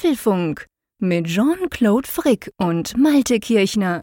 Apfelfunk mit Jean-Claude Frick und Malte Kirchner.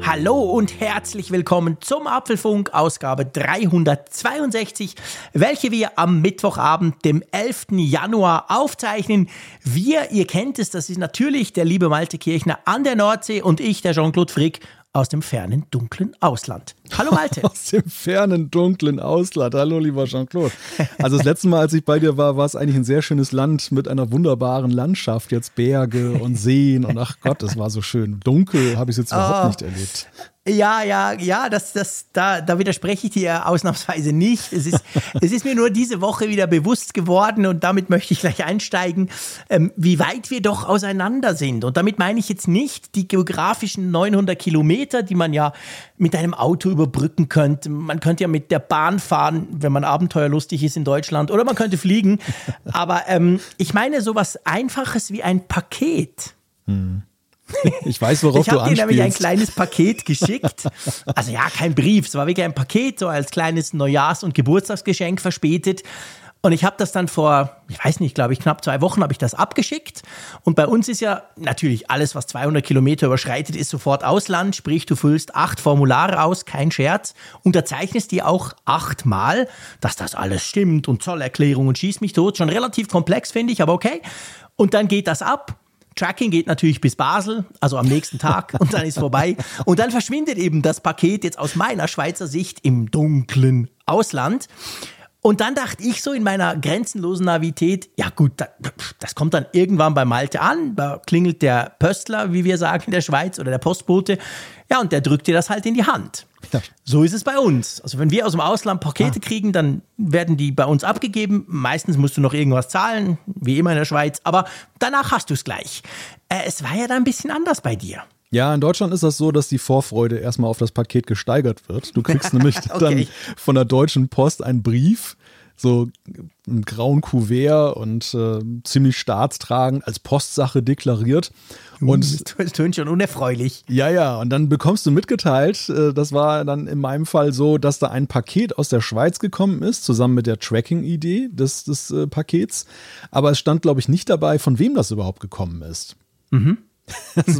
Hallo und herzlich willkommen zum Apfelfunk Ausgabe 362, welche wir am Mittwochabend, dem 11. Januar aufzeichnen. Wir, ihr kennt es, das ist natürlich der liebe Malte Kirchner an der Nordsee und ich, der Jean-Claude Frick, aus dem fernen, dunklen Ausland. Hallo Malte. aus dem fernen, dunklen Ausland. Hallo, lieber Jean-Claude. Also das letzte Mal, als ich bei dir war, war es eigentlich ein sehr schönes Land mit einer wunderbaren Landschaft. Jetzt Berge und Seen und ach Gott, es war so schön. Dunkel habe ich es jetzt überhaupt oh. nicht erlebt. Ja, ja, ja, das, das, da, da widerspreche ich dir ausnahmsweise nicht. Es ist, es ist mir nur diese Woche wieder bewusst geworden und damit möchte ich gleich einsteigen, ähm, wie weit wir doch auseinander sind. Und damit meine ich jetzt nicht die geografischen 900 Kilometer, die man ja mit einem Auto überbrücken könnte. Man könnte ja mit der Bahn fahren, wenn man abenteuerlustig ist in Deutschland, oder man könnte fliegen. Aber ähm, ich meine sowas Einfaches wie ein Paket. Hm. Ich weiß, worauf ich du anspielst. Ich habe dir nämlich ein kleines Paket geschickt. Also ja, kein Brief, es war wirklich ein Paket, so als kleines Neujahrs- und Geburtstagsgeschenk verspätet. Und ich habe das dann vor, ich weiß nicht, glaube ich, knapp zwei Wochen habe ich das abgeschickt. Und bei uns ist ja natürlich alles, was 200 Kilometer überschreitet, ist sofort Ausland. Sprich, du füllst acht Formulare aus, kein Scherz, unterzeichnest die auch achtmal, dass das alles stimmt und Zollerklärung und schieß mich tot. Schon relativ komplex, finde ich, aber okay. Und dann geht das ab Tracking geht natürlich bis Basel, also am nächsten Tag und dann ist vorbei. Und dann verschwindet eben das Paket jetzt aus meiner Schweizer Sicht im dunklen Ausland. Und dann dachte ich so in meiner grenzenlosen Navität, ja gut, das kommt dann irgendwann bei Malte an, da klingelt der Pöstler, wie wir sagen in der Schweiz, oder der Postbote, ja, und der drückt dir das halt in die Hand. So ist es bei uns. Also wenn wir aus dem Ausland Pakete ah. kriegen, dann werden die bei uns abgegeben. Meistens musst du noch irgendwas zahlen, wie immer in der Schweiz, aber danach hast du es gleich. Äh, es war ja da ein bisschen anders bei dir. Ja, in Deutschland ist das so, dass die Vorfreude erstmal auf das Paket gesteigert wird. Du kriegst nämlich okay. dann von der Deutschen Post einen Brief so einen grauen Kuvert und äh, ziemlich staatstragend als Postsache deklariert. Uh, und das tönt schon unerfreulich. Ja, ja, und dann bekommst du mitgeteilt, äh, das war dann in meinem Fall so, dass da ein Paket aus der Schweiz gekommen ist, zusammen mit der Tracking-Idee des, des äh, Pakets. Aber es stand, glaube ich, nicht dabei, von wem das überhaupt gekommen ist. Mhm.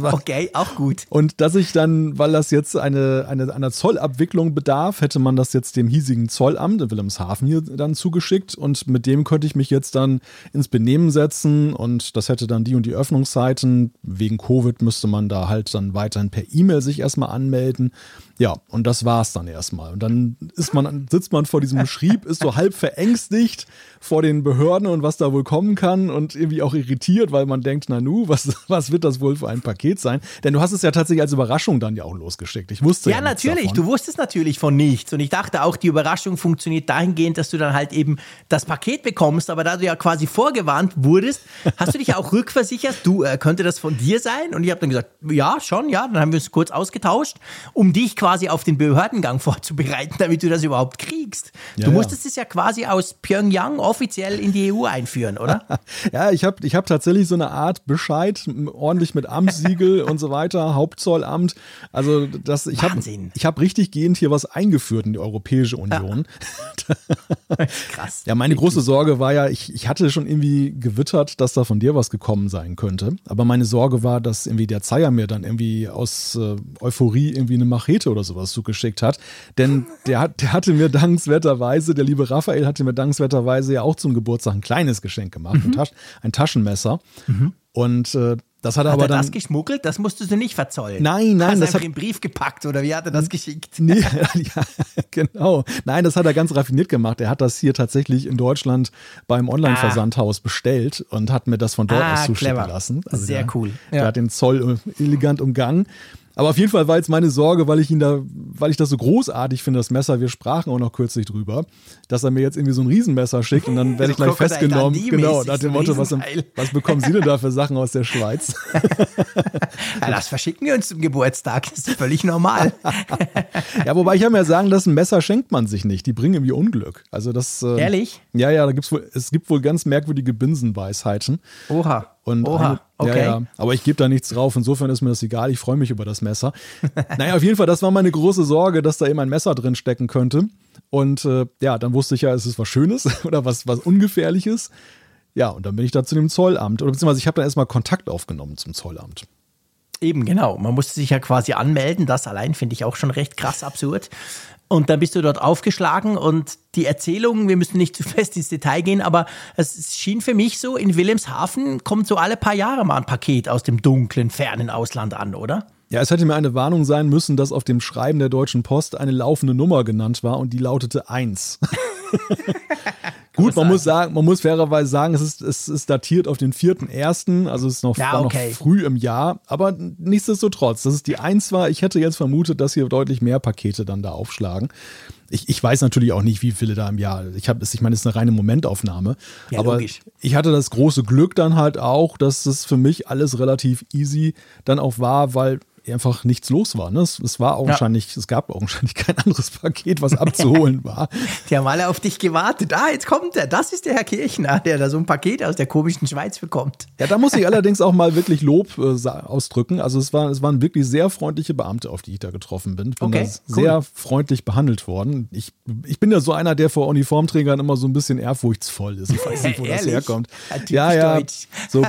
Okay, auch gut. Und dass ich dann, weil das jetzt eine, eine, einer Zollabwicklung bedarf, hätte man das jetzt dem hiesigen Zollamt in Wilhelmshaven hier dann zugeschickt und mit dem könnte ich mich jetzt dann ins Benehmen setzen und das hätte dann die und die Öffnungszeiten. Wegen Covid müsste man da halt dann weiterhin per E-Mail sich erstmal anmelden. Ja, und das war's dann erstmal. Und dann ist man, sitzt man vor diesem Schrieb, ist so halb verängstigt vor den Behörden und was da wohl kommen kann und irgendwie auch irritiert, weil man denkt, na nu, was, was wird das wohl für ein Paket sein? Denn du hast es ja tatsächlich als Überraschung dann ja auch losgeschickt. Ich wusste ja, ja natürlich. Du wusstest natürlich von nichts. Und ich dachte auch, die Überraschung funktioniert dahingehend, dass du dann halt eben das Paket bekommst. Aber da du ja quasi vorgewarnt wurdest, hast du dich ja auch rückversichert, du, äh, könnte das von dir sein? Und ich habe dann gesagt, ja, schon, ja. Dann haben wir uns kurz ausgetauscht, um dich quasi quasi auf den Behördengang vorzubereiten, damit du das überhaupt kriegst. Ja, du musstest ja. es ja quasi aus Pyongyang offiziell in die EU einführen, oder? ja, ich habe ich hab tatsächlich so eine Art Bescheid, ordentlich mit Amtssiegel und so weiter, Hauptzollamt. Also das, ich habe hab richtig gehend hier was eingeführt in die Europäische Union. Krass. Ja, meine große Sorge war ja, ich, ich hatte schon irgendwie gewittert, dass da von dir was gekommen sein könnte. Aber meine Sorge war, dass irgendwie der Zeier mir dann irgendwie aus äh, Euphorie irgendwie eine Machete oder oder sowas zugeschickt hat. Denn der, hat, der hatte mir dankenswerterweise, der liebe Raphael hatte mir dankenswerterweise ja auch zum Geburtstag ein kleines Geschenk gemacht, mhm. ein, Tasch, ein, Taschenmesser. Mhm. Und äh, das hat, hat aber er dann. das geschmuggelt? Das musstest du nicht verzollen. Nein, nein. Hast das hat einen Brief gepackt oder wie hat er das geschickt? Nee, ja, genau. Nein, das hat er ganz raffiniert gemacht. Er hat das hier tatsächlich in Deutschland beim Online-Versandhaus ah. bestellt und hat mir das von dort ah, aus zuschicken clever. lassen. Also Sehr der, cool. Ja. Der hat den Zoll elegant umgangen. Aber auf jeden Fall war jetzt meine Sorge, weil ich ihn da, weil ich das so großartig finde, das Messer, wir sprachen auch noch kürzlich drüber, dass er mir jetzt irgendwie so ein Riesenmesser schickt und dann werde ich gleich festgenommen. Genau, nach dem Motto, was, was, bekommen Sie denn da für Sachen aus der Schweiz? ja, das verschicken wir uns zum Geburtstag, das ist völlig normal. ja, wobei ich habe mir sagen lassen, Messer schenkt man sich nicht, die bringen irgendwie Unglück. Also das. Äh, Ehrlich? Ja, ja, da gibt's wohl, es gibt wohl ganz merkwürdige Binsenweisheiten. Oha. Und Oha, eine, okay. Ja, ja, aber ich gebe da nichts drauf. Insofern ist mir das egal. Ich freue mich über das Messer. naja, auf jeden Fall, das war meine große Sorge, dass da eben ein Messer drin stecken könnte. Und äh, ja, dann wusste ich ja, es ist was Schönes oder was, was Ungefährliches. Ja, und dann bin ich da zu dem Zollamt. Oder beziehungsweise ich habe dann erstmal Kontakt aufgenommen zum Zollamt. Eben, genau. Man musste sich ja quasi anmelden. Das allein finde ich auch schon recht krass absurd. Und dann bist du dort aufgeschlagen und die Erzählung, wir müssen nicht zu fest ins Detail gehen, aber es schien für mich so, in Wilhelmshaven kommt so alle paar Jahre mal ein Paket aus dem dunklen, fernen Ausland an, oder? Ja, es hätte mir eine Warnung sein müssen, dass auf dem Schreiben der Deutschen Post eine laufende Nummer genannt war und die lautete 1. Gut, man muss sagen, man muss fairerweise sagen, es ist, es ist datiert auf den 4.1., also es ist noch, ja, okay. noch früh im Jahr, aber nichtsdestotrotz, dass es die 1 war, ich hätte jetzt vermutet, dass hier deutlich mehr Pakete dann da aufschlagen. Ich, ich weiß natürlich auch nicht, wie viele da im Jahr. Ich habe, ich meine, es ist eine reine Momentaufnahme. Ja, aber logisch. ich hatte das große Glück dann halt auch, dass es für mich alles relativ easy dann auch war, weil einfach nichts los war. Ne? Es, es war augenscheinlich, ja. es gab augenscheinlich kein anderes Paket, was abzuholen war. Die haben alle auf dich gewartet. Ah, jetzt kommt er. Das ist der Herr Kirchner, der da so ein Paket aus der komischen Schweiz bekommt. Ja, da muss ich allerdings auch mal wirklich Lob äh, ausdrücken. Also es, war, es waren wirklich sehr freundliche Beamte, auf die ich da getroffen bin. Ich bin okay, sehr cool. freundlich behandelt worden. Ich, ich bin ja so einer, der vor Uniformträgern immer so ein bisschen ehrfurchtsvoll ist. Ich weiß nicht, wo das herkommt. Ja, ja, ja, so,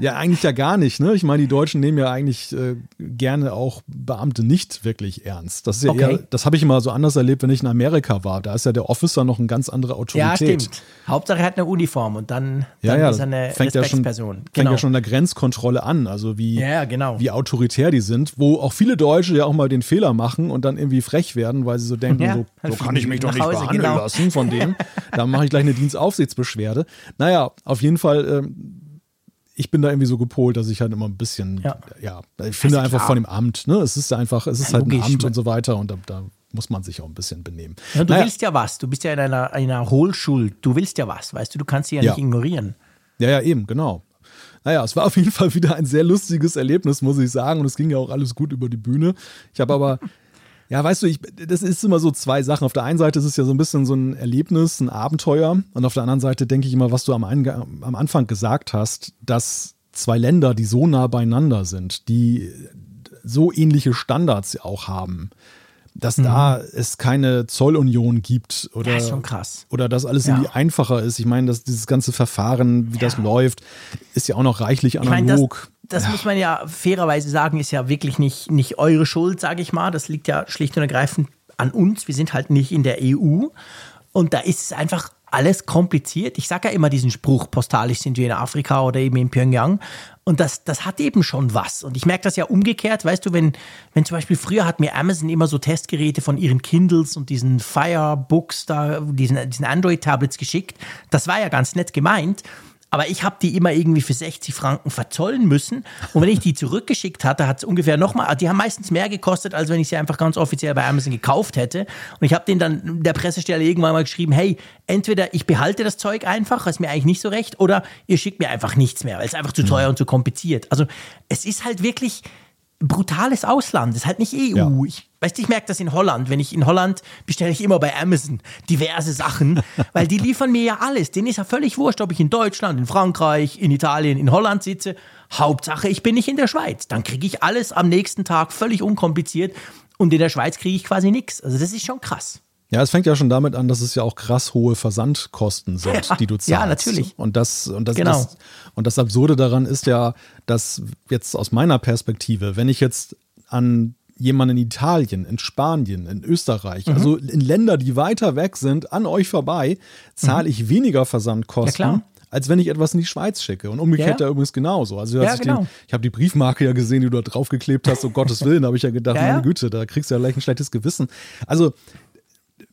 ja, eigentlich ja gar nicht. Ne? Ich meine, die Deutschen nehmen ja eigentlich äh, gerne auch Beamte nicht wirklich ernst. Das ist ja Okay. eher, das habe ich immer so anders erlebt, wenn ich in Amerika war. Da ist ja der Officer noch eine ganz andere Ja, Autorität. stimmt. Hauptsache er hat eine Uniform und dann, Ja, dann ja, ist er eine fängt ja schon, Respektsperson. fängt genau. ja schon in der Grenzkontrolle an, also wie, Ja, genau. wie autoritär die sind, wo auch viele Deutsche ja auch mal den Fehler machen und dann irgendwie frech werden, weil sie so denken, Ja, so, so kann ich mich doch nicht Hause, behandeln genau. lassen von denen. Dann mache ich gleich eine Dienstaufsichtsbeschwerde. Naja, auf jeden Fall, ähm, ich bin da irgendwie so gepolt, dass ich halt immer ein bisschen, ja, Ja. ich finde Also einfach klar. von dem Amt, ne? Es ist einfach, es ist Ja, halt ein logisch. Amt und so weiter und da, da muss man sich auch ein bisschen benehmen. Ja, du Naja. willst ja was. Du bist ja in einer, einer Hohlschuld. Du willst ja was, weißt du. Du kannst sie ja, Ja. nicht ignorieren. Ja, ja, eben, genau. Naja, es war auf jeden Fall wieder ein sehr lustiges Erlebnis, muss ich sagen. Und es ging ja auch alles gut über die Bühne. Ich habe aber, ja, weißt du, ich, das ist immer so zwei Sachen. Auf der einen Seite ist es ja so ein bisschen so ein Erlebnis, ein Abenteuer. Und auf der anderen Seite denke ich immer, was du am, am Anfang gesagt hast, dass zwei Länder, die so nah beieinander sind, die so ähnliche Standards auch haben, dass da es keine Zollunion gibt oder, Mhm. Ja, ist schon krass. oder dass alles Ja. irgendwie einfacher ist. Ich meine, dass dieses ganze Verfahren, wie das läuft, ist ja auch noch reichlich Ich meine, das, das muss man ja fairerweise sagen, ist ja wirklich nicht, nicht eure Schuld, sage ich mal. Das liegt ja schlicht und ergreifend an uns. Wir sind halt nicht in der EU. Und da ist es einfach alles kompliziert. Ich sage ja immer diesen Spruch, postalisch sind wir in Afrika oder eben in Pyongyang. Und das, das hat eben schon was. Und ich merke das ja umgekehrt, weißt du, wenn, wenn zum Beispiel früher hat mir Amazon immer so Testgeräte von ihren Kindles und diesen Firebooks da, diesen, diesen Android-Tablets geschickt. Das war ja ganz nett gemeint. Aber ich habe die immer irgendwie für 60 Franken verzollen müssen. Und wenn ich die zurückgeschickt hatte, hat es ungefähr nochmal, die haben meistens mehr gekostet, als wenn ich sie einfach ganz offiziell bei Amazon gekauft hätte. Und ich habe denen dann der Pressestelle irgendwann mal geschrieben, hey, entweder ich behalte das Zeug einfach, ist mir eigentlich nicht so recht, oder ihr schickt mir einfach nichts mehr, weil es einfach zu teuer und zu kompliziert. Also es ist halt wirklich brutales Ausland, es ist halt nicht EU. Ja. Ich, weißt du, ich merke das in Holland. Wenn ich in Holland bestelle ich immer bei Amazon diverse Sachen, weil die liefern mir ja alles. Denen ist ja völlig wurscht, ob ich in Deutschland, in Frankreich, in Italien, in Holland sitze. Hauptsache, ich bin nicht in der Schweiz. Dann kriege ich alles am nächsten Tag völlig unkompliziert und in der Schweiz kriege ich quasi nichts. Also das ist schon krass. Ja, es fängt ja schon damit an, dass es ja auch krass hohe Versandkosten sind, Ja, die du zahlst. ja, natürlich. Und das, und das, Genau. das, und das Absurde daran ist ja, dass jetzt aus meiner Perspektive, wenn ich jetzt an jemanden in Italien, in Spanien, in Österreich, Mhm. also in Länder, die weiter weg sind, an euch vorbei, zahle ich weniger Versandkosten. Mhm. Ja. Als wenn ich etwas in die Schweiz schicke. Und umgekehrt Ja, ja, übrigens genauso. Also, als Ja, ich, genau. ich habe die Briefmarke ja gesehen, die du da draufgeklebt hast, um Gottes Willen, habe ich ja gedacht, meine Güte, da kriegst du ja gleich ein schlechtes Gewissen. Also,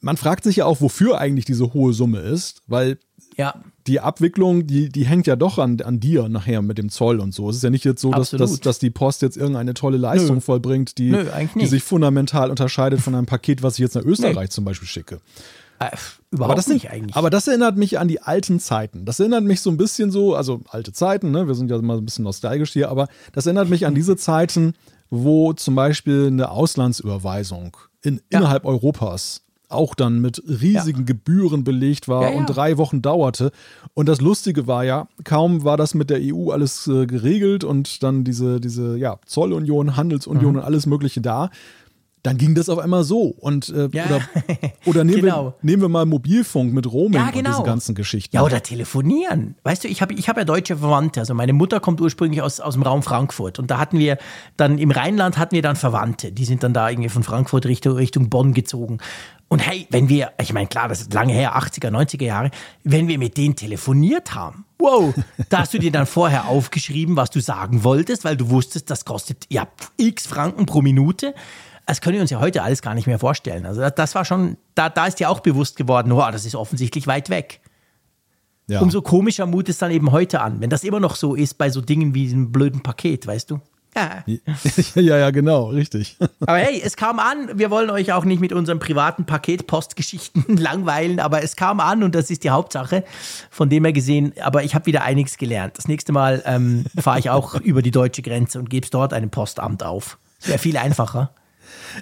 man fragt sich ja auch, wofür eigentlich diese hohe Summe ist, weil Ja, die Abwicklung, die, die hängt ja doch an, an dir nachher mit dem Zoll und so. Es ist ja nicht jetzt so, dass, dass, dass die Post jetzt irgendeine tolle Leistung Nö. vollbringt, die, Nö, die sich fundamental unterscheidet von einem Paket, was ich jetzt nach Österreich zum Beispiel schicke. äh, überhaupt Aber das, nicht eigentlich. aber das erinnert mich an die alten Zeiten. Das erinnert mich so ein bisschen so, also alte Zeiten, ne? wir sind ja immer ein bisschen nostalgisch hier, aber das erinnert mich an diese Zeiten, wo zum Beispiel eine Auslandsüberweisung in, Ja. innerhalb Europas auch dann mit riesigen ja. Gebühren belegt war ja, ja. und drei Wochen dauerte. Und das Lustige war ja, kaum war das mit der EU alles äh, geregelt und dann diese, diese ja, Zollunion, Handelsunion mhm. und alles Mögliche da dann ging das auf einmal so. Und, äh, oder, oder nehmen, genau. wir, nehmen wir mal Mobilfunk mit Roaming genau. und diesen ganzen Geschichten. Ja, oder telefonieren. Weißt du, ich habe ich hab ja deutsche Verwandte. Also meine Mutter kommt ursprünglich aus, aus dem Raum Frankfurt. Und da hatten wir dann im Rheinland hatten wir dann Verwandte. Die sind dann da irgendwie von Frankfurt Richtung, Richtung Bonn gezogen. Und hey, wenn wir, ich meine, klar, das ist lange her, 80er, 90er Jahre, wenn wir mit denen telefoniert haben, wow, da hast du dir dann vorher aufgeschrieben, was du sagen wolltest, weil du wusstest, das kostet ja x Franken pro Minute das können wir uns ja heute alles gar nicht mehr vorstellen. Also das war schon, da, da ist dir auch bewusst geworden, wow, das ist offensichtlich weit weg. Ja. Umso komischer mut es dann eben heute an, wenn das immer noch so ist bei so Dingen wie diesem blöden Paket, weißt du? Ja. ja, ja, genau, richtig. Aber hey, es kam an. Wir wollen euch auch nicht mit unseren privaten Paketpostgeschichten langweilen, aber es kam an und das ist die Hauptsache. Von dem her gesehen, aber ich habe wieder einiges gelernt. Das nächste Mal ähm, fahre ich auch über die deutsche Grenze und gebe es dort einem Postamt auf. Wäre viel einfacher.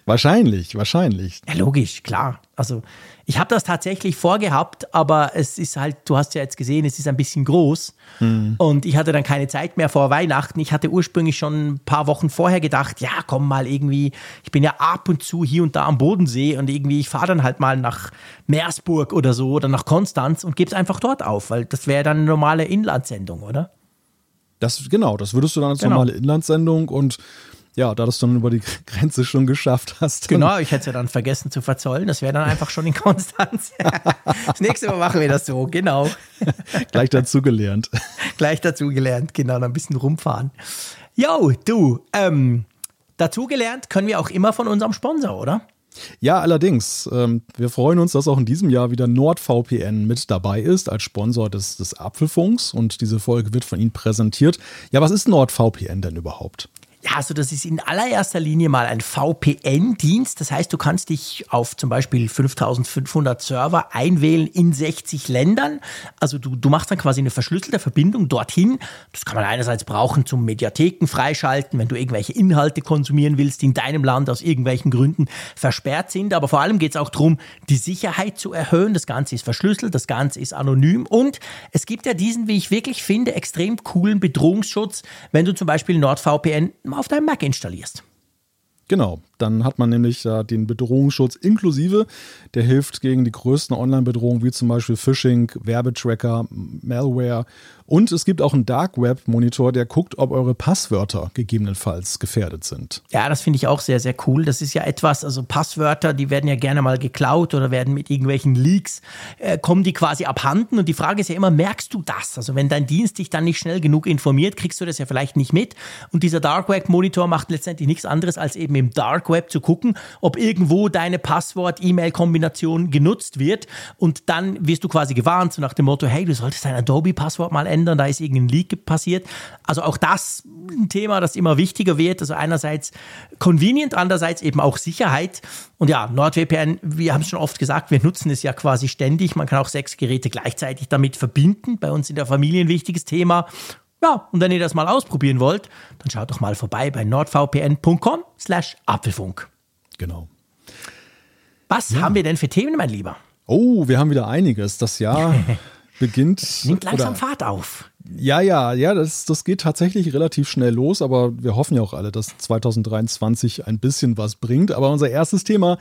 Wahrscheinlich, wahrscheinlich. Ja, logisch, klar. Also ich habe das tatsächlich vorgehabt, aber es ist halt, du hast ja jetzt gesehen, es ist ein bisschen groß hm. und ich hatte dann keine Zeit mehr vor Weihnachten. Ich hatte ursprünglich schon ein paar Wochen vorher gedacht, ja, komm mal irgendwie, ich bin ja ab und zu hier und da am Bodensee und irgendwie, ich fahre dann halt mal nach Meersburg oder so oder nach Konstanz und gebe es einfach dort auf, weil das wäre dann eine normale Inlandssendung, oder? Das, genau, das würdest du dann als genau. normale Inlandssendung und ja, da du es dann über die Grenze schon geschafft hast. Genau, ich hätte es ja dann vergessen zu verzollen. Das wäre dann einfach schon in Konstanz. das nächste Mal machen wir das so, genau. Gleich dazugelernt. Gleich dazugelernt, genau, dann ein bisschen rumfahren. Yo, du, ähm, dazugelernt können wir auch immer von unserem Sponsor, oder? Ja, allerdings. Ähm, wir freuen uns, dass auch in diesem Jahr wieder NordVPN mit dabei ist als Sponsor des, des Apfelfunks und diese Folge wird von Ihnen präsentiert. Ja, was ist NordVPN denn überhaupt? Also das ist in allererster Linie mal ein VPN-Dienst. Das heißt, du kannst dich auf zum Beispiel 5500 Server einwählen in 60 Ländern. Also du, du machst dann quasi eine verschlüsselte Verbindung dorthin. Das kann man einerseits brauchen zum Mediatheken freischalten, wenn du irgendwelche Inhalte konsumieren willst, die in deinem Land aus irgendwelchen Gründen versperrt sind. Aber vor allem geht es auch darum, die Sicherheit zu erhöhen. Das Ganze ist verschlüsselt, das Ganze ist anonym. Und es gibt ja diesen, wie ich wirklich finde, extrem coolen Bedrohungsschutz, wenn du zum Beispiel NordVPN auf deinem Mac installierst. Genau, dann hat man nämlich äh, den Bedrohungsschutz inklusive. Der hilft gegen die größten Online-Bedrohungen wie zum Beispiel Phishing, Werbetracker, Malware und es gibt auch einen Dark Web Monitor, der guckt, ob eure Passwörter gegebenenfalls gefährdet sind. Ja, das finde ich auch sehr, sehr cool. Das ist ja etwas, also Passwörter, die werden ja gerne mal geklaut oder werden mit irgendwelchen Leaks, äh, kommen die quasi abhanden. Und die Frage ist ja immer, merkst du das? Also wenn dein Dienst dich dann nicht schnell genug informiert, kriegst du das ja vielleicht nicht mit. Und dieser Dark Web Monitor macht letztendlich nichts anderes, als eben im Dark Web zu gucken, ob irgendwo deine Passwort-E-Mail-Kombination genutzt wird. Und dann wirst du quasi gewarnt, so nach dem Motto, hey, du solltest dein Adobe-Passwort mal ändern da ist irgendein Leak passiert. Also auch das ein Thema, das immer wichtiger wird. Also einerseits convenient, andererseits eben auch Sicherheit. Und ja, NordVPN, wir haben es schon oft gesagt, wir nutzen es ja quasi ständig. Man kann auch sechs Geräte gleichzeitig damit verbinden. Bei uns in der Familie ein wichtiges Thema. Ja, und wenn ihr das mal ausprobieren wollt, dann schaut doch mal vorbei bei nordvpn.com slash Apfelfunk. Genau. Was ja. haben wir denn für Themen, mein Lieber? Oh, wir haben wieder einiges. Das Jahr beginnt. Nimmt langsam Fahrt auf. Ja, ja, ja, das, das geht tatsächlich relativ schnell los, aber wir hoffen ja auch alle, dass 2023 ein bisschen was bringt. Aber unser erstes Thema,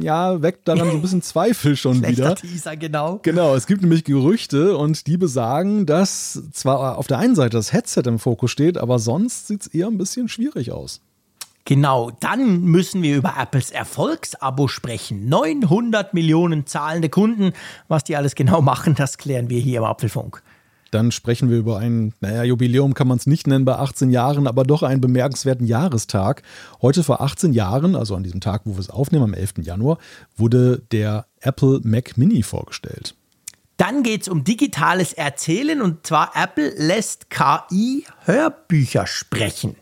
ja, weckt daran so ein bisschen Zweifel schon wieder. Teaser, genau. Genau, es gibt nämlich Gerüchte und die besagen, dass zwar auf der einen Seite das Headset im Fokus steht, aber sonst sieht es eher ein bisschen schwierig aus. Genau, dann müssen wir über Apples Erfolgsabo sprechen. 900 Millionen zahlende Kunden. Was die alles genau machen, das klären wir hier im Apfelfunk. Dann sprechen wir über ein, naja, Jubiläum kann man es nicht nennen bei 18 Jahren, aber doch einen bemerkenswerten Jahrestag. Heute vor 18 Jahren, also an diesem Tag, wo wir es aufnehmen, am 11. Januar, wurde der Apple Mac Mini vorgestellt. Dann geht es um digitales Erzählen und zwar Apple lässt KI Hörbücher sprechen.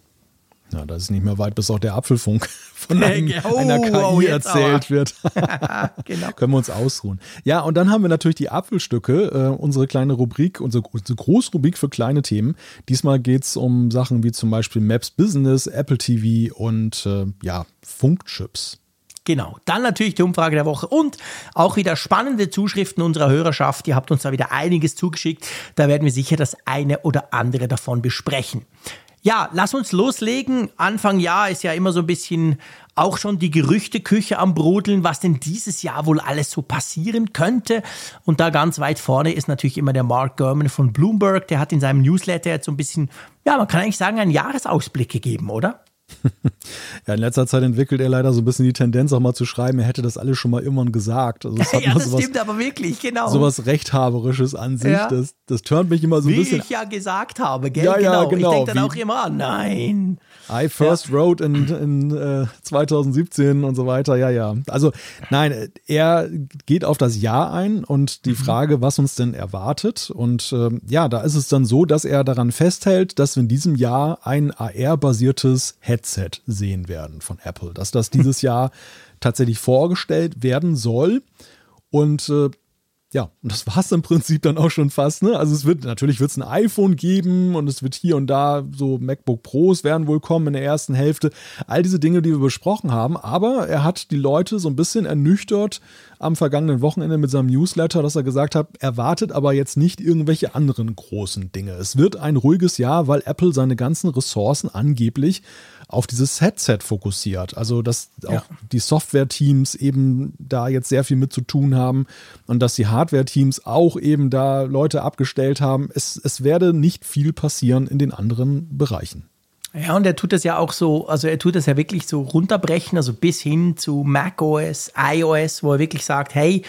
Ja, das ist nicht mehr weit, bis auch der Apfelfunk von einem, oh, einer KI oh, erzählt aber. wird. genau. Können wir uns ausruhen. Ja, und dann haben wir natürlich die Apfelstücke, äh, unsere kleine Rubrik, unsere, unsere Großrubrik für kleine Themen. Diesmal geht es um Sachen wie zum Beispiel Maps Business, Apple TV und äh, ja, Funkchips. Genau. Dann natürlich die Umfrage der Woche und auch wieder spannende Zuschriften unserer Hörerschaft. Ihr habt uns da wieder einiges zugeschickt. Da werden wir sicher das eine oder andere davon besprechen. Ja, lass uns loslegen. Anfang Jahr ist ja immer so ein bisschen auch schon die Gerüchteküche am Brodeln, was denn dieses Jahr wohl alles so passieren könnte. Und da ganz weit vorne ist natürlich immer der Mark Gurman von Bloomberg. Der hat in seinem Newsletter jetzt so ein bisschen, ja, man kann eigentlich sagen, einen Jahresausblick gegeben, oder? ja, in letzter Zeit entwickelt er leider so ein bisschen die Tendenz, auch mal zu schreiben, er hätte das alles schon mal irgendwann gesagt. Also ja, das sowas, stimmt aber wirklich, genau. Sowas Rechthaberisches an sich, ja. das, das turnt mich immer so ein Wie bisschen. Wie ich ja gesagt habe, gell? Ja, ja, genau. genau. Ich denke dann auch immer, nein. I first ja. wrote in, in äh, 2017 und so weiter, ja, ja. Also nein, er geht auf das Jahr ein und die mhm. Frage, was uns denn erwartet. Und äh, ja, da ist es dann so, dass er daran festhält, dass wir in diesem Jahr ein AR-basiertes Headset sehen werden von Apple, dass das dieses Jahr tatsächlich vorgestellt werden soll. Und äh, ja, und das war es im Prinzip dann auch schon fast. Ne? Also es wird, natürlich wird es ein iPhone geben und es wird hier und da so MacBook Pros werden wohl kommen in der ersten Hälfte. All diese Dinge, die wir besprochen haben. Aber er hat die Leute so ein bisschen ernüchtert am vergangenen Wochenende mit seinem Newsletter, dass er gesagt hat, er wartet aber jetzt nicht irgendwelche anderen großen Dinge. Es wird ein ruhiges Jahr, weil Apple seine ganzen Ressourcen angeblich auf dieses Headset fokussiert. Also, dass auch ja. die Software-Teams eben da jetzt sehr viel mit zu tun haben und dass die Hardware-Teams auch eben da Leute abgestellt haben. Es, es werde nicht viel passieren in den anderen Bereichen. Ja, und er tut das ja auch so, also er tut das ja wirklich so runterbrechen, also bis hin zu macOS, iOS, wo er wirklich sagt, hey,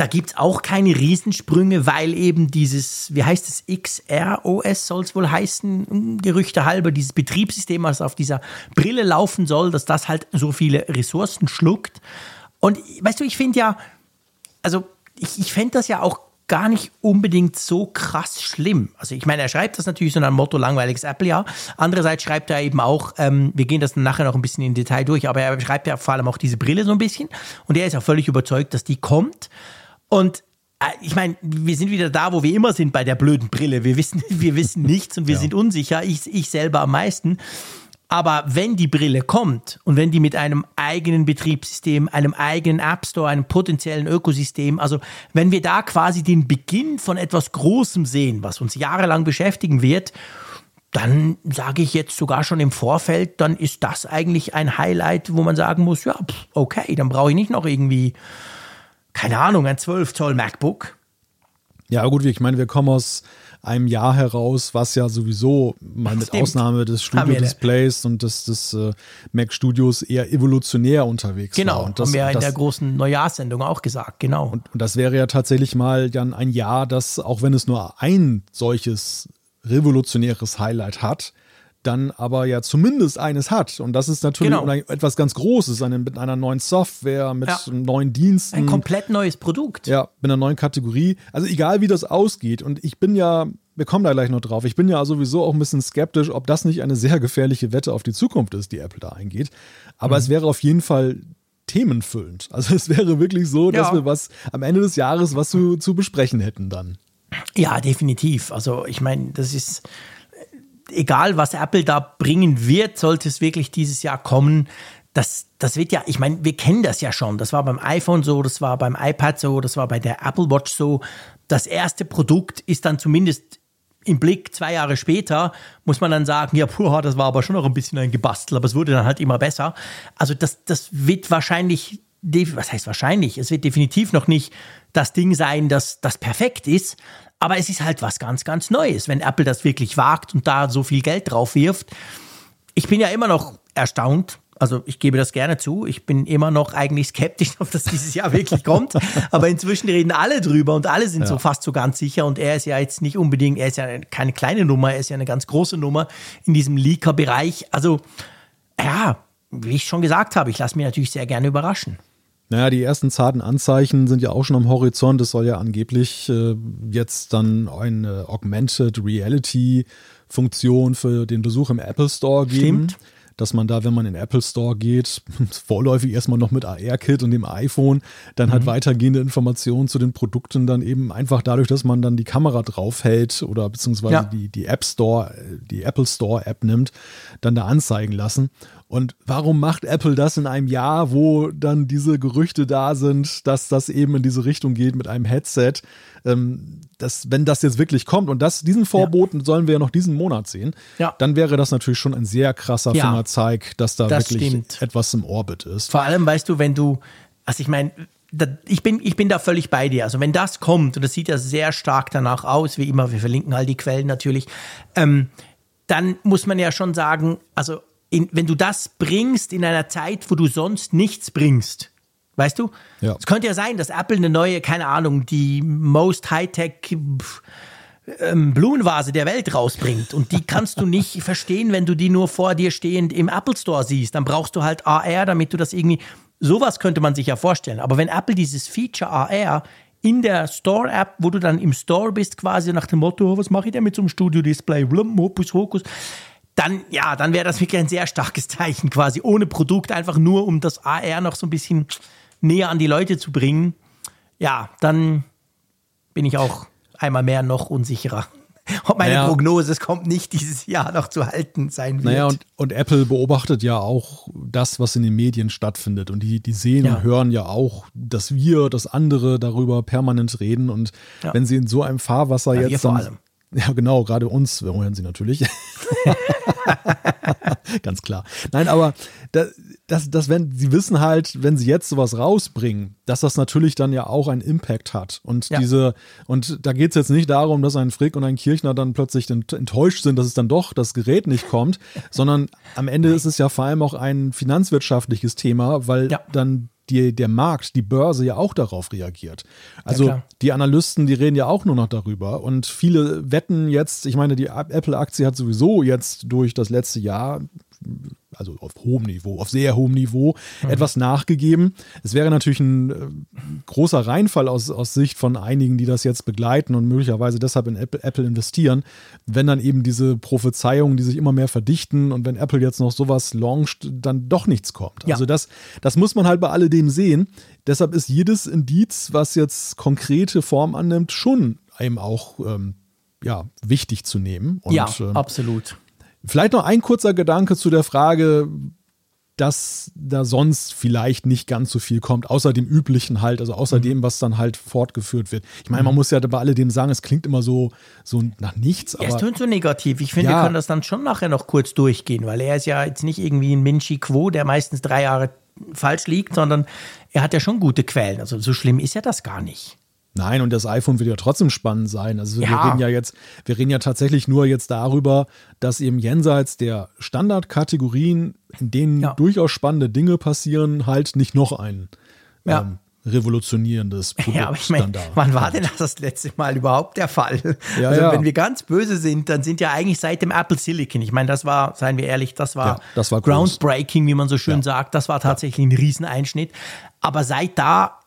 da gibt es auch keine Riesensprünge, weil eben dieses, wie heißt es, XROS soll es wohl heißen, Gerüchte halber, dieses Betriebssystem, was auf dieser Brille laufen soll, dass das halt so viele Ressourcen schluckt. Und weißt du, ich finde ja, also ich, ich fände das ja auch gar nicht unbedingt so krass schlimm. Also ich meine, er schreibt das natürlich so ein Motto langweiliges Apple, ja. Andererseits schreibt er eben auch, ähm, wir gehen das nachher noch ein bisschen in Detail durch, aber er schreibt ja vor allem auch diese Brille so ein bisschen und er ist ja völlig überzeugt, dass die kommt. Und äh, ich meine, wir sind wieder da, wo wir immer sind bei der blöden Brille. Wir wissen, wir wissen nichts und wir ja. sind unsicher. Ich, ich selber am meisten. Aber wenn die Brille kommt und wenn die mit einem eigenen Betriebssystem, einem eigenen App Store, einem potenziellen Ökosystem, also wenn wir da quasi den Beginn von etwas Großem sehen, was uns jahrelang beschäftigen wird, dann sage ich jetzt sogar schon im Vorfeld, dann ist das eigentlich ein Highlight, wo man sagen muss, ja, okay, dann brauche ich nicht noch irgendwie keine Ahnung, ein 12 Zoll MacBook. Ja, gut, ich meine, wir kommen aus einem Jahr heraus, was ja sowieso mal mit Stimmt. Ausnahme des Studio-Displays und des, des äh, Mac Studios eher evolutionär unterwegs genau, war. Genau, haben wir ja in der großen Neujahrssendung auch gesagt, genau. Und, und das wäre ja tatsächlich mal dann ein Jahr, das, auch wenn es nur ein solches revolutionäres Highlight hat, dann aber ja zumindest eines hat. Und das ist natürlich genau. etwas ganz Großes, eine, mit einer neuen Software, mit ja. neuen Diensten. Ein komplett neues Produkt. Ja, mit einer neuen Kategorie. Also egal wie das ausgeht. Und ich bin ja, wir kommen da gleich noch drauf, ich bin ja sowieso auch ein bisschen skeptisch, ob das nicht eine sehr gefährliche Wette auf die Zukunft ist, die Apple da eingeht. Aber mhm. es wäre auf jeden Fall themenfüllend. Also es wäre wirklich so, dass ja. wir was am Ende des Jahres was zu, zu besprechen hätten dann. Ja, definitiv. Also ich meine, das ist egal was Apple da bringen wird, sollte es wirklich dieses Jahr kommen, das, das wird ja, ich meine, wir kennen das ja schon. Das war beim iPhone so, das war beim iPad so, das war bei der Apple Watch so. Das erste Produkt ist dann zumindest im Blick zwei Jahre später, muss man dann sagen, ja, puh, das war aber schon noch ein bisschen ein Gebastel, aber es wurde dann halt immer besser. Also das, das wird wahrscheinlich, was heißt wahrscheinlich, es wird definitiv noch nicht das Ding sein, das, das perfekt ist, aber es ist halt was ganz, ganz Neues, wenn Apple das wirklich wagt und da so viel Geld drauf wirft. Ich bin ja immer noch erstaunt. Also ich gebe das gerne zu. Ich bin immer noch eigentlich skeptisch, ob das dieses Jahr wirklich kommt. Aber inzwischen reden alle drüber und alle sind ja. so fast so ganz sicher. Und er ist ja jetzt nicht unbedingt, er ist ja keine kleine Nummer, er ist ja eine ganz große Nummer in diesem Leaker-Bereich. Also ja, wie ich schon gesagt habe, ich lasse mich natürlich sehr gerne überraschen. Naja, die ersten zarten Anzeichen sind ja auch schon am Horizont. Es soll ja angeblich äh, jetzt dann eine Augmented Reality Funktion für den Besuch im Apple Store geben. Stimmt. dass man da, wenn man in den Apple Store geht, vorläufig erstmal noch mit AR-Kit und dem iPhone, dann halt mhm. weitergehende Informationen zu den Produkten dann eben einfach dadurch, dass man dann die Kamera draufhält oder beziehungsweise ja. die, die App Store, die Apple Store App nimmt, dann da anzeigen lassen. Und warum macht Apple das in einem Jahr, wo dann diese Gerüchte da sind, dass das eben in diese Richtung geht mit einem Headset? Ähm, dass, wenn das jetzt wirklich kommt und das, diesen Vorboten ja. sollen wir ja noch diesen Monat sehen, ja. dann wäre das natürlich schon ein sehr krasser ja. Fingerzeig, dass da das wirklich stimmt. etwas im Orbit ist. Vor allem, weißt du, wenn du, also ich meine, ich bin, ich bin da völlig bei dir. Also wenn das kommt, und das sieht ja sehr stark danach aus, wie immer, wir verlinken all die Quellen natürlich, ähm, dann muss man ja schon sagen, also in, wenn du das bringst in einer Zeit, wo du sonst nichts bringst, weißt du? Ja. Es könnte ja sein, dass Apple eine neue, keine Ahnung, die most high-tech ähm, Blumenvase der Welt rausbringt. Und die kannst du nicht verstehen, wenn du die nur vor dir stehend im Apple Store siehst. Dann brauchst du halt AR, damit du das irgendwie. Sowas könnte man sich ja vorstellen. Aber wenn Apple dieses Feature AR in der Store-App, wo du dann im Store bist, quasi nach dem Motto, oh, was mache ich denn mit so einem Studio-Display? Hokus, Hokus dann, ja, dann wäre das wirklich ein sehr starkes Zeichen quasi, ohne Produkt, einfach nur um das AR noch so ein bisschen näher an die Leute zu bringen. Ja, dann bin ich auch einmal mehr noch unsicherer. Ob meine naja, Prognose, es kommt nicht dieses Jahr noch zu halten sein wird. Naja, und, und Apple beobachtet ja auch das, was in den Medien stattfindet. Und die, die sehen ja. und hören ja auch, dass wir, dass andere darüber permanent reden. Und ja. wenn sie in so einem Fahrwasser ja, jetzt. Dann, ja, genau, gerade uns hören sie natürlich. Ganz klar. Nein, aber das, das, das, wenn, sie wissen halt, wenn sie jetzt sowas rausbringen, dass das natürlich dann ja auch einen Impact hat. Und ja. diese, und da geht es jetzt nicht darum, dass ein Frick und ein Kirchner dann plötzlich enttäuscht sind, dass es dann doch das Gerät nicht kommt, sondern am Ende ist es ja vor allem auch ein finanzwirtschaftliches Thema, weil ja. dann die, der Markt, die Börse ja auch darauf reagiert. Also ja, die Analysten, die reden ja auch nur noch darüber und viele wetten jetzt, ich meine, die Apple-Aktie hat sowieso jetzt durch das letzte Jahr also auf hohem Niveau, auf sehr hohem Niveau, mhm. etwas nachgegeben. Es wäre natürlich ein äh, großer Reinfall aus, aus Sicht von einigen, die das jetzt begleiten und möglicherweise deshalb in Apple, Apple investieren, wenn dann eben diese Prophezeiungen, die sich immer mehr verdichten und wenn Apple jetzt noch sowas launcht, dann doch nichts kommt. Ja. Also das, das muss man halt bei alledem sehen. Deshalb ist jedes Indiz, was jetzt konkrete Form annimmt, schon eben auch ähm, ja, wichtig zu nehmen. Und, ja, ähm, absolut. Vielleicht noch ein kurzer Gedanke zu der Frage, dass da sonst vielleicht nicht ganz so viel kommt, außer dem üblichen halt, also außer mhm. dem, was dann halt fortgeführt wird. Ich meine, man mhm. muss ja bei alledem sagen, es klingt immer so, so nach nichts. Ja, es tönt so negativ. Ich finde, ja. wir können das dann schon nachher noch kurz durchgehen, weil er ist ja jetzt nicht irgendwie ein Minchi Quo, der meistens drei Jahre falsch liegt, sondern er hat ja schon gute Quellen. Also so schlimm ist ja das gar nicht. Nein, und das iPhone wird ja trotzdem spannend sein. Also ja. wir reden ja jetzt, wir reden ja tatsächlich nur jetzt darüber, dass eben jenseits der Standardkategorien, in denen ja. durchaus spannende Dinge passieren, halt nicht noch ein ja. ähm, revolutionierendes Produkt ja, aber ich mein, Wann war denn das das letzte Mal überhaupt der Fall? Ja, also ja. wenn wir ganz böse sind, dann sind ja eigentlich seit dem Apple Silicon, ich meine, das war, seien wir ehrlich, das war, ja, das war groundbreaking, wie man so schön sagt. Das war tatsächlich ein Rieseneinschnitt. Aber seit da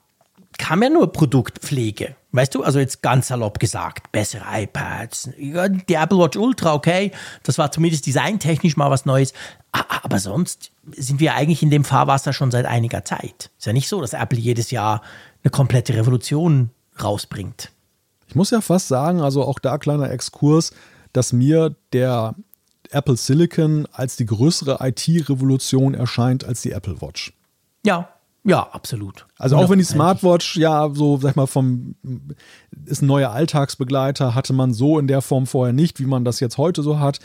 kam ja nur Produktpflege. Weißt du, also jetzt ganz salopp gesagt, bessere iPads, die Apple Watch Ultra, okay, das war zumindest designtechnisch mal was Neues. Aber sonst sind wir eigentlich in dem Fahrwasser schon seit einiger Zeit. Ist ja nicht so, dass Apple jedes Jahr eine komplette Revolution rausbringt. Ich muss ja fast sagen, also auch da kleiner Exkurs, dass mir der Apple Silicon als die größere IT-Revolution erscheint als die Apple Watch. Ja, ja, absolut. Also auch wenn die Smartwatch ja so, sag ich mal, vom ist ein neuer Alltagsbegleiter, hatte man so in der Form vorher nicht, wie man das jetzt heute so hat.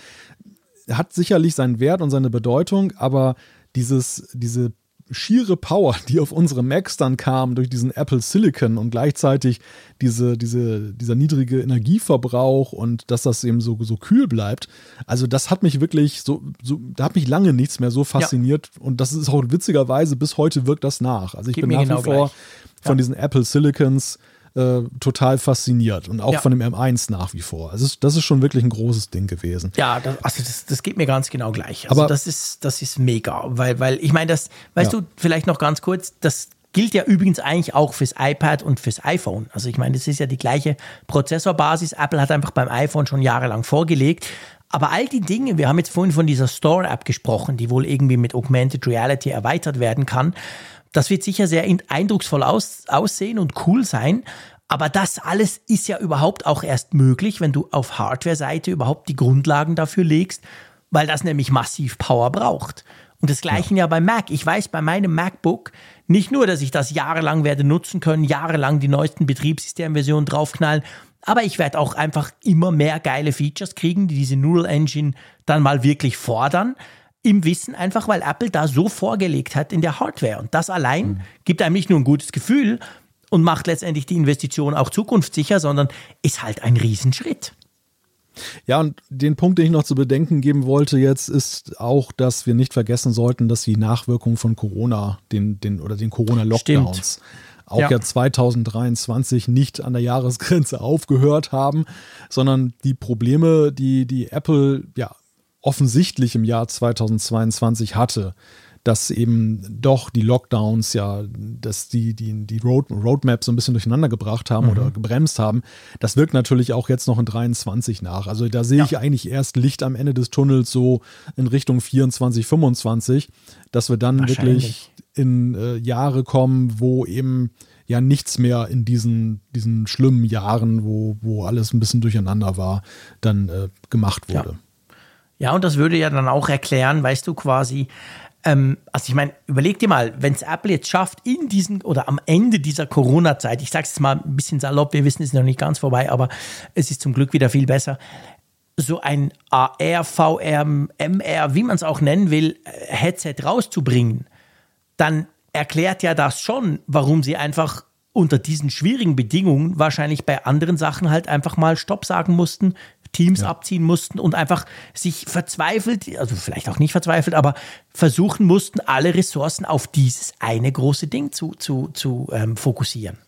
Hat sicherlich seinen Wert und seine Bedeutung, aber dieses, diese schiere Power, die auf unsere Macs dann kam durch diesen Apple Silicon und gleichzeitig diese, diese, dieser niedrige Energieverbrauch und dass das eben so, so kühl bleibt. Also das hat mich wirklich so, so da hat mich lange nichts mehr so fasziniert ja. und das ist auch witzigerweise bis heute wirkt das nach. Also ich Gib bin nach genau wie vor gleich. von ja. diesen Apple Silicons äh, total fasziniert und auch ja. von dem M1 nach wie vor. Also das ist schon wirklich ein großes Ding gewesen. Ja, das, also das, das geht mir ganz genau gleich. Also Aber das ist, das ist mega, weil, weil ich meine, das, weißt ja. du, vielleicht noch ganz kurz, das gilt ja übrigens eigentlich auch fürs iPad und fürs iPhone. Also ich meine, das ist ja die gleiche Prozessorbasis. Apple hat einfach beim iPhone schon jahrelang vorgelegt. Aber all die Dinge, wir haben jetzt vorhin von dieser Store-App gesprochen, die wohl irgendwie mit Augmented Reality erweitert werden kann. Das wird sicher sehr eindrucksvoll aus, aussehen und cool sein. Aber das alles ist ja überhaupt auch erst möglich, wenn du auf Hardware-Seite überhaupt die Grundlagen dafür legst, weil das nämlich massiv Power braucht. Und das gleiche ja. ja bei Mac. Ich weiß bei meinem MacBook nicht nur, dass ich das jahrelang werde nutzen können, jahrelang die neuesten Betriebssystemversionen draufknallen, aber ich werde auch einfach immer mehr geile Features kriegen, die diese Neural Engine dann mal wirklich fordern. Im Wissen einfach, weil Apple da so vorgelegt hat in der Hardware. Und das allein mhm. gibt einem nicht nur ein gutes Gefühl und macht letztendlich die Investition auch zukunftssicher, sondern ist halt ein Riesenschritt. Ja, und den Punkt, den ich noch zu bedenken geben wollte jetzt, ist auch, dass wir nicht vergessen sollten, dass die Nachwirkungen von Corona, den, den oder den Corona-Lockdowns, auch ja. ja 2023 nicht an der Jahresgrenze aufgehört haben, sondern die Probleme, die die Apple ja offensichtlich im Jahr 2022 hatte, dass eben doch die Lockdowns ja, dass die, die, die Road, Roadmaps so ein bisschen durcheinander gebracht haben mhm. oder gebremst haben. Das wirkt natürlich auch jetzt noch in 23 nach. Also da sehe ja. ich eigentlich erst Licht am Ende des Tunnels so in Richtung 24, 25, dass wir dann wirklich in äh, Jahre kommen, wo eben ja nichts mehr in diesen, diesen schlimmen Jahren, wo, wo alles ein bisschen durcheinander war, dann äh, gemacht wurde. Ja. Ja, und das würde ja dann auch erklären, weißt du, quasi, ähm, also ich meine, überleg dir mal, wenn es Apple jetzt schafft, in diesen oder am Ende dieser Corona-Zeit, ich sage es mal ein bisschen salopp, wir wissen, es ist noch nicht ganz vorbei, aber es ist zum Glück wieder viel besser, so ein AR, VR, MR, wie man es auch nennen will, äh, Headset rauszubringen, dann erklärt ja das schon, warum sie einfach unter diesen schwierigen Bedingungen wahrscheinlich bei anderen Sachen halt einfach mal Stopp sagen mussten, Teams ja. abziehen mussten und einfach sich verzweifelt, also vielleicht auch nicht verzweifelt, aber versuchen mussten, alle Ressourcen auf dieses eine große Ding zu, zu, zu ähm, fokussieren.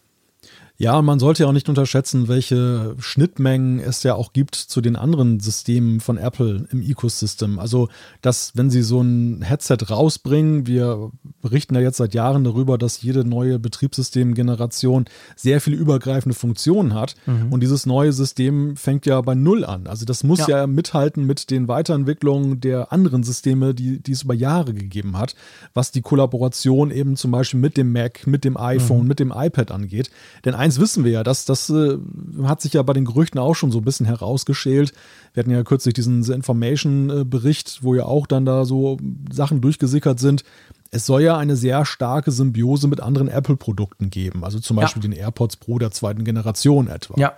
Ja, und man sollte ja auch nicht unterschätzen, welche Schnittmengen es ja auch gibt zu den anderen Systemen von Apple im Ecosystem. Also, dass, wenn sie so ein Headset rausbringen, wir berichten ja jetzt seit Jahren darüber, dass jede neue Betriebssystemgeneration sehr viele übergreifende Funktionen hat. Mhm. Und dieses neue System fängt ja bei Null an. Also, das muss ja. ja, mithalten mit den Weiterentwicklungen der anderen Systeme, die, die es über Jahre gegeben hat, was die Kollaboration eben zum Beispiel mit dem Mac, mit dem iPhone, mhm. mit dem iPad angeht. Denn ein eins wissen wir ja, das, das äh, hat sich ja bei den Gerüchten auch schon so ein bisschen herausgeschält. Wir hatten ja kürzlich diesen The Information-Bericht, wo ja auch dann da so Sachen durchgesickert sind. Es soll ja eine sehr starke Symbiose mit anderen Apple-Produkten geben, also zum Beispiel ja. den AirPods Pro der zweiten Generation etwa. Ja.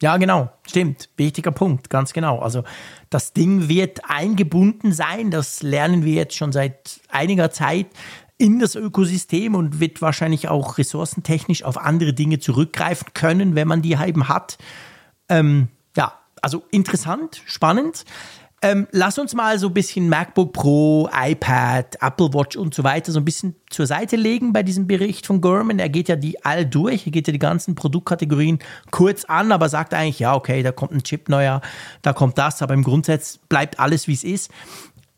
Ja, genau, stimmt. Wichtiger Punkt, ganz genau. Also das Ding wird eingebunden sein, das lernen wir jetzt schon seit einiger Zeit in das Ökosystem und wird wahrscheinlich auch ressourcentechnisch auf andere Dinge zurückgreifen können, wenn man die eben hat. Ähm, ja, also interessant, spannend. Ähm, lass uns mal so ein bisschen MacBook Pro, iPad, Apple Watch und so weiter so ein bisschen zur Seite legen bei diesem Bericht von Gurman. Er geht ja die all durch, er geht ja die ganzen Produktkategorien kurz an, aber sagt eigentlich, ja, okay, da kommt ein Chip neuer, da kommt das, aber im Grundsatz bleibt alles, wie es ist.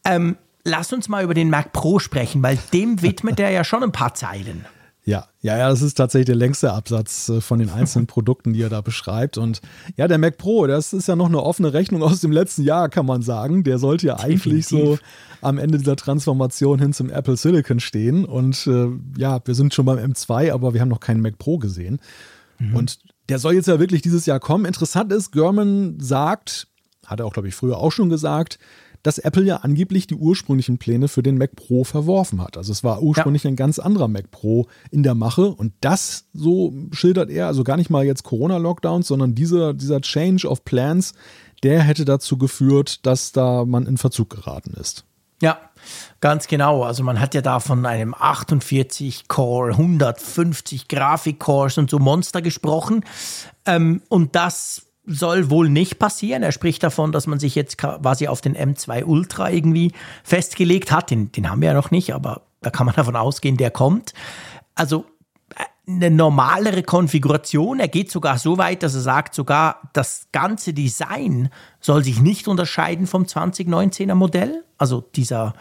Ähm, lass uns mal über den Mac Pro sprechen, weil dem widmet er ja schon ein paar Zeilen. Ja, ja, ja, das ist tatsächlich der längste Absatz äh, von den einzelnen Produkten, die er da beschreibt. Und ja, der Mac Pro, das ist ja noch eine offene Rechnung aus dem letzten Jahr, kann man sagen. Der sollte ja eigentlich Definitiv. so am Ende dieser Transformation hin zum Apple Silicon stehen. Und äh, ja, wir sind schon beim M2, aber wir haben noch keinen Mac Pro gesehen. Mhm. Und der soll jetzt ja wirklich dieses Jahr kommen. Interessant ist, German sagt, hat er auch, glaube ich, früher auch schon gesagt, dass Apple ja angeblich die ursprünglichen Pläne für den Mac Pro verworfen hat. Also es war ursprünglich ja. ein ganz anderer Mac Pro in der Mache und das, so schildert er, also gar nicht mal jetzt Corona-Lockdowns, sondern dieser, dieser Change of Plans, der hätte dazu geführt, dass da man in Verzug geraten ist. Ja, ganz genau. Also man hat ja da von einem 48 Core, 150 Grafik-Cores und so Monster gesprochen. Ähm, und das soll wohl nicht passieren. Er spricht davon, dass man sich jetzt quasi auf den M2 Ultra irgendwie festgelegt hat. Den, den haben wir ja noch nicht, aber da kann man davon ausgehen, der kommt. Also äh, eine normalere Konfiguration. Er geht sogar so weit, dass er sagt, sogar das ganze Design soll sich nicht unterscheiden vom 2019er Modell. Also dieser,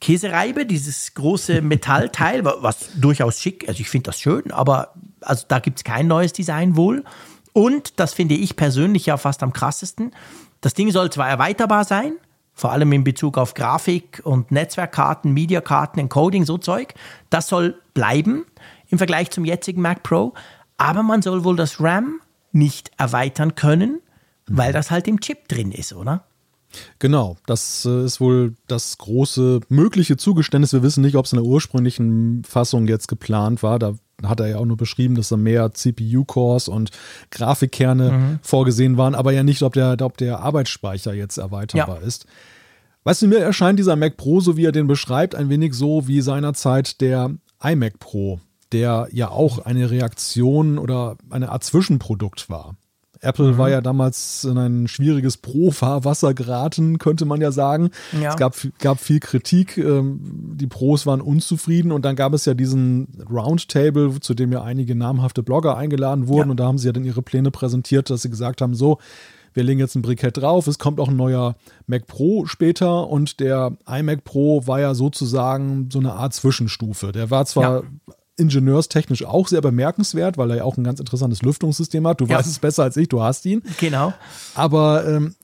Käsereibe, dieses große Metallteil, was durchaus schick, also ich finde das schön, aber also da gibt es kein neues Design wohl. Und das finde ich persönlich ja fast am krassesten. Das Ding soll zwar erweiterbar sein, vor allem in Bezug auf Grafik und Netzwerkkarten, Mediakarten, Encoding, so Zeug. Das soll bleiben im Vergleich zum jetzigen Mac Pro. Aber man soll wohl das RAM nicht erweitern können, weil das halt im Chip drin ist, oder? Genau, das äh, ist wohl das große mögliche Zugeständnis. Wir wissen nicht, ob es in der ursprünglichen Fassung jetzt geplant war. Da hat er ja auch nur beschrieben, dass da mehr CPU-Cores und Grafikkerne mhm. vorgesehen waren, aber ja nicht, ob der, ob der Arbeitsspeicher jetzt erweiterbar ja. ist. Weißt du, mir erscheint dieser Mac Pro, so wie er den beschreibt, ein wenig so wie seinerzeit der iMac Pro, der ja auch eine Reaktion oder eine Art Zwischenprodukt war. Apple mhm. war ja damals in ein schwieriges Pro-Fahrwasser geraten, könnte man ja sagen. Ja. Es gab, gab viel Kritik, ähm, die Pros waren unzufrieden und dann gab es ja diesen Roundtable, zu dem ja einige namhafte Blogger eingeladen wurden ja. und da haben sie ja dann ihre Pläne präsentiert, dass sie gesagt haben, so, wir legen jetzt ein Brikett drauf, es kommt auch ein neuer Mac Pro später und der iMac Pro war ja sozusagen so eine Art Zwischenstufe. Der war zwar ja ingenieurstechnisch auch sehr bemerkenswert, weil er ja auch ein ganz interessantes Lüftungssystem hat. Du ja. weißt es besser als ich, du hast ihn. Genau. Aber ähm,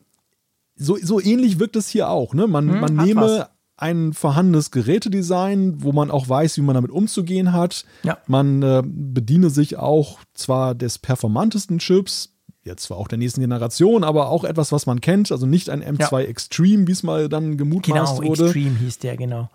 so, so ähnlich wirkt es hier auch. Ne? Man, hm, man nehme was. ein vorhandenes Gerätedesign, wo man auch weiß, wie man damit umzugehen hat. Ja. Man äh, bediene sich auch zwar des performantesten Chips, jetzt zwar auch der nächsten Generation, aber auch etwas, was man kennt. Also nicht ein M2 ja. Extreme, wie es mal dann gemutmaßt genau, wurde. Genau, Extreme hieß der, genau.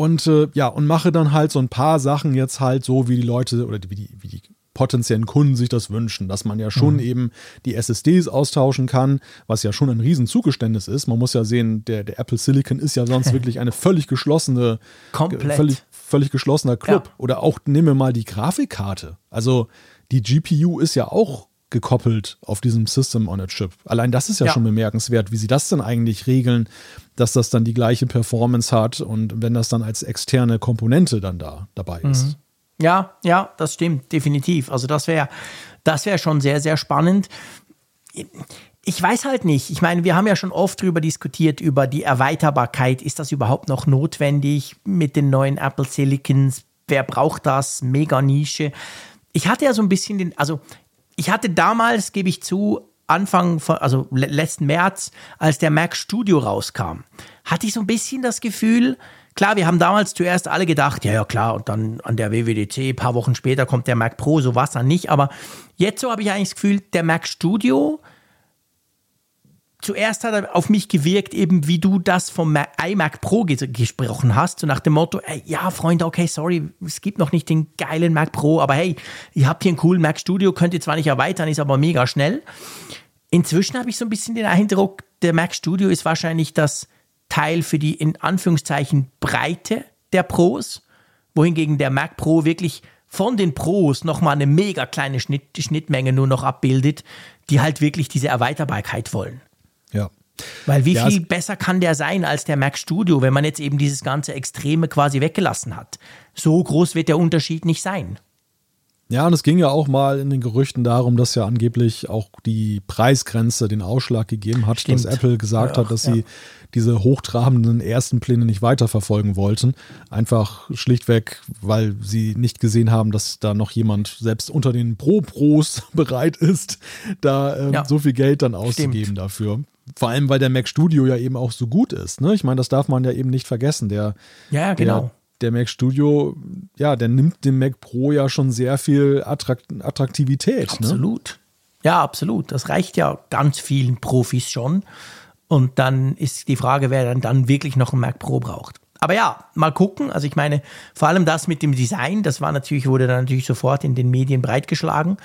Und äh, ja, und mache dann halt so ein paar Sachen jetzt halt so, wie die Leute oder wie die, wie die potenziellen Kunden sich das wünschen, dass man ja schon mhm. eben die SSDs austauschen kann, was ja schon ein Riesenzugeständnis ist. Man muss ja sehen, der, der Apple Silicon ist ja sonst wirklich eine völlig geschlossene, Komplett. völlig, völlig geschlossener Club. Ja. Oder auch, nehmen wir mal die Grafikkarte. Also die GPU ist ja auch gekoppelt auf diesem System on a Chip. Allein das ist ja, ja, schon bemerkenswert, wie sie das denn eigentlich regeln, dass das dann die gleiche Performance hat und wenn das dann als externe Komponente dann da dabei ist. Mhm. Ja, ja, das stimmt, definitiv. Also das wäre das wäre schon sehr, sehr spannend. Ich weiß halt nicht. Ich meine, wir haben ja schon oft darüber diskutiert, über die Erweiterbarkeit. Ist das überhaupt noch notwendig mit den neuen Apple Silicons? Wer braucht das? Mega Nische. Ich hatte ja so ein bisschen den, also ich hatte damals, gebe ich zu, Anfang von, also letzten März, als der Mac Studio rauskam, hatte ich so ein bisschen das Gefühl, klar, wir haben damals zuerst alle gedacht, ja, ja, klar, und dann an der WWDC, ein paar Wochen später kommt der Mac Pro, so war es dann nicht, aber jetzt so habe ich eigentlich das Gefühl, der Mac Studio zuerst hat er auf mich gewirkt, eben wie du das vom iMac Pro ges gesprochen hast, so nach dem Motto, ey, ja, Freunde, okay, sorry, es gibt noch nicht den geilen Mac Pro, aber hey, ihr habt hier einen coolen Mac Studio, könnt ihr zwar nicht erweitern, ist aber mega schnell. Inzwischen habe ich so ein bisschen den Eindruck, der Mac Studio ist wahrscheinlich das Teil für die in Anführungszeichen Breite der Pros, wohingegen der Mac Pro wirklich von den Pros nochmal eine mega kleine Schnitt, Schnittmenge nur noch abbildet, die halt wirklich diese Erweiterbarkeit wollen. Ja. Weil wie ja, viel besser kann der sein als der Mac Studio, wenn man jetzt eben dieses ganze Extreme quasi weggelassen hat? So groß wird der Unterschied nicht sein. Ja, und es ging ja auch mal in den Gerüchten darum, dass ja angeblich auch die Preisgrenze den Ausschlag gegeben hat, Stimmt. dass Apple gesagt ja, hat, dass ja. sie diese hochtrabenden ersten Pläne nicht weiterverfolgen wollten. Einfach schlichtweg, weil sie nicht gesehen haben, dass da noch jemand selbst unter den Pro-Pros bereit ist, da ähm, ja. so viel Geld dann auszugeben Stimmt. dafür. Vor allem, weil der Mac Studio ja eben auch so gut ist. Ne? Ich meine, das darf man ja eben nicht vergessen. Der, ja, genau. Der, der Mac Studio, ja, der nimmt dem Mac Pro ja schon sehr viel Attrakt Attraktivität. Ne? Absolut. Ne? Ja, absolut. Das reicht ja ganz vielen Profis schon. Und dann ist die Frage, wer dann, dann wirklich noch einen Mac Pro braucht. Aber ja, mal gucken. Also ich meine, vor allem das mit dem Design, das war natürlich, wurde dann natürlich sofort in den Medien breitgeschlagen,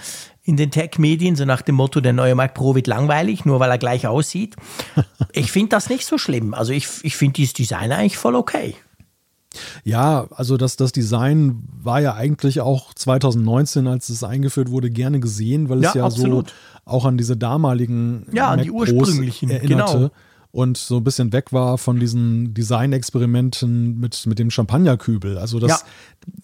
in den Tech-Medien, so nach dem Motto, der neue Mac Pro wird langweilig, nur weil er gleich aussieht. Ich finde das nicht so schlimm. Also ich, ich finde dieses Design eigentlich voll okay. Ja, also das, das Design war ja eigentlich auch 2019, als es eingeführt wurde, gerne gesehen, weil es ja, ja so auch an diese damaligen ja, an die ursprünglichen erinnerte. Genau. Und so ein bisschen weg war von diesen Designexperimenten mit, mit dem Champagnerkübel. Also das, ja.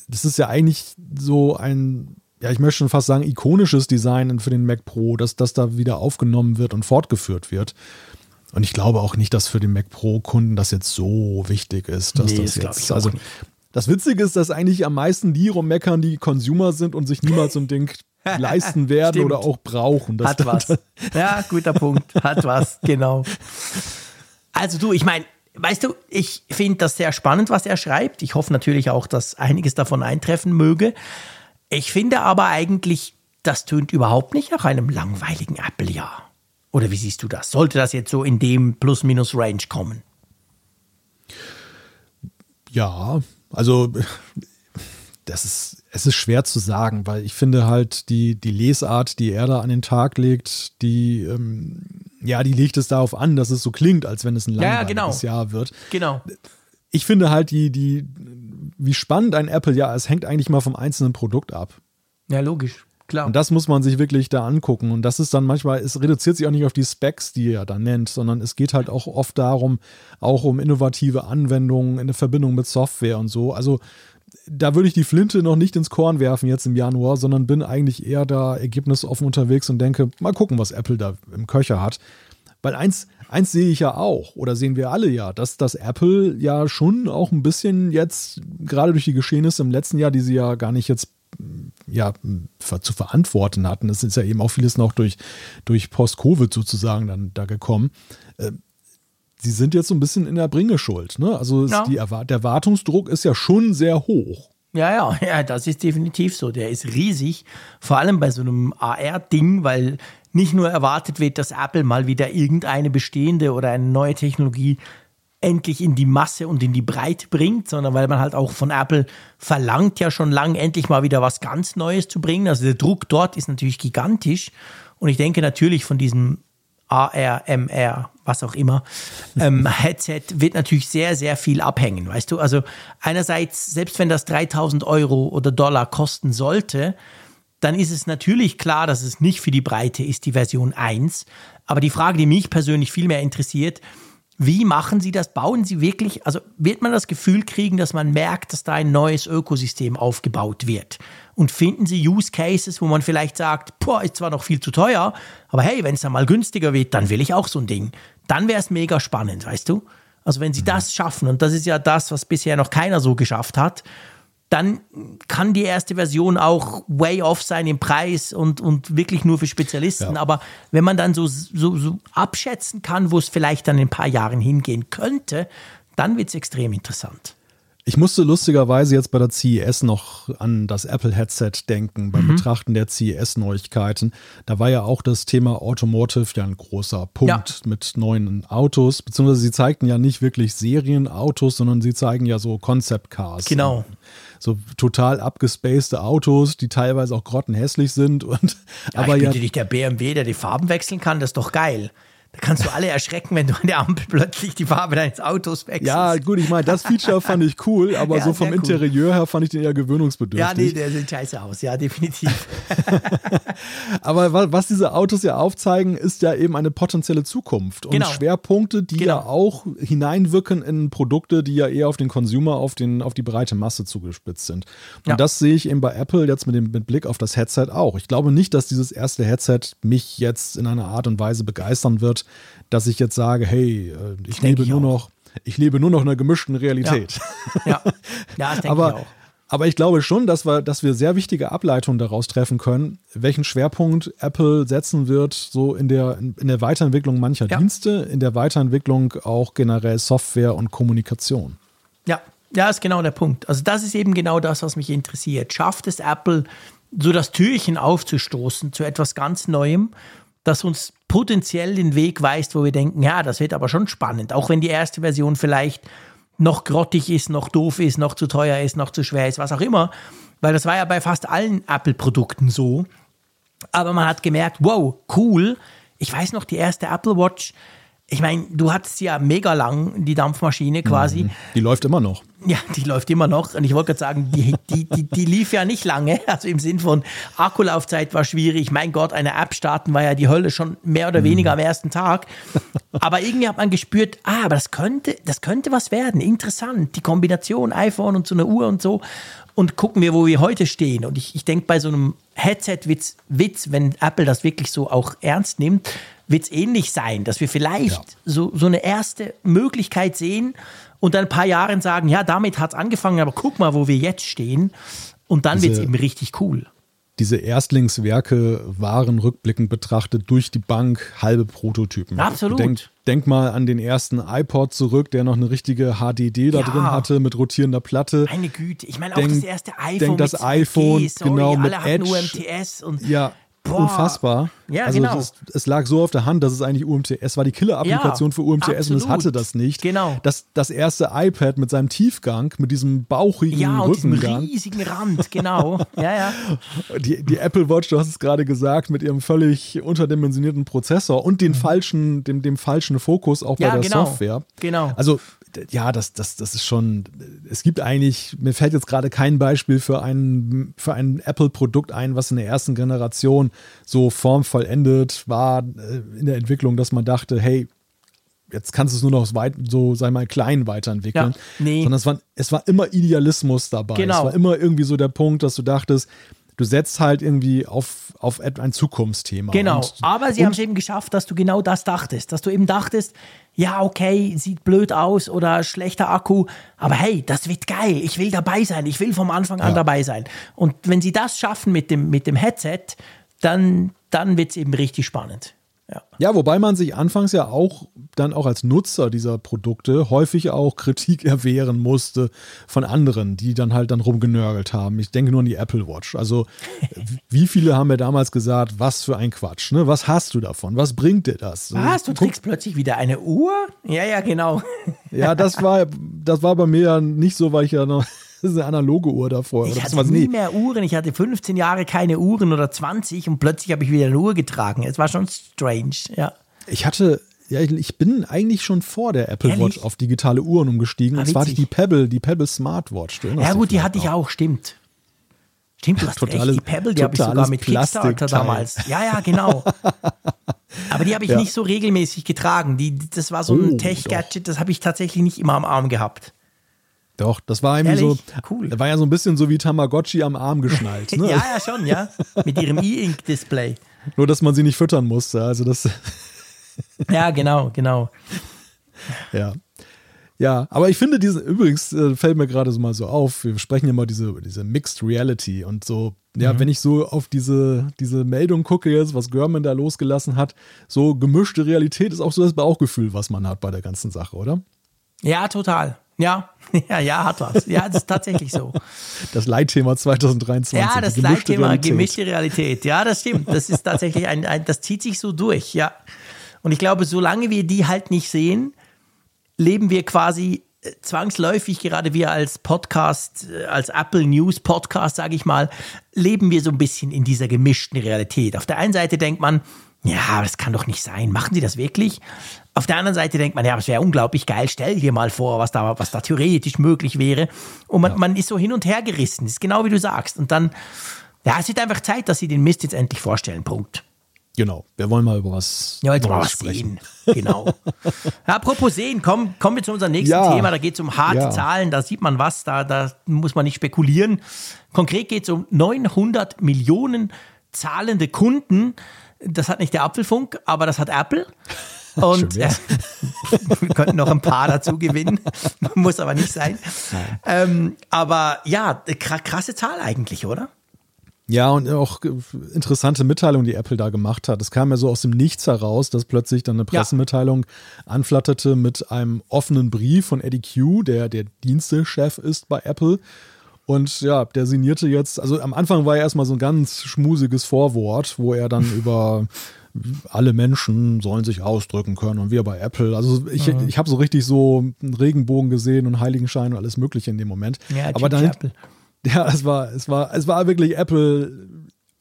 das ist ja eigentlich so ein, ja, ich möchte schon fast sagen, ikonisches Design für den Mac Pro, dass das da wieder aufgenommen wird und fortgeführt wird. Und ich glaube auch nicht, dass für den Mac Pro-Kunden das jetzt so wichtig ist, dass nee, das, das jetzt. Also, nicht. das Witzige ist, dass eigentlich am meisten die rummeckern, die Consumer sind und sich niemals so ein Ding leisten werden oder auch brauchen. Das Hat was. ja, guter Punkt. Hat was, genau. Also du, ich meine, weißt du, ich finde das sehr spannend, was er schreibt. Ich hoffe natürlich auch, dass einiges davon eintreffen möge. Ich finde aber eigentlich, das tönt überhaupt nicht nach einem langweiligen Apple-Jahr. Oder wie siehst du das? Sollte das jetzt so in dem Plus-Minus-Range kommen? Ja, also das ist, es ist schwer zu sagen, weil ich finde halt die, die Lesart, die er da an den Tag legt, die, ähm, ja, die legt es darauf an, dass es so klingt, als wenn es ein langweiliges ja, genau. Jahr wird. Genau. Ich finde halt die, die, wie spannend ein Apple-Jahr ist, hängt eigentlich mal vom einzelnen Produkt ab. Ja, logisch. Klar. Und das muss man sich wirklich da angucken. Und das ist dann manchmal, es reduziert sich auch nicht auf die Specs, die er da nennt, sondern es geht halt auch oft darum, auch um innovative Anwendungen in der Verbindung mit Software und so. Also da würde ich die Flinte noch nicht ins Korn werfen jetzt im Januar, sondern bin eigentlich eher da ergebnisoffen unterwegs und denke, mal gucken, was Apple da im Köcher hat. Weil eins, eins sehe ich ja auch, oder sehen wir alle ja, dass das Apple ja schon auch ein bisschen jetzt, gerade durch die Geschehnisse im letzten Jahr, die sie ja gar nicht jetzt ja, zu verantworten hatten. Es ist ja eben auch vieles noch durch, durch Post-Covid sozusagen dann da gekommen. Äh, sie sind jetzt so ein bisschen in der Bringeschuld. Ne? Also ja. die, der Erwartungsdruck ist ja schon sehr hoch. Ja, ja, ja, das ist definitiv so. Der ist riesig, vor allem bei so einem AR-Ding, weil nicht nur erwartet wird, dass Apple mal wieder irgendeine bestehende oder eine neue Technologie endlich in die Masse und in die Breite bringt, sondern weil man halt auch von Apple verlangt ja schon lange endlich mal wieder was ganz Neues zu bringen. Also der Druck dort ist natürlich gigantisch und ich denke natürlich von diesem AR, MR, was auch immer, ähm, Headset wird natürlich sehr, sehr viel abhängen, weißt du? Also einerseits, selbst wenn das 3000 Euro oder Dollar kosten sollte, dann ist es natürlich klar, dass es nicht für die Breite ist, die Version 1. Aber die Frage, die mich persönlich viel mehr interessiert, wie machen Sie das? Bauen Sie wirklich, also wird man das Gefühl kriegen, dass man merkt, dass da ein neues Ökosystem aufgebaut wird? Und finden Sie Use Cases, wo man vielleicht sagt, boah, ist zwar noch viel zu teuer, aber hey, wenn es dann mal günstiger wird, dann will ich auch so ein Ding. Dann wäre es mega spannend, weißt du? Also wenn Sie das schaffen, und das ist ja das, was bisher noch keiner so geschafft hat, dann kann die erste Version auch way off sein im Preis und, und wirklich nur für Spezialisten. Ja. Aber wenn man dann so, so, so abschätzen kann, wo es vielleicht dann in ein paar Jahren hingehen könnte, dann wird es extrem interessant. Ich musste lustigerweise jetzt bei der CES noch an das Apple-Headset denken, beim mhm. Betrachten der CES-Neuigkeiten. Da war ja auch das Thema Automotive ja ein großer Punkt ja. mit neuen Autos, beziehungsweise sie zeigten ja nicht wirklich Serienautos, sondern sie zeigen ja so Concept Cars. Genau. So total abgespacede Autos, die teilweise auch grottenhässlich sind. Und, ja, aber ich ja, nicht der BMW, der die Farben wechseln kann, das ist doch geil. Da kannst du alle erschrecken, wenn du an der Ampel plötzlich die Farbe deines Autos wechselst. Ja, gut, ich meine, das Feature fand ich cool, aber ja, so vom Interieur her fand ich den eher gewöhnungsbedürftig. Ja, nee, der sieht scheiße aus, ja, definitiv. aber was diese Autos ja aufzeigen, ist ja eben eine potenzielle Zukunft und genau. Schwerpunkte, die genau. ja auch hineinwirken in Produkte, die ja eher auf den Consumer, auf, den, auf die breite Masse zugespitzt sind. Und ja. das sehe ich eben bei Apple jetzt mit dem mit Blick auf das Headset auch. Ich glaube nicht, dass dieses erste Headset mich jetzt in einer Art und Weise begeistern wird, dass ich jetzt sage, hey, äh, ich, ich lebe nur auch. noch, ich lebe nur noch in einer gemischten Realität. Ja, ja. ja das denke aber, ich auch. Aber ich glaube schon, dass wir, dass wir sehr wichtige Ableitungen daraus treffen können, welchen Schwerpunkt Apple setzen wird, so in der, in der Weiterentwicklung mancher ja. Dienste, in der Weiterentwicklung auch generell Software und Kommunikation. Ja, ja, ist genau der Punkt. Also das ist eben genau das, was mich interessiert. Schafft es Apple, so das Türchen aufzustoßen zu etwas ganz Neuem, das uns potenziell den Weg weist, wo wir denken, ja, das wird aber schon spannend, auch wenn die erste Version vielleicht noch grottig ist, noch doof ist, noch zu teuer ist, noch zu schwer ist, was auch immer, weil das war ja bei fast allen Apple-Produkten so. Aber man hat gemerkt, wow, cool. Ich weiß noch, die erste Apple Watch, ich meine, du hattest ja mega lang die Dampfmaschine quasi. Mhm. Die läuft immer noch. Ja, die läuft immer noch. Und ich wollte gerade sagen, die, die, die, die lief ja nicht lange. Also im Sinn von Akkulaufzeit war schwierig. Mein Gott, eine App starten war ja die Hölle schon mehr oder weniger mhm. am ersten Tag. Aber irgendwie hat man gespürt, ah, aber das könnte, das könnte was werden. Interessant. Die Kombination iPhone und so eine Uhr und so. Und gucken wir, wo wir heute stehen. Und ich, ich denke, bei so einem Headset-Witz, Witz, wenn Apple das wirklich so auch ernst nimmt, wird es ähnlich sein, dass wir vielleicht ja. so, so eine erste Möglichkeit sehen und dann ein paar Jahren sagen, ja, damit hat es angefangen, aber guck mal, wo wir jetzt stehen. Und dann wird es eben richtig cool diese Erstlingswerke waren rückblickend betrachtet durch die Bank halbe Prototypen. Absolut. Denk, denk mal an den ersten iPod zurück, der noch eine richtige HDD da ja. drin hatte mit rotierender Platte. Meine Güte, ich meine auch das erste iPhone. Denk das iPhone, sorry, genau, alle mit hatten Edge. UMTS und ja, Boah. Unfassbar. Ja, also genau. Das, es lag so auf der Hand, dass es eigentlich UMTS war, die Killer-Applikation Ja, für UMTS und es absolut. hatte das nicht. Genau. Das, das erste iPad mit seinem Tiefgang, mit diesem bauchigen ja, und diesem Rückengang. riesigen Rand, genau. ja, ja. Die, die Apple Watch, du hast es gerade gesagt, mit ihrem völlig unterdimensionierten Prozessor und den falschen, dem, dem falschen Fokus auch bei Mhm. Ja, der genau. Software. Genau. Also ja, das, das, das ist schon, es gibt eigentlich, mir fällt jetzt gerade kein Beispiel für ein, für ein Apple-Produkt ein, was in der ersten Generation so formvollendet war äh, in der Entwicklung, dass man dachte, hey, jetzt kannst du es nur noch weit, so, sei mal, klein weiterentwickeln. Ja, nee. Sondern es war, es war immer Idealismus dabei. Genau. Es war immer irgendwie so der Punkt, dass du dachtest, du setzt halt irgendwie auf, auf ein Zukunftsthema. Genau, Und, aber sie haben es eben geschafft, dass du genau das dachtest, dass du eben dachtest, ja, okay, sieht blöd aus oder schlechter Akku, aber hey, das wird geil, ich will dabei sein, ich will vom Anfang an Ja. dabei sein. Und wenn sie das schaffen mit dem, mit dem Headset, dann, dann wird es eben richtig spannend. Ja. Ja, wobei man sich anfangs ja auch dann auch als Nutzer dieser Produkte häufig auch Kritik erwehren musste von anderen, die dann halt dann rumgenörgelt haben. Ich denke nur an die Apple Watch. Also wie viele haben mir damals gesagt, was für ein Quatsch, ne? Was hast du davon? Was bringt dir das? Was, du trägst plötzlich wieder eine Uhr? Ja, ja, genau. Ja, das war, das war bei mir ja nicht so, weil ich ja noch ist eine analoge Uhr davor. Ich hatte nie mehr Uhren. Ich hatte 15 Jahre keine Uhren oder 20 und plötzlich habe ich wieder eine Uhr getragen. Es war schon strange, ja. Ich hatte, ja, ich, bin eigentlich schon vor der Apple Ehrlich? Watch auf digitale Uhren umgestiegen. Ah, und zwar hatte ich die. Pebble, die Pebble Smartwatch. Ja gut, die hatte ich auch, stimmt. Stimmt, du hast Totales- recht, die Pebble, die habe ich sogar mit Kickstarter damals. Ja, ja, genau. Aber die habe ich Ja. nicht so regelmäßig getragen. Die, das war so ein Oh, Tech-Gadget, das habe ich tatsächlich nicht immer am Arm gehabt. Doch, das war irgendwie Ehrlich? so. Cool. Das war ja so ein bisschen so wie Tamagotchi am Arm geschnallt. Ne? Ja, ja, schon, ja. Mit ihrem E-Ink-Display. Nur, dass man sie nicht füttern musste. Also das, Ja, genau, genau. ja. Ja, aber ich finde diese, übrigens äh, fällt mir gerade so mal so auf, wir sprechen immer diese, diese Mixed Reality und so, Mhm. ja, wenn ich so auf diese, diese Meldung gucke jetzt, was Görman da losgelassen hat, so gemischte Realität ist auch so das Bauchgefühl, was man hat bei der ganzen Sache, oder? Ja, total. Ja, ja, ja, hat was. Ja, das ist tatsächlich so. Das Leitthema 2023. Ja, das gemischte Leitthema Realität. gemischte Realität. Ja, das stimmt. Das ist tatsächlich ein, ein, das zieht sich so durch, ja. Und ich glaube, solange wir die halt nicht sehen, leben wir quasi äh, zwangsläufig, gerade wir als Podcast, äh, als Apple News Podcast, sage ich mal, leben wir so ein bisschen in dieser gemischten Realität. Auf der einen Seite denkt man, ja, das kann doch nicht sein. Machen Sie das wirklich? Auf der anderen Seite denkt man, ja, das wäre unglaublich geil. Stell dir mal vor, was da, was da theoretisch möglich wäre. Und man, man ist so hin und her gerissen. Das ist genau wie du sagst. Und dann, ja, es wird einfach Zeit, dass Sie den Mist jetzt endlich vorstellen. Punkt. Genau, wir wollen mal über was Ja, jetzt mal was sprechen. sehen. Genau. Ja, apropos sehen, komm, kommen wir zu unserem nächsten Ja. Thema. Da geht es um harte Ja. Zahlen, da sieht man was, da, da muss man nicht spekulieren. Konkret geht es um 900 Millionen zahlende Kunden. Das hat nicht der Apfelfunk, aber das hat Apple. Und äh, wir könnten noch ein paar dazu gewinnen, muss aber nicht sein. Ähm, aber ja, kra- krasse Zahl eigentlich, oder? Ja, und auch interessante Mitteilung, die Apple da gemacht hat. Es kam ja so aus dem Nichts heraus, dass plötzlich dann eine Ja. Pressemitteilung anflatterte mit einem offenen Brief von Eddie Q, der der Dienstechef ist bei Apple. Und ja, der signierte jetzt, also am Anfang war ja erstmal so ein ganz schmusiges Vorwort, wo er dann über alle Menschen sollen sich ausdrücken können und wir bei Apple. Also ich, Mhm. ich habe so richtig so einen Regenbogen gesehen und Heiligenschein und alles Mögliche in dem Moment. Ja, Aber dann, Apple. ja, es war, es war, es war wirklich Apple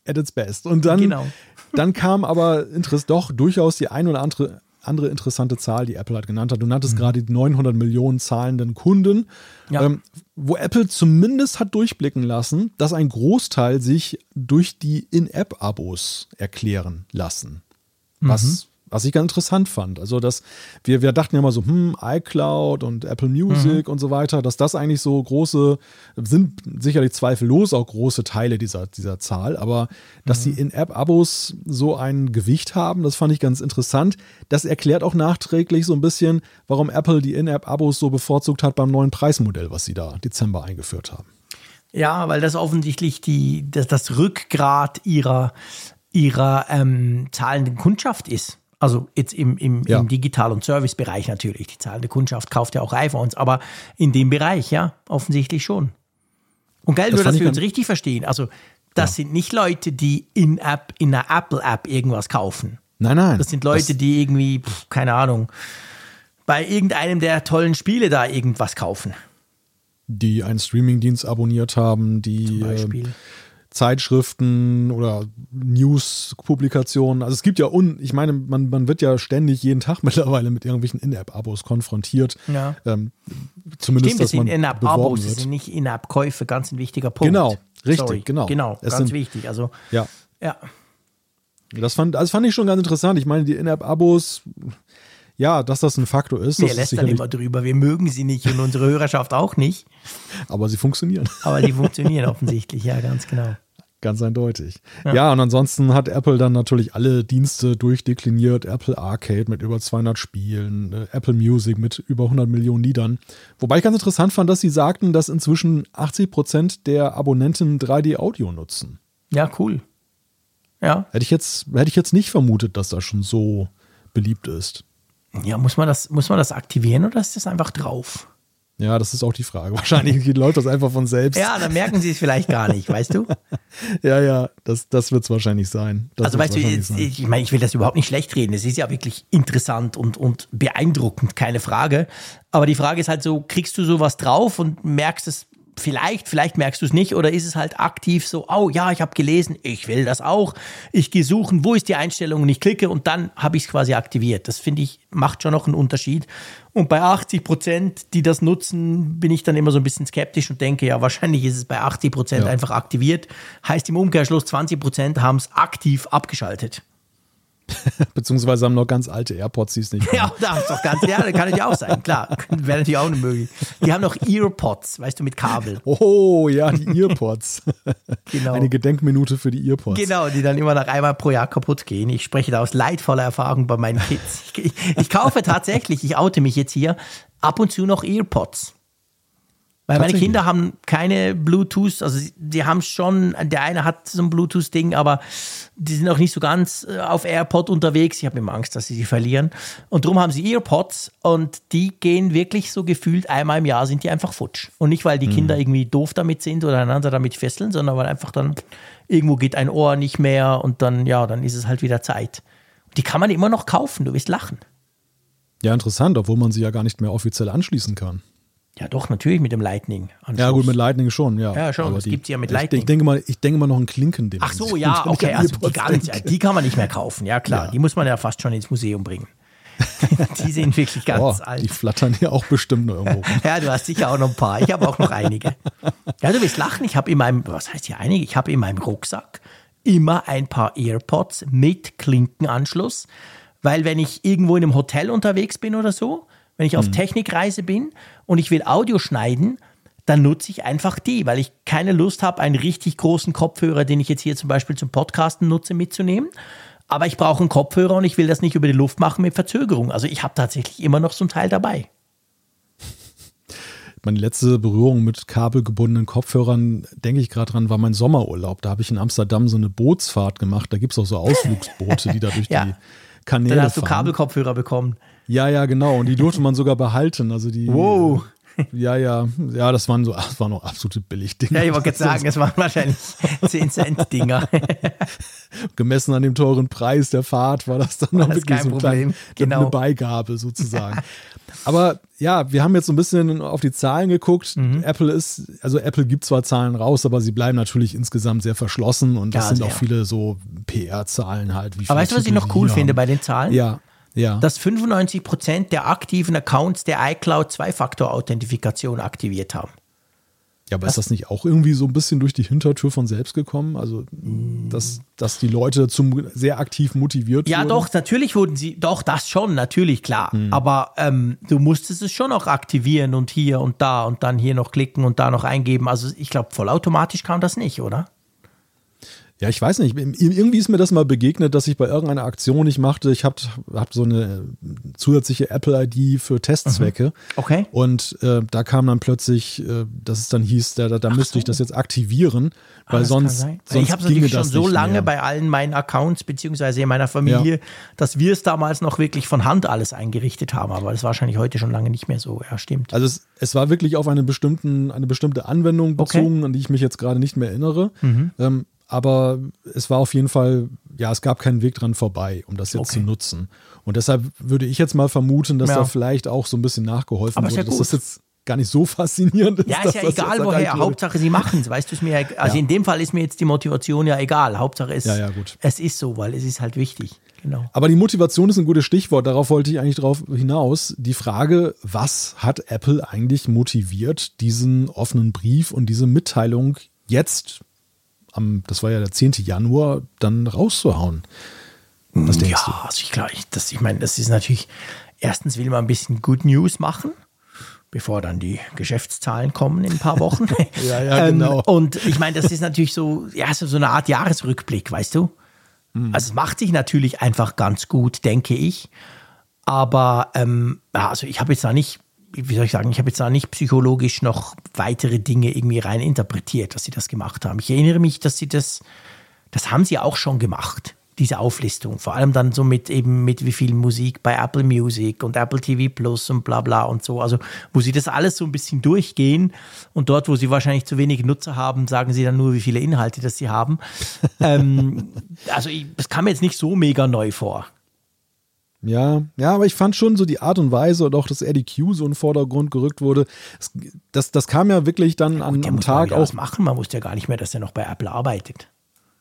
at its best. Und dann, Genau. dann kam aber Interess doch durchaus die ein oder andere, andere interessante Zahl, die Apple hat genannt hat. Du nanntest gerade die 900 Millionen zahlenden Kunden, Mhm. Ja. ähm, wo Apple zumindest hat durchblicken lassen, dass ein Großteil sich durch die In-App-Abos erklären lassen. Was Was ich ganz interessant fand. Also, dass wir, wir dachten ja mal so, hm, iCloud und Apple Music mhm. und so weiter, dass das eigentlich so große, sind sicherlich zweifellos auch große Teile dieser, dieser Zahl, aber dass mhm. die In-App-Abos so ein Gewicht haben, das fand ich ganz interessant. Das erklärt auch nachträglich so ein bisschen, warum Apple die In-App-Abos so bevorzugt hat beim neuen Preismodell, was sie da Dezember eingeführt haben. Ja, weil das offensichtlich die, das, das Rückgrat ihrer, ihrer ähm, zahlenden Kundschaft ist. Also jetzt im, im, ja. im Digital- und Servicebereich natürlich. Die zahlende Kundschaft kauft ja auch iPhones, aber in dem Bereich, ja, offensichtlich schon. Und geil, das nur, dass wir uns richtig verstehen. Also, das ja. sind nicht Leute, die in App, in einer Apple-App irgendwas kaufen. Nein, nein. Das sind Leute, das die irgendwie, pf, keine Ahnung, bei irgendeinem der tollen Spiele da irgendwas kaufen. Die einen Streamingdienst abonniert haben, die. Äh, Zeitschriften oder News-Publikationen. Also es gibt ja, un, ich meine, man, man wird ja ständig jeden Tag mittlerweile mit irgendwelchen In-App-Abos konfrontiert. Ja. Ähm, zumindest, Stimmt, dass man In-App-Abos sind nicht In-App-Käufe, ganz ein wichtiger Punkt. Genau, richtig, Sorry. genau. Genau, es ganz sind, wichtig. Also, ja. ja. Das fand, das fand ich schon ganz interessant. Ich meine, die In-App-Abos, ja, dass das ein Faktor ist. Wir lästern immer drüber. Wir mögen sie nicht und unsere Hörerschaft auch nicht. Aber sie funktionieren. Aber die funktionieren offensichtlich, ja, ganz genau. Ganz eindeutig. Ja. ja. und ansonsten hat Apple dann natürlich alle Dienste durchdekliniert. Apple Arcade mit über 200 Spielen, äh, Apple Music mit über 100 Millionen Liedern. Wobei ich ganz interessant fand, dass sie sagten, dass inzwischen 80 Prozent der Abonnenten 3D-Audio nutzen. Ja, cool. Ja. Hätte ich, jetzt, hätte ich jetzt nicht vermutet, dass das schon so beliebt ist. Ja, muss man das, muss man das aktivieren oder ist das einfach drauf? Ja, das ist auch die Frage. Wahrscheinlich läuft das einfach von selbst. Ja, dann merken sie es vielleicht gar nicht, weißt du? ja, ja, das, das wird es wahrscheinlich sein. Das also weißt du, jetzt, ich meine, ich will das überhaupt nicht schlecht reden. Es ist ja wirklich interessant und, und beeindruckend, keine Frage. Aber die Frage ist halt so, kriegst du sowas drauf und merkst es vielleicht, vielleicht merkst du es nicht oder ist es halt aktiv so, oh ja, ich habe gelesen, ich will das auch. Ich gehe suchen, wo ist die Einstellung und ich klicke und dann habe ich es quasi aktiviert. Das finde ich, macht schon noch einen Unterschied. Und bei 80 Prozent, die das nutzen, bin ich dann immer so ein bisschen skeptisch und denke, ja, wahrscheinlich ist es bei 80 Prozent ja. einfach aktiviert. Heißt im Umkehrschluss, 20 Prozent haben es aktiv abgeschaltet. Beziehungsweise haben noch ganz alte AirPods, die es nicht Ja, da ist doch ganz, ja, das kann ja auch sein, klar. Wäre natürlich auch nicht möglich. Die haben noch Earpods, weißt du, mit Kabel. Oh, ja, die Earpods. genau. Eine Gedenkminute für die Earpods. Genau, die dann immer nach einmal pro Jahr kaputt gehen. Ich spreche da aus leidvoller Erfahrung bei meinen Kids. Ich, ich, ich kaufe tatsächlich, ich oute mich jetzt hier, ab und zu noch Earpods. Weil meine Kinder haben keine Bluetooth, also die haben schon, der eine hat so ein Bluetooth-Ding, aber die sind auch nicht so ganz äh, auf AirPod unterwegs. Ich habe immer Angst, dass sie sie verlieren. Und darum haben sie EarPods und die gehen wirklich so gefühlt einmal im Jahr sind die einfach futsch. Und nicht, weil die mhm. Kinder irgendwie doof damit sind oder einander damit fesseln, sondern weil einfach dann irgendwo geht ein Ohr nicht mehr und dann, ja, dann ist es halt wieder Zeit. Die kann man immer noch kaufen, du wirst lachen. Ja, interessant, obwohl man sie ja gar nicht mehr offiziell anschließen kann. Ja, doch, natürlich mit dem Lightning. Ja, gut, mit Lightning schon, ja. Ja, schon, es gibt ja mit Lightning. Ich, denke mal, ich denke mal noch ein Klinken. Ach so, ja, okay, also die, ganz, die, kann man nicht mehr kaufen, ja klar. Ja. Die muss man ja fast schon ins Museum bringen. die sind wirklich ganz oh, alt. Die flattern ja auch bestimmt noch irgendwo. ja, du hast sicher auch noch ein paar. Ich habe auch noch einige. Ja, du wirst lachen. Ich habe in meinem, was heißt hier einige? Ich habe in meinem Rucksack immer ein paar AirPods mit Klinkenanschluss, weil wenn ich irgendwo in einem Hotel unterwegs bin oder so, wenn ich auf hm. Technikreise bin und ich will Audio schneiden, dann nutze ich einfach die, weil ich keine Lust habe, einen richtig großen Kopfhörer, den ich jetzt hier zum Beispiel zum Podcasten nutze, mitzunehmen. Aber ich brauche einen Kopfhörer und ich will das nicht über die Luft machen mit Verzögerung. Also ich habe tatsächlich immer noch so ein Teil dabei. Meine letzte Berührung mit kabelgebundenen Kopfhörern, denke ich gerade dran, war mein Sommerurlaub. Da habe ich in Amsterdam so eine Bootsfahrt gemacht. Da gibt es auch so Ausflugsboote, die da durch ja. die Kanäle Dann hast fahren. du Kabelkopfhörer bekommen. Ja, ja, genau. Und die durfte man sogar behalten. Also die. Wow. Ja, ja, ja, das waren so, das waren noch absolute Billigdinger. Ja, ich wollte jetzt sagen, es waren wahrscheinlich 10 Cent Dinger. Gemessen an dem teuren Preis der Fahrt war das dann war noch wirklich so ein Problem. Genau. eine Beigabe sozusagen. Aber ja, wir haben jetzt so ein bisschen auf die Zahlen geguckt. Mhm. Apple ist, also Apple gibt zwar Zahlen raus, aber sie bleiben natürlich insgesamt sehr verschlossen und das ja, sind auch viele so PR-Zahlen halt. aber weißt du, was ich noch cool finde bei den Zahlen? Ja ja. dass 95 Prozent der aktiven Accounts der iCloud Zwei-Faktor-Authentifikation aktiviert haben. Ja, aber das, ist das nicht auch irgendwie so ein bisschen durch die Hintertür von selbst gekommen? Also, dass, dass die Leute zum sehr aktiv motiviert ja, wurden? Ja, doch, natürlich wurden sie, doch, das schon, natürlich, klar. Hm. Aber ähm, du musstest es schon noch aktivieren und hier und da und dann hier noch klicken und da noch eingeben. Also, ich glaube, vollautomatisch kam das nicht, oder? Ja, ich weiß nicht. Irgendwie ist mir das mal begegnet, dass ich bei irgendeiner Aktion ich machte, ich habe hab so eine zusätzliche Apple-ID für Testzwecke. Mhm. Okay. Und äh, da kam dann plötzlich, äh, dass es dann hieß, da, da müsste so. ich das jetzt aktivieren, ah, weil sonst, sonst. Ich habe es natürlich schon so lange mehr. bei allen meinen Accounts, beziehungsweise in meiner Familie, ja. dass wir es damals noch wirklich von Hand alles eingerichtet haben. Aber das ist wahrscheinlich heute schon lange nicht mehr so. Ja, stimmt. Also es, es war wirklich auf eine, bestimmten, eine bestimmte Anwendung bezogen, okay. an die ich mich jetzt gerade nicht mehr erinnere. Mhm. Ähm, aber es war auf jeden Fall, ja, es gab keinen Weg dran vorbei, um das jetzt okay. zu nutzen. Und deshalb würde ich jetzt mal vermuten, dass ja. da vielleicht auch so ein bisschen nachgeholfen aber wurde, ja dass das jetzt gar nicht so faszinierend ist. Ja, ist ja egal woher, Hauptsache sie machen es, weißt du es mir, also ja. in dem Fall ist mir jetzt die Motivation ja egal, Hauptsache es, ja, ja, gut. es ist so, weil es ist halt wichtig. Genau. Aber die Motivation ist ein gutes Stichwort, darauf wollte ich eigentlich drauf hinaus. Die Frage, was hat Apple eigentlich motiviert, diesen offenen Brief und diese Mitteilung jetzt am, das war ja der 10. Januar, dann rauszuhauen. Was denkst ja, du? also ich glaube, ich, ich meine, das ist natürlich, erstens will man ein bisschen Good News machen, bevor dann die Geschäftszahlen kommen in ein paar Wochen. ja, ja, genau. Ähm, und ich meine, das ist natürlich so, ja, so eine Art Jahresrückblick, weißt du? Mhm. Also es macht sich natürlich einfach ganz gut, denke ich. Aber ähm, also ich habe jetzt da nicht wie soll ich sagen, ich habe jetzt da nicht psychologisch noch weitere Dinge irgendwie rein interpretiert, dass sie das gemacht haben. Ich erinnere mich, dass sie das, das haben sie auch schon gemacht, diese Auflistung. Vor allem dann so mit eben mit wie viel Musik bei Apple Music und Apple TV Plus und bla bla und so. Also, wo sie das alles so ein bisschen durchgehen und dort, wo sie wahrscheinlich zu wenig Nutzer haben, sagen sie dann nur, wie viele Inhalte das sie haben. ähm, also, es kam mir jetzt nicht so mega neu vor. Ja, ja, aber ich fand schon so die Art und Weise und auch, dass Eddie Q so in den Vordergrund gerückt wurde, das, das kam ja wirklich dann ja, an, am Tag auch. machen, man wusste ja gar nicht mehr, dass er noch bei Apple arbeitet.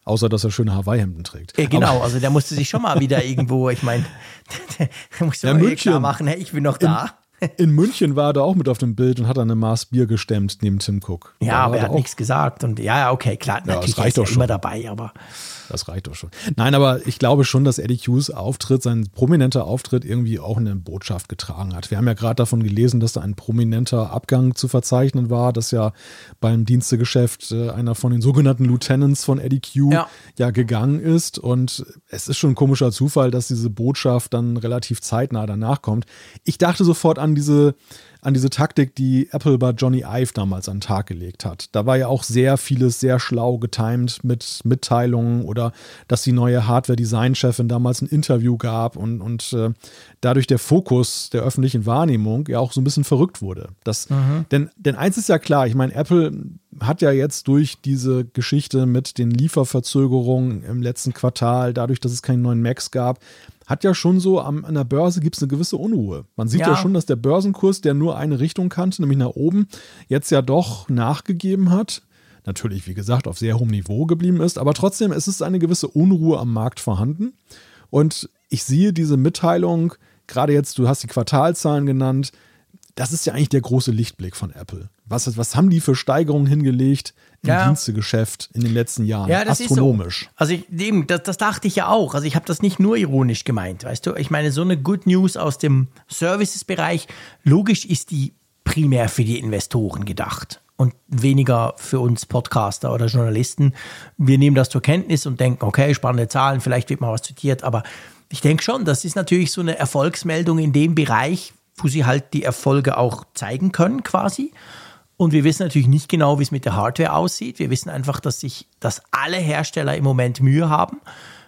Außer, dass er schöne Hawaii-Hemden trägt. Ja, genau, aber also der musste sich schon mal wieder irgendwo, ich meine, der musste ja, mal München, klar machen, hey, ich bin noch da. In, in München war er da auch mit auf dem Bild und hat eine Maß Bier gestemmt neben Tim Cook. Ja, aber er hat nichts gesagt und ja, okay, klar, ja, natürlich ist er immer dabei, aber das reicht doch schon. Nein, aber ich glaube schon, dass Eddie Hughes Auftritt, sein prominenter Auftritt irgendwie auch eine Botschaft getragen hat. Wir haben ja gerade davon gelesen, dass da ein prominenter Abgang zu verzeichnen war, dass ja beim Dienstegeschäft äh, einer von den sogenannten Lieutenants von Eddie Q ja. ja gegangen ist. Und es ist schon ein komischer Zufall, dass diese Botschaft dann relativ zeitnah danach kommt. Ich dachte sofort an diese an diese Taktik, die Apple bei Johnny Ive damals an den Tag gelegt hat. Da war ja auch sehr vieles sehr schlau getimed mit Mitteilungen oder dass die neue Hardware-Design-Chefin damals ein Interview gab und, und äh, dadurch der Fokus der öffentlichen Wahrnehmung ja auch so ein bisschen verrückt wurde. Das, mhm. denn, denn eins ist ja klar, ich meine, Apple hat ja jetzt durch diese Geschichte mit den Lieferverzögerungen im letzten Quartal, dadurch, dass es keinen neuen Macs gab, hat ja schon so am, an der Börse gibt es eine gewisse Unruhe. Man sieht ja. ja. schon, dass der Börsenkurs, der nur eine Richtung kannte, nämlich nach oben, jetzt ja doch nachgegeben hat. Natürlich, wie gesagt, auf sehr hohem Niveau geblieben ist, aber trotzdem es ist eine gewisse Unruhe am Markt vorhanden. Und ich sehe diese Mitteilung, gerade jetzt, du hast die Quartalzahlen genannt, das ist ja eigentlich der große Lichtblick von Apple. Was, was haben die für Steigerungen hingelegt im ja. Dienstegeschäft in den letzten Jahren? Ja, das Astronomisch. Ist so. Also ich, eben, das, das dachte ich ja auch. Also ich habe das nicht nur ironisch gemeint, weißt du. Ich meine, so eine Good News aus dem Services-Bereich, logisch ist die primär für die Investoren gedacht und weniger für uns Podcaster oder Journalisten. Wir nehmen das zur Kenntnis und denken, okay, spannende Zahlen, vielleicht wird mal was zitiert, aber ich denke schon, das ist natürlich so eine Erfolgsmeldung in dem Bereich, wo sie halt die Erfolge auch zeigen können quasi. Und wir wissen natürlich nicht genau, wie es mit der Hardware aussieht. Wir wissen einfach, dass sich, dass alle Hersteller im Moment Mühe haben.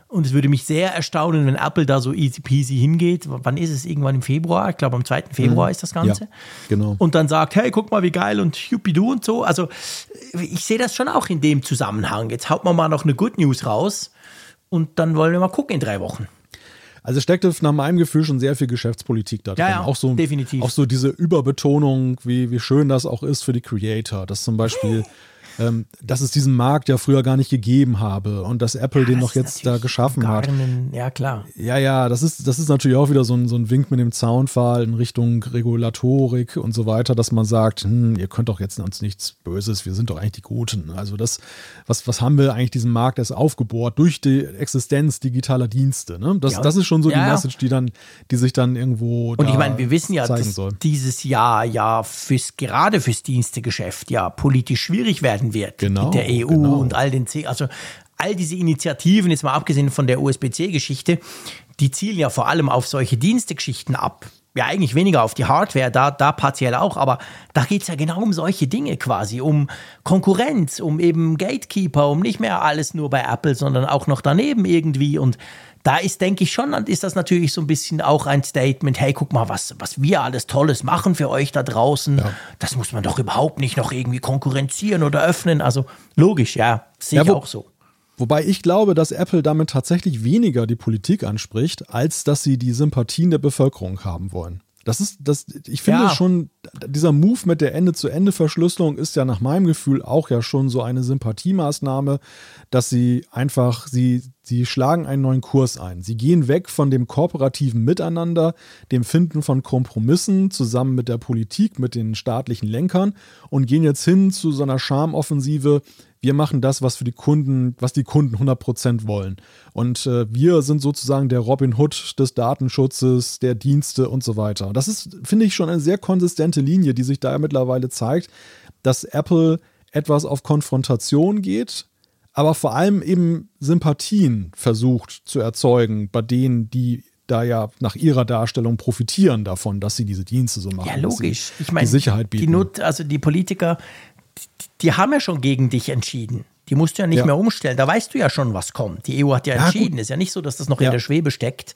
Und es würde mich sehr erstaunen, wenn Apple da so easy peasy hingeht. Wann ist es? Irgendwann im Februar? Ich glaube, am 2. Februar mhm. ist das Ganze. Ja, genau. Und dann sagt, hey, guck mal, wie geil und du und so. Also, ich sehe das schon auch in dem Zusammenhang. Jetzt haut man mal noch eine Good News raus und dann wollen wir mal gucken in drei Wochen. Also steckte nach meinem Gefühl schon sehr viel Geschäftspolitik da drin. Ja, ja, auch so, definitiv. Auch so diese Überbetonung, wie, wie schön das auch ist für die Creator. Dass zum Beispiel ähm, dass es diesen Markt ja früher gar nicht gegeben habe und dass Apple ja, den noch jetzt da geschaffen hat. Einen, ja, klar. Ja, ja, das ist, das ist natürlich auch wieder so ein, so ein Wink mit dem Zaunpfahl in Richtung Regulatorik und so weiter, dass man sagt, hm, ihr könnt doch jetzt uns nichts Böses, wir sind doch eigentlich die Guten. Also das, was, was haben wir eigentlich diesen Markt erst aufgebohrt durch die Existenz digitaler Dienste? Ne? Das, ja. das ist schon so die Message, die dann, die sich dann irgendwo. Und ich meine, wir wissen ja, dass soll. dieses Jahr ja fürs, gerade fürs Dienstegeschäft ja politisch schwierig werden wird. Genau, mit der EU genau. und all den, C also all diese Initiativen, jetzt mal abgesehen von der USB-C-Geschichte, die zielen ja vor allem auf solche Dienstegeschichten ab. Ja, eigentlich weniger auf die Hardware, da, da partiell auch, aber da geht es ja genau um solche Dinge quasi, um Konkurrenz, um eben Gatekeeper, um nicht mehr alles nur bei Apple, sondern auch noch daneben irgendwie und da ist, denke ich schon, ist das natürlich so ein bisschen auch ein Statement, hey, guck mal, was, was wir alles Tolles machen für euch da draußen. Ja. Das muss man doch überhaupt nicht noch irgendwie konkurrenzieren oder öffnen. Also logisch, ja, sehe ja, ich auch so. Wobei ich glaube, dass Apple damit tatsächlich weniger die Politik anspricht, als dass sie die Sympathien der Bevölkerung haben wollen. Das ist, das, ich finde ja. schon, dieser Move mit der Ende-zu-Ende-Verschlüsselung ist ja nach meinem Gefühl auch ja schon so eine Sympathiemaßnahme, dass sie einfach, sie, sie schlagen einen neuen Kurs ein. Sie gehen weg von dem kooperativen Miteinander, dem Finden von Kompromissen zusammen mit der Politik, mit den staatlichen Lenkern und gehen jetzt hin zu so einer Charmoffensive, wir machen das, was für die Kunden, was die Kunden 100% wollen. Und äh, wir sind sozusagen der Robin Hood des Datenschutzes, der Dienste und so weiter. Das ist, finde ich, schon eine sehr konsistente Linie, die sich da mittlerweile zeigt, dass Apple etwas auf Konfrontation geht, aber vor allem eben Sympathien versucht zu erzeugen bei denen, die da ja nach ihrer Darstellung profitieren davon, dass sie diese Dienste so machen. Ja, logisch. Ich meine, die Sicherheit bieten. Die Not, also die Politiker die haben ja schon gegen dich entschieden. Die musst du ja nicht ja. mehr umstellen. Da weißt du ja schon, was kommt. Die EU hat ja, ja entschieden. Gut. Ist ja nicht so, dass das noch ja. in der Schwebe steckt.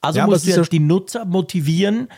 Also musst du ja die Nutzer motivieren,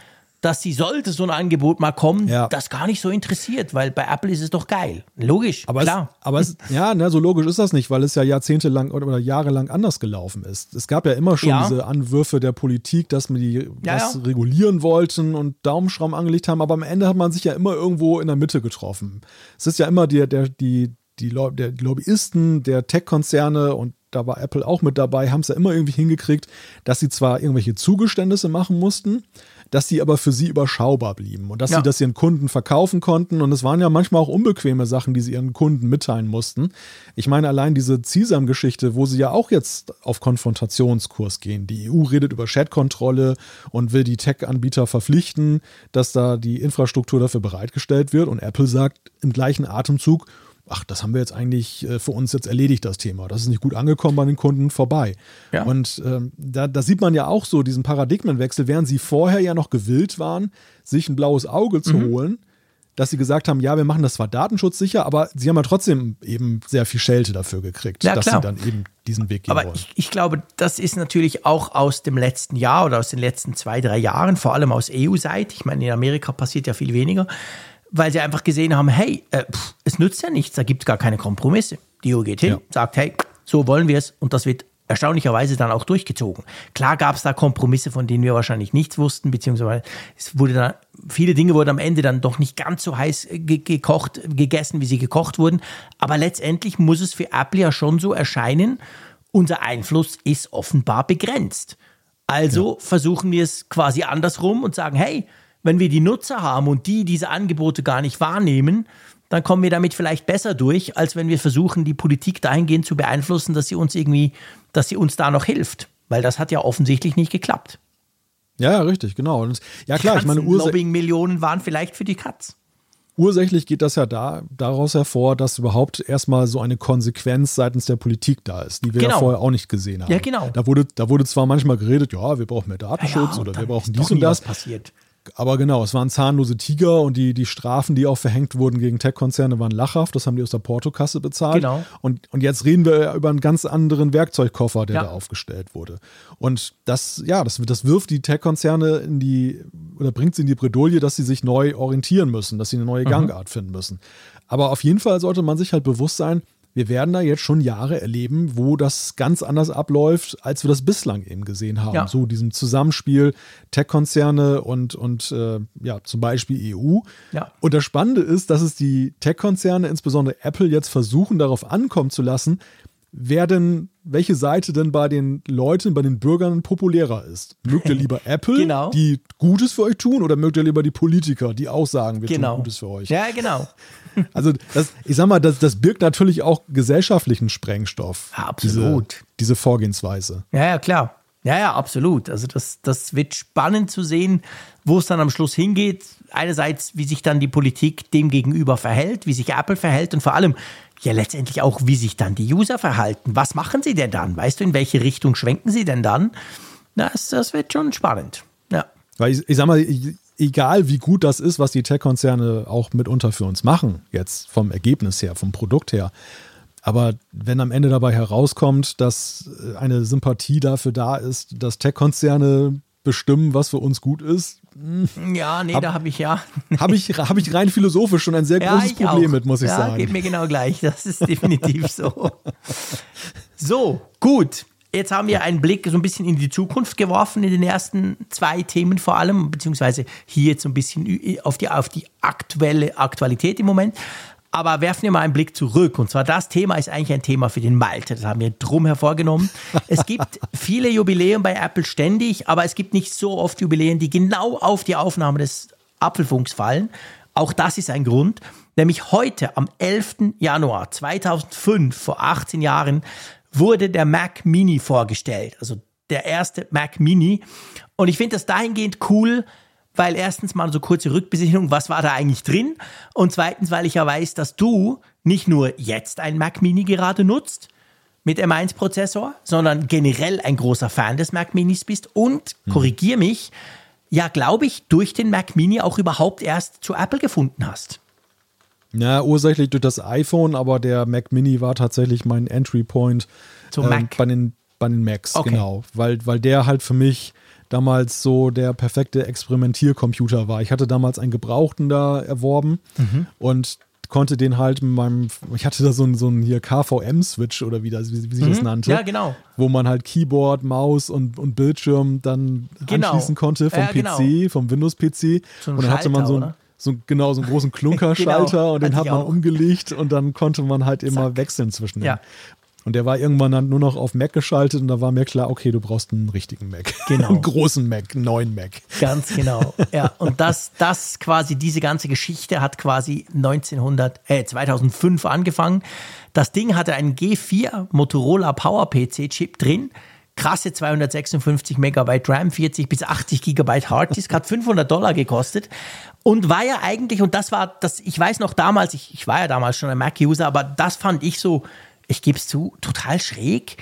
dass sie, sollte so ein Angebot mal kommen, ja. das gar nicht so interessiert, weil bei Apple ist es doch geil. Logisch, aber klar. Es, aber es, ja, ne, so logisch ist das nicht, weil es ja jahrzehntelang oder, oder jahrelang anders gelaufen ist. Es gab ja immer schon ja. diese Anwürfe der Politik, dass man die ja, was regulieren wollten und Daumenschrauben angelegt haben, aber am Ende hat man sich ja immer irgendwo in der Mitte getroffen. Es ist ja immer die, der, die, die, der Lobbyisten der Tech-Konzerne und da war Apple auch mit dabei, haben es ja immer irgendwie hingekriegt, dass sie zwar irgendwelche Zugeständnisse machen mussten, dass die aber für sie überschaubar blieben und dass ja. sie das ihren Kunden verkaufen konnten. Und es waren ja manchmal auch unbequeme Sachen, die sie ihren Kunden mitteilen mussten. Ich meine, allein diese CISAM-Geschichte, wo sie ja auch jetzt auf Konfrontationskurs gehen. Die EU redet über Chat-Kontrolle und will die Tech-Anbieter verpflichten, dass da die Infrastruktur dafür bereitgestellt wird. Und Apple sagt im gleichen Atemzug, ach, das haben wir jetzt eigentlich äh, für uns jetzt erledigt, das Thema. Das ist nicht gut angekommen bei den Kunden, vorbei. Ja. Und ähm, da, da sieht man ja auch so diesen Paradigmenwechsel, während sie vorher ja noch gewillt waren, sich ein blaues Auge zu mhm. holen, dass sie gesagt haben, ja, wir machen das zwar datenschutzsicher, aber sie haben ja trotzdem eben sehr viel Schelte dafür gekriegt, ja, dass klar. sie dann eben diesen Weg gehen aber wollen. Ich, ich glaube, das ist natürlich auch aus dem letzten Jahr oder aus den letzten zwei, drei Jahren, vor allem aus EU-Seite. Ich meine, in Amerika passiert ja viel weniger weil sie einfach gesehen haben, hey, äh, pff, es nützt ja nichts, da gibt es gar keine Kompromisse. Die EU geht hin, ja. sagt, hey, so wollen wir es und das wird erstaunlicherweise dann auch durchgezogen. Klar gab es da Kompromisse, von denen wir wahrscheinlich nichts wussten, beziehungsweise es wurde dann, viele Dinge wurden am Ende dann doch nicht ganz so heiß ge gekocht, gegessen, wie sie gekocht wurden. Aber letztendlich muss es für Apple ja schon so erscheinen, unser Einfluss ist offenbar begrenzt. Also ja. versuchen wir es quasi andersrum und sagen, hey, wenn wir die Nutzer haben und die diese Angebote gar nicht wahrnehmen, dann kommen wir damit vielleicht besser durch, als wenn wir versuchen, die Politik dahingehend zu beeinflussen, dass sie uns irgendwie, dass sie uns da noch hilft. Weil das hat ja offensichtlich nicht geklappt. Ja, richtig, genau. Und ja, klar, ich meine, Lobbying-Millionen waren vielleicht für die Katz. Ursächlich geht das ja da, daraus hervor, dass überhaupt erstmal so eine Konsequenz seitens der Politik da ist, die wir genau. ja vorher auch nicht gesehen haben. Ja, genau. Da wurde, da wurde zwar manchmal geredet, ja, wir brauchen mehr Datenschutz ja, oder wir brauchen dies und das. Passiert. Aber genau, es waren zahnlose Tiger und die, die Strafen, die auch verhängt wurden gegen Tech-Konzerne, waren lachhaft. Das haben die aus der Portokasse bezahlt. Genau. Und, und jetzt reden wir über einen ganz anderen Werkzeugkoffer, der ja. da aufgestellt wurde. Und das, ja, das, das wirft die Tech-Konzerne in die, oder bringt sie in die Bredouille, dass sie sich neu orientieren müssen, dass sie eine neue mhm. Gangart mhm. finden müssen. Aber auf jeden Fall sollte man sich halt bewusst sein, wir werden da jetzt schon Jahre erleben, wo das ganz anders abläuft, als wir das bislang eben gesehen haben. Ja. So diesem Zusammenspiel Tech-Konzerne und, und äh, ja, zum Beispiel EU. Ja. Und das Spannende ist, dass es die Tech-Konzerne, insbesondere Apple, jetzt versuchen, darauf ankommen zu lassen, wer denn, welche Seite denn bei den Leuten, bei den Bürgern populärer ist. Mögt ihr lieber Apple, genau. die Gutes für euch tun, oder mögt ihr lieber die Politiker, die auch sagen, wir genau. tun Gutes für euch? Ja, genau. Also, das, ich sag mal, das, das birgt natürlich auch gesellschaftlichen Sprengstoff. Ja, absolut. Diese, diese Vorgehensweise. Ja, ja, klar. Ja, ja, absolut. Also das, das wird spannend zu sehen, wo es dann am Schluss hingeht. Einerseits, wie sich dann die Politik dem gegenüber verhält, wie sich Apple verhält und vor allem, ja letztendlich auch, wie sich dann die User verhalten. Was machen sie denn dann? Weißt du, in welche Richtung schwenken sie denn dann? Das, das wird schon spannend. Ja. Weil ich, ich sag mal, egal wie gut das ist, was die Tech-Konzerne auch mitunter für uns machen, jetzt vom Ergebnis her, vom Produkt her. Aber wenn am Ende dabei herauskommt, dass eine Sympathie dafür da ist, dass Tech-Konzerne bestimmen, was für uns gut ist. Hm, ja, nee, hab, da habe ich ja. Habe ich, hab ich rein philosophisch schon ein sehr ja, großes Problem auch. mit, muss ich ja, sagen. Geht mir genau gleich. Das ist definitiv so. So, gut. Jetzt haben wir einen Blick so ein bisschen in die Zukunft geworfen, in den ersten zwei Themen vor allem, beziehungsweise hier jetzt so ein bisschen auf die, auf die aktuelle Aktualität im Moment. Aber werfen wir mal einen Blick zurück. Und zwar das Thema ist eigentlich ein Thema für den Malte. Das haben wir drum hervorgenommen. Es gibt viele Jubiläen bei Apple ständig, aber es gibt nicht so oft Jubiläen, die genau auf die Aufnahme des Apfelfunks fallen. Auch das ist ein Grund. Nämlich heute, am 11. Januar 2005, vor 18 Jahren, wurde der Mac Mini vorgestellt. Also der erste Mac Mini. Und ich finde das dahingehend cool, weil erstens mal so kurze Rückbesichtigung, was war da eigentlich drin? Und zweitens, weil ich ja weiß, dass du nicht nur jetzt ein Mac Mini gerade nutzt mit M1-Prozessor, sondern generell ein großer Fan des Mac Minis bist und, mhm. korrigier mich, ja, glaube ich, durch den Mac Mini auch überhaupt erst zu Apple gefunden hast. Ja, ursächlich durch das iPhone, aber der Mac Mini war tatsächlich mein Entry Point Zum äh, Mac. bei den, bei den Macs, okay. genau. Weil, weil der halt für mich damals so der perfekte Experimentiercomputer war. Ich hatte damals einen Gebrauchten da erworben mhm. und konnte den halt mit meinem, ich hatte da so einen, so einen hier KVM-Switch oder wie, das, wie, sich mhm. das nannte. Ja, genau. Wo man halt Keyboard, Maus und, und Bildschirm dann genau. anschließen konnte vom ja, genau. PC, vom Windows-PC. So und dann hatte man so ein, so, genau, so einen großen Klunkerschalter genau, und den hat man auch. umgelegt und dann konnte man halt immer Zack. wechseln zwischen ja. Und der war irgendwann dann nur noch auf Mac geschaltet und da war mir klar, okay, du brauchst einen richtigen Mac. Genau. einen großen Mac, einen neuen Mac. Ganz genau. Ja, und das, das quasi, diese ganze Geschichte hat quasi 1900, äh, 2005 angefangen. Das Ding hatte einen G4 Motorola PowerPC Chip drin. Krasse 256 Megabyte RAM, 40 bis 80 Gigabyte Harddisk, hat 500 Dollar gekostet und war ja eigentlich, und das war, das, ich weiß noch damals, ich, ich war ja damals schon ein Mac-User, aber das fand ich so, ich gebe es zu, total schräg.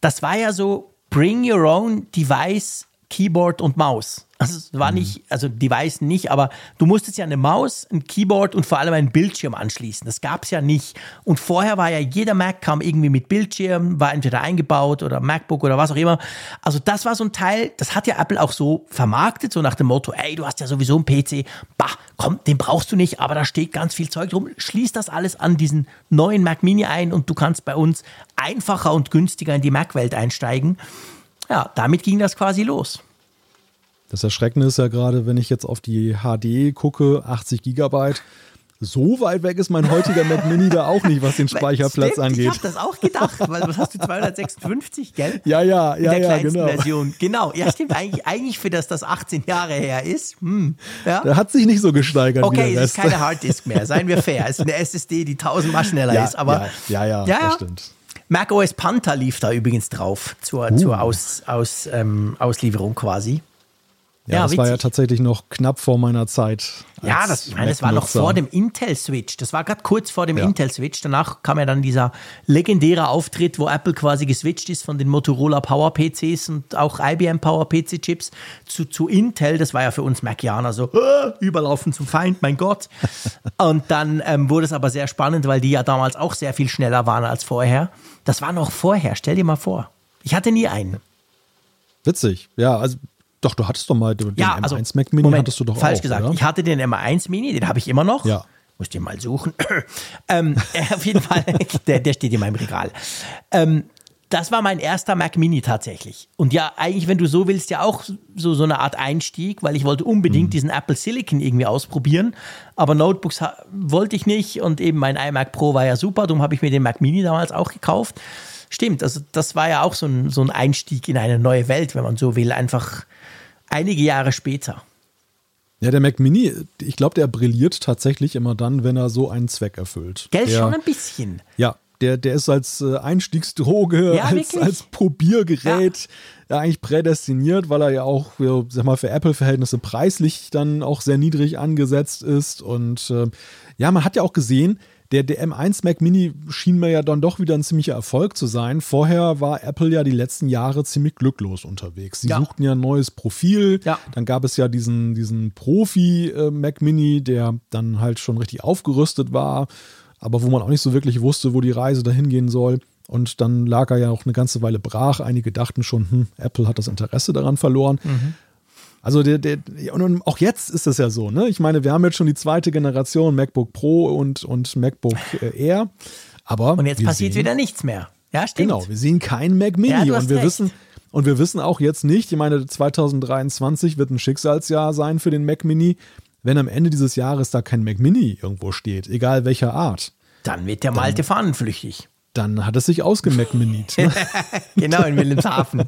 Das war ja so Bring Your Own Device, Keyboard und Maus. Also es war mhm. nicht, also Device nicht, aber du musstest ja eine Maus, ein Keyboard und vor allem einen Bildschirm anschließen. Das gab es ja nicht. Und vorher war ja jeder Mac kam irgendwie mit Bildschirm, war entweder eingebaut oder MacBook oder was auch immer. Also das war so ein Teil, das hat ja Apple auch so vermarktet, so nach dem Motto, ey, du hast ja sowieso einen PC, bah, komm, den brauchst du nicht, aber da steht ganz viel Zeug drum. Schließ das alles an diesen neuen Mac Mini ein und du kannst bei uns einfacher und günstiger in die Mac-Welt einsteigen. Ja, damit ging das quasi los. Das Erschreckende ist ja gerade, wenn ich jetzt auf die HD gucke, 80 Gigabyte. So weit weg ist mein heutiger Mac Mini da auch nicht, was den Speicherplatz Stimmt, angeht. Ich habe das auch gedacht, weil was hast du 256, gell? Ja, ja, ja, In der ja, genau. Version. Genau, ja, stimmt. Eigentlich, eigentlich für das das 18 Jahre her ist. Hm, ja. Der hat sich nicht so gesteigert. Okay, es ist keine Harddisk mehr. Seien wir fair. Es ist eine SSD, die tausendmal schneller ja, ist. Aber ja, ja, ja, ja das stimmt. Mac OS Panther lief da übrigens drauf zur, uh. zur Aus, Aus, ähm, Auslieferung quasi. Ja, ja das witzig. war ja tatsächlich noch knapp vor meiner Zeit. Ja, das, ich meine, das war noch vor dem Intel-Switch. Das war gerade kurz vor dem ja. Intel-Switch. Danach kam ja dann dieser legendäre Auftritt, wo Apple quasi geswitcht ist von den Motorola Power-PCs und auch IBM Power-PC-Chips zu, zu Intel. Das war ja für uns Macianer so, äh, überlaufen zum Feind, mein Gott. und dann ähm, wurde es aber sehr spannend, weil die ja damals auch sehr viel schneller waren als vorher. Das war noch vorher, stell dir mal vor. Ich hatte nie einen. Witzig, ja, also doch, du hattest doch mal den ja, M1 also, Mac Mini Moment, hattest du doch falsch auch, gesagt. Oder? Ich hatte den M1 Mini, den habe ich immer noch. Ja. Muss den mal suchen. ähm, auf jeden Fall, der, der steht in meinem Regal. Ähm, das war mein erster Mac Mini tatsächlich. Und ja, eigentlich, wenn du so willst, ja auch so, so eine Art Einstieg, weil ich wollte unbedingt mhm. diesen Apple Silicon irgendwie ausprobieren. Aber Notebooks wollte ich nicht und eben mein iMac Pro war ja super, darum habe ich mir den Mac Mini damals auch gekauft. Stimmt, also das war ja auch so ein, so ein Einstieg in eine neue Welt, wenn man so will, einfach einige Jahre später. Ja, der Mac Mini, ich glaube, der brilliert tatsächlich immer dann, wenn er so einen Zweck erfüllt. Gell, der, schon ein bisschen. Ja, der, der ist als äh, Einstiegsdroge, ja, als, als Probiergerät ja. eigentlich prädestiniert, weil er ja auch, sag mal, für Apple-Verhältnisse preislich dann auch sehr niedrig angesetzt ist. Und äh, ja, man hat ja auch gesehen, der, der M1 Mac Mini schien mir ja dann doch wieder ein ziemlicher Erfolg zu sein. Vorher war Apple ja die letzten Jahre ziemlich glücklos unterwegs. Sie ja. suchten ja ein neues Profil. Ja. Dann gab es ja diesen, diesen Profi-Mac äh, Mini, der dann halt schon richtig aufgerüstet war aber wo man auch nicht so wirklich wusste, wo die Reise dahin gehen soll. Und dann lag er ja auch eine ganze Weile brach. Einige dachten schon, hm, Apple hat das Interesse daran verloren. Mhm. Also der, der, und auch jetzt ist es ja so, ne? Ich meine, wir haben jetzt schon die zweite Generation MacBook Pro und, und MacBook äh, Air. Aber und jetzt passiert sehen, wieder nichts mehr. Ja, stimmt. Genau, wir sehen kein Mac Mini ja, und wir recht. wissen und wir wissen auch jetzt nicht, ich meine, 2023 wird ein Schicksalsjahr sein für den Mac Mini wenn am Ende dieses Jahres da kein Mac Mini irgendwo steht, egal welcher Art. Dann wird der Malte fahnenflüchtig. Dann hat es sich ausgemacminit. Ne? genau, in Wilhelmshaven.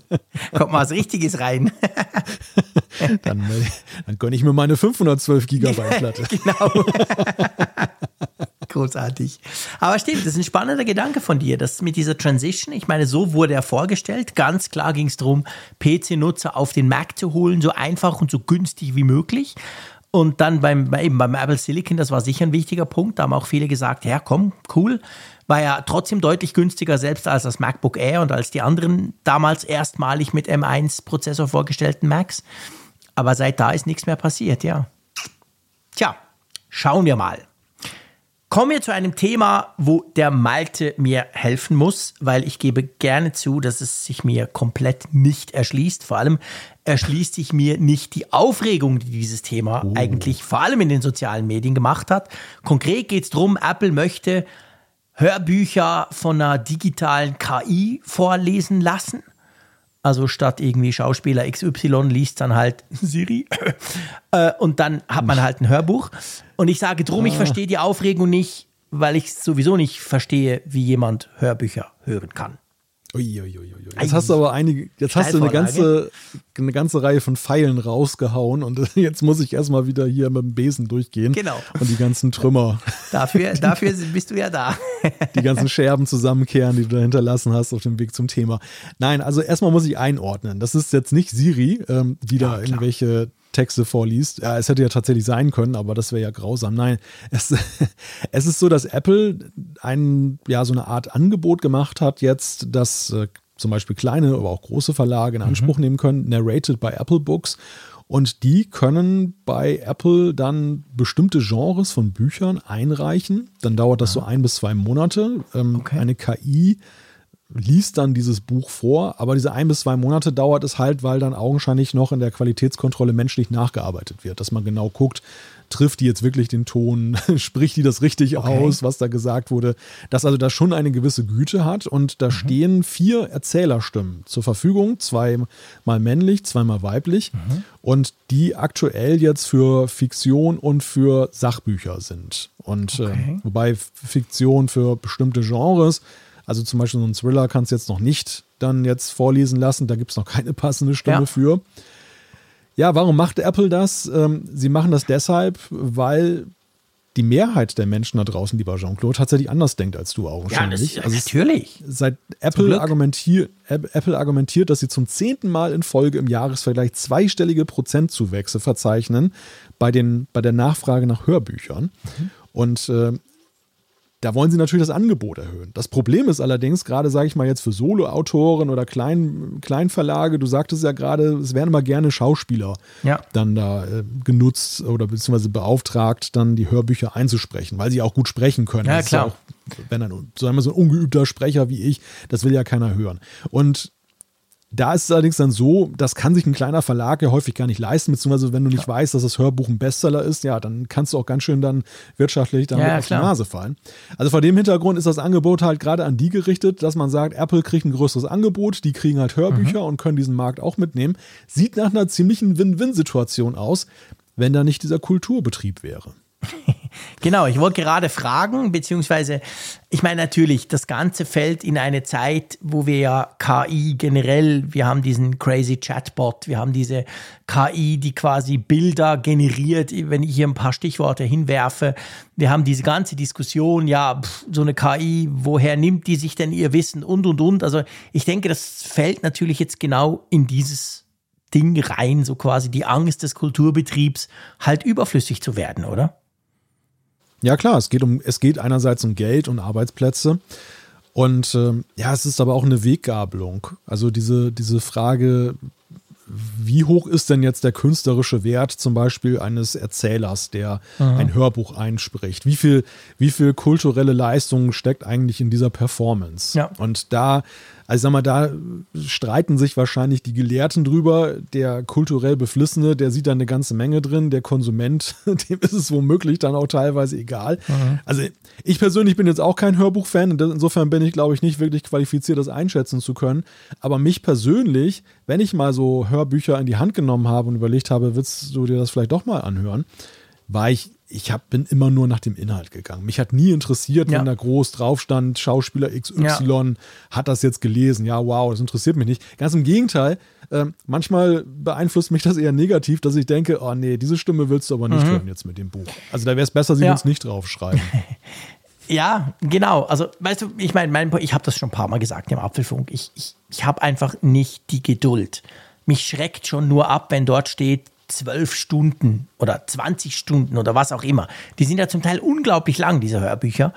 Kommt mal was Richtiges rein. dann, dann gönne ich mir meine 512 Gigabyte Platte. genau. Großartig. Aber stimmt, das ist ein spannender Gedanke von dir, dass mit dieser Transition, ich meine, so wurde er vorgestellt. Ganz klar ging es darum, PC-Nutzer auf den Mac zu holen, so einfach und so günstig wie möglich. Und dann beim, eben beim Apple Silicon, das war sicher ein wichtiger Punkt. Da haben auch viele gesagt, ja komm, cool. War ja trotzdem deutlich günstiger selbst als das MacBook Air und als die anderen damals erstmalig mit M1-Prozessor vorgestellten Macs. Aber seit da ist nichts mehr passiert, ja. Tja, schauen wir mal. Kommen wir zu einem Thema, wo der Malte mir helfen muss, weil ich gebe gerne zu, dass es sich mir komplett nicht erschließt. Vor allem erschließt sich mir nicht die Aufregung, die dieses Thema oh. eigentlich vor allem in den sozialen Medien gemacht hat. Konkret geht es darum, Apple möchte Hörbücher von einer digitalen KI vorlesen lassen. Also statt irgendwie Schauspieler XY liest dann halt Siri. Äh, und dann hat man halt ein Hörbuch. Und ich sage drum, ich ah. verstehe die Aufregung nicht, weil ich sowieso nicht verstehe, wie jemand Hörbücher hören kann. Uiuiui. Jetzt hast du aber einige, jetzt hast du eine ganze, eine ganze Reihe von Pfeilen rausgehauen und jetzt muss ich erstmal wieder hier mit dem Besen durchgehen. Genau. Und die ganzen Trümmer. Dafür, dafür bist du ja da. die ganzen Scherben zusammenkehren, die du da hinterlassen hast auf dem Weg zum Thema. Nein, also erstmal muss ich einordnen. Das ist jetzt nicht Siri, ähm, die ja, da klar. irgendwelche Texte vorliest. Ja, es hätte ja tatsächlich sein können, aber das wäre ja grausam. Nein, es, es ist so, dass Apple ein, ja, so eine Art Angebot gemacht hat jetzt, dass äh, zum Beispiel kleine, aber auch große Verlage in mhm. Anspruch mhm. nehmen können, narrated by Apple Books. Und die können bei Apple dann bestimmte Genres von Büchern einreichen. Dann dauert das so ein bis zwei Monate. Ähm, okay. Eine KI liest dann dieses Buch vor, aber diese ein bis zwei Monate dauert es halt, weil dann augenscheinlich noch in der Qualitätskontrolle menschlich nachgearbeitet wird, dass man genau guckt, trifft die jetzt wirklich den Ton, spricht die das richtig okay. aus, was da gesagt wurde, dass also das schon eine gewisse Güte hat und da mhm. stehen vier Erzählerstimmen zur Verfügung, zweimal männlich, zweimal weiblich mhm. und die aktuell jetzt für Fiktion und für Sachbücher sind und äh, okay. äh, wobei Fiktion für bestimmte Genres also zum Beispiel so ein Thriller kannst du jetzt noch nicht dann jetzt vorlesen lassen, da gibt es noch keine passende Stimme ja. für. Ja, warum macht Apple das? Ähm, sie machen das deshalb, weil die Mehrheit der Menschen da draußen, lieber Jean-Claude, tatsächlich anders denkt als du augenscheinlich. Ja, das, also natürlich. Seit Apple argumentiert, Apple argumentiert, dass sie zum zehnten Mal in Folge im Jahresvergleich zweistellige Prozentzuwächse verzeichnen bei, den, bei der Nachfrage nach Hörbüchern. Mhm. Und äh, da wollen sie natürlich das Angebot erhöhen. Das Problem ist allerdings, gerade sage ich mal jetzt für Solo-Autoren oder Klein, Kleinverlage, du sagtest ja gerade, es werden immer gerne Schauspieler ja. dann da äh, genutzt oder beziehungsweise beauftragt, dann die Hörbücher einzusprechen, weil sie auch gut sprechen können. Ja, klar. Ja auch, wenn dann, so ein ungeübter Sprecher wie ich, das will ja keiner hören. Und Da ist es allerdings dann so, das kann sich ein kleiner Verlag ja häufig gar nicht leisten, beziehungsweise wenn du nicht ja. weißt, dass das Hörbuch ein Bestseller ist, ja, dann kannst du auch ganz schön dann wirtschaftlich damit ja, auf klar. die Nase fallen. Also vor dem Hintergrund ist das Angebot halt gerade an die gerichtet, dass man sagt, Apple kriegt ein größeres Angebot, die kriegen halt Hörbücher mhm. und können diesen Markt auch mitnehmen. Sieht nach einer ziemlichen Win-Win-Situation aus, wenn da nicht dieser Kulturbetrieb wäre. genau, ich wollte gerade fragen, beziehungsweise, ich meine natürlich, das Ganze fällt in eine Zeit, wo wir ja KI generell, wir haben diesen crazy Chatbot, wir haben diese KI, die quasi Bilder generiert, wenn ich hier ein paar Stichworte hinwerfe. Wir haben diese ganze Diskussion, ja, pff, so eine KI, woher nimmt die sich denn ihr Wissen und, und, und. Also ich denke, das fällt natürlich jetzt genau in dieses Ding rein, so quasi die Angst des Kulturbetriebs, halt überflüssig zu werden, oder? Ja, klar, es geht um, es geht einerseits um Geld und Arbeitsplätze. Und äh, ja, es ist aber auch eine Weggabelung. Also diese, diese Frage, wie hoch ist denn jetzt der künstlerische Wert zum Beispiel eines Erzählers, der Aha. ein Hörbuch einspricht? Wie viel, wie viel kulturelle Leistung steckt eigentlich in dieser Performance? Ja. Und da also sag mal, da streiten sich wahrscheinlich die Gelehrten drüber. Der kulturell Beflissene, der sieht da eine ganze Menge drin. Der Konsument, dem ist es womöglich dann auch teilweise egal. Mhm. Also ich persönlich bin jetzt auch kein Hörbuchfan. Insofern bin ich, glaube ich, nicht wirklich qualifiziert, das einschätzen zu können. Aber mich persönlich, wenn ich mal so Hörbücher in die Hand genommen habe und überlegt habe, willst du dir das vielleicht doch mal anhören, war ich ich hab, bin immer nur nach dem Inhalt gegangen. Mich hat nie interessiert, ja. wenn da groß drauf stand, Schauspieler XY ja. hat das jetzt gelesen. Ja, wow, das interessiert mich nicht. Ganz im Gegenteil, äh, manchmal beeinflusst mich das eher negativ, dass ich denke, oh nee, diese Stimme willst du aber nicht mhm. hören jetzt mit dem Buch. Also da wäre es besser, sie ja. uns nicht draufschreiben. Ja, genau. Also, weißt du, ich meine, mein, ich habe das schon ein paar Mal gesagt im Apfelfunk. Ich, ich, ich habe einfach nicht die Geduld. Mich schreckt schon nur ab, wenn dort steht, zwölf Stunden oder 20 Stunden oder was auch immer. Die sind ja zum Teil unglaublich lang, diese Hörbücher.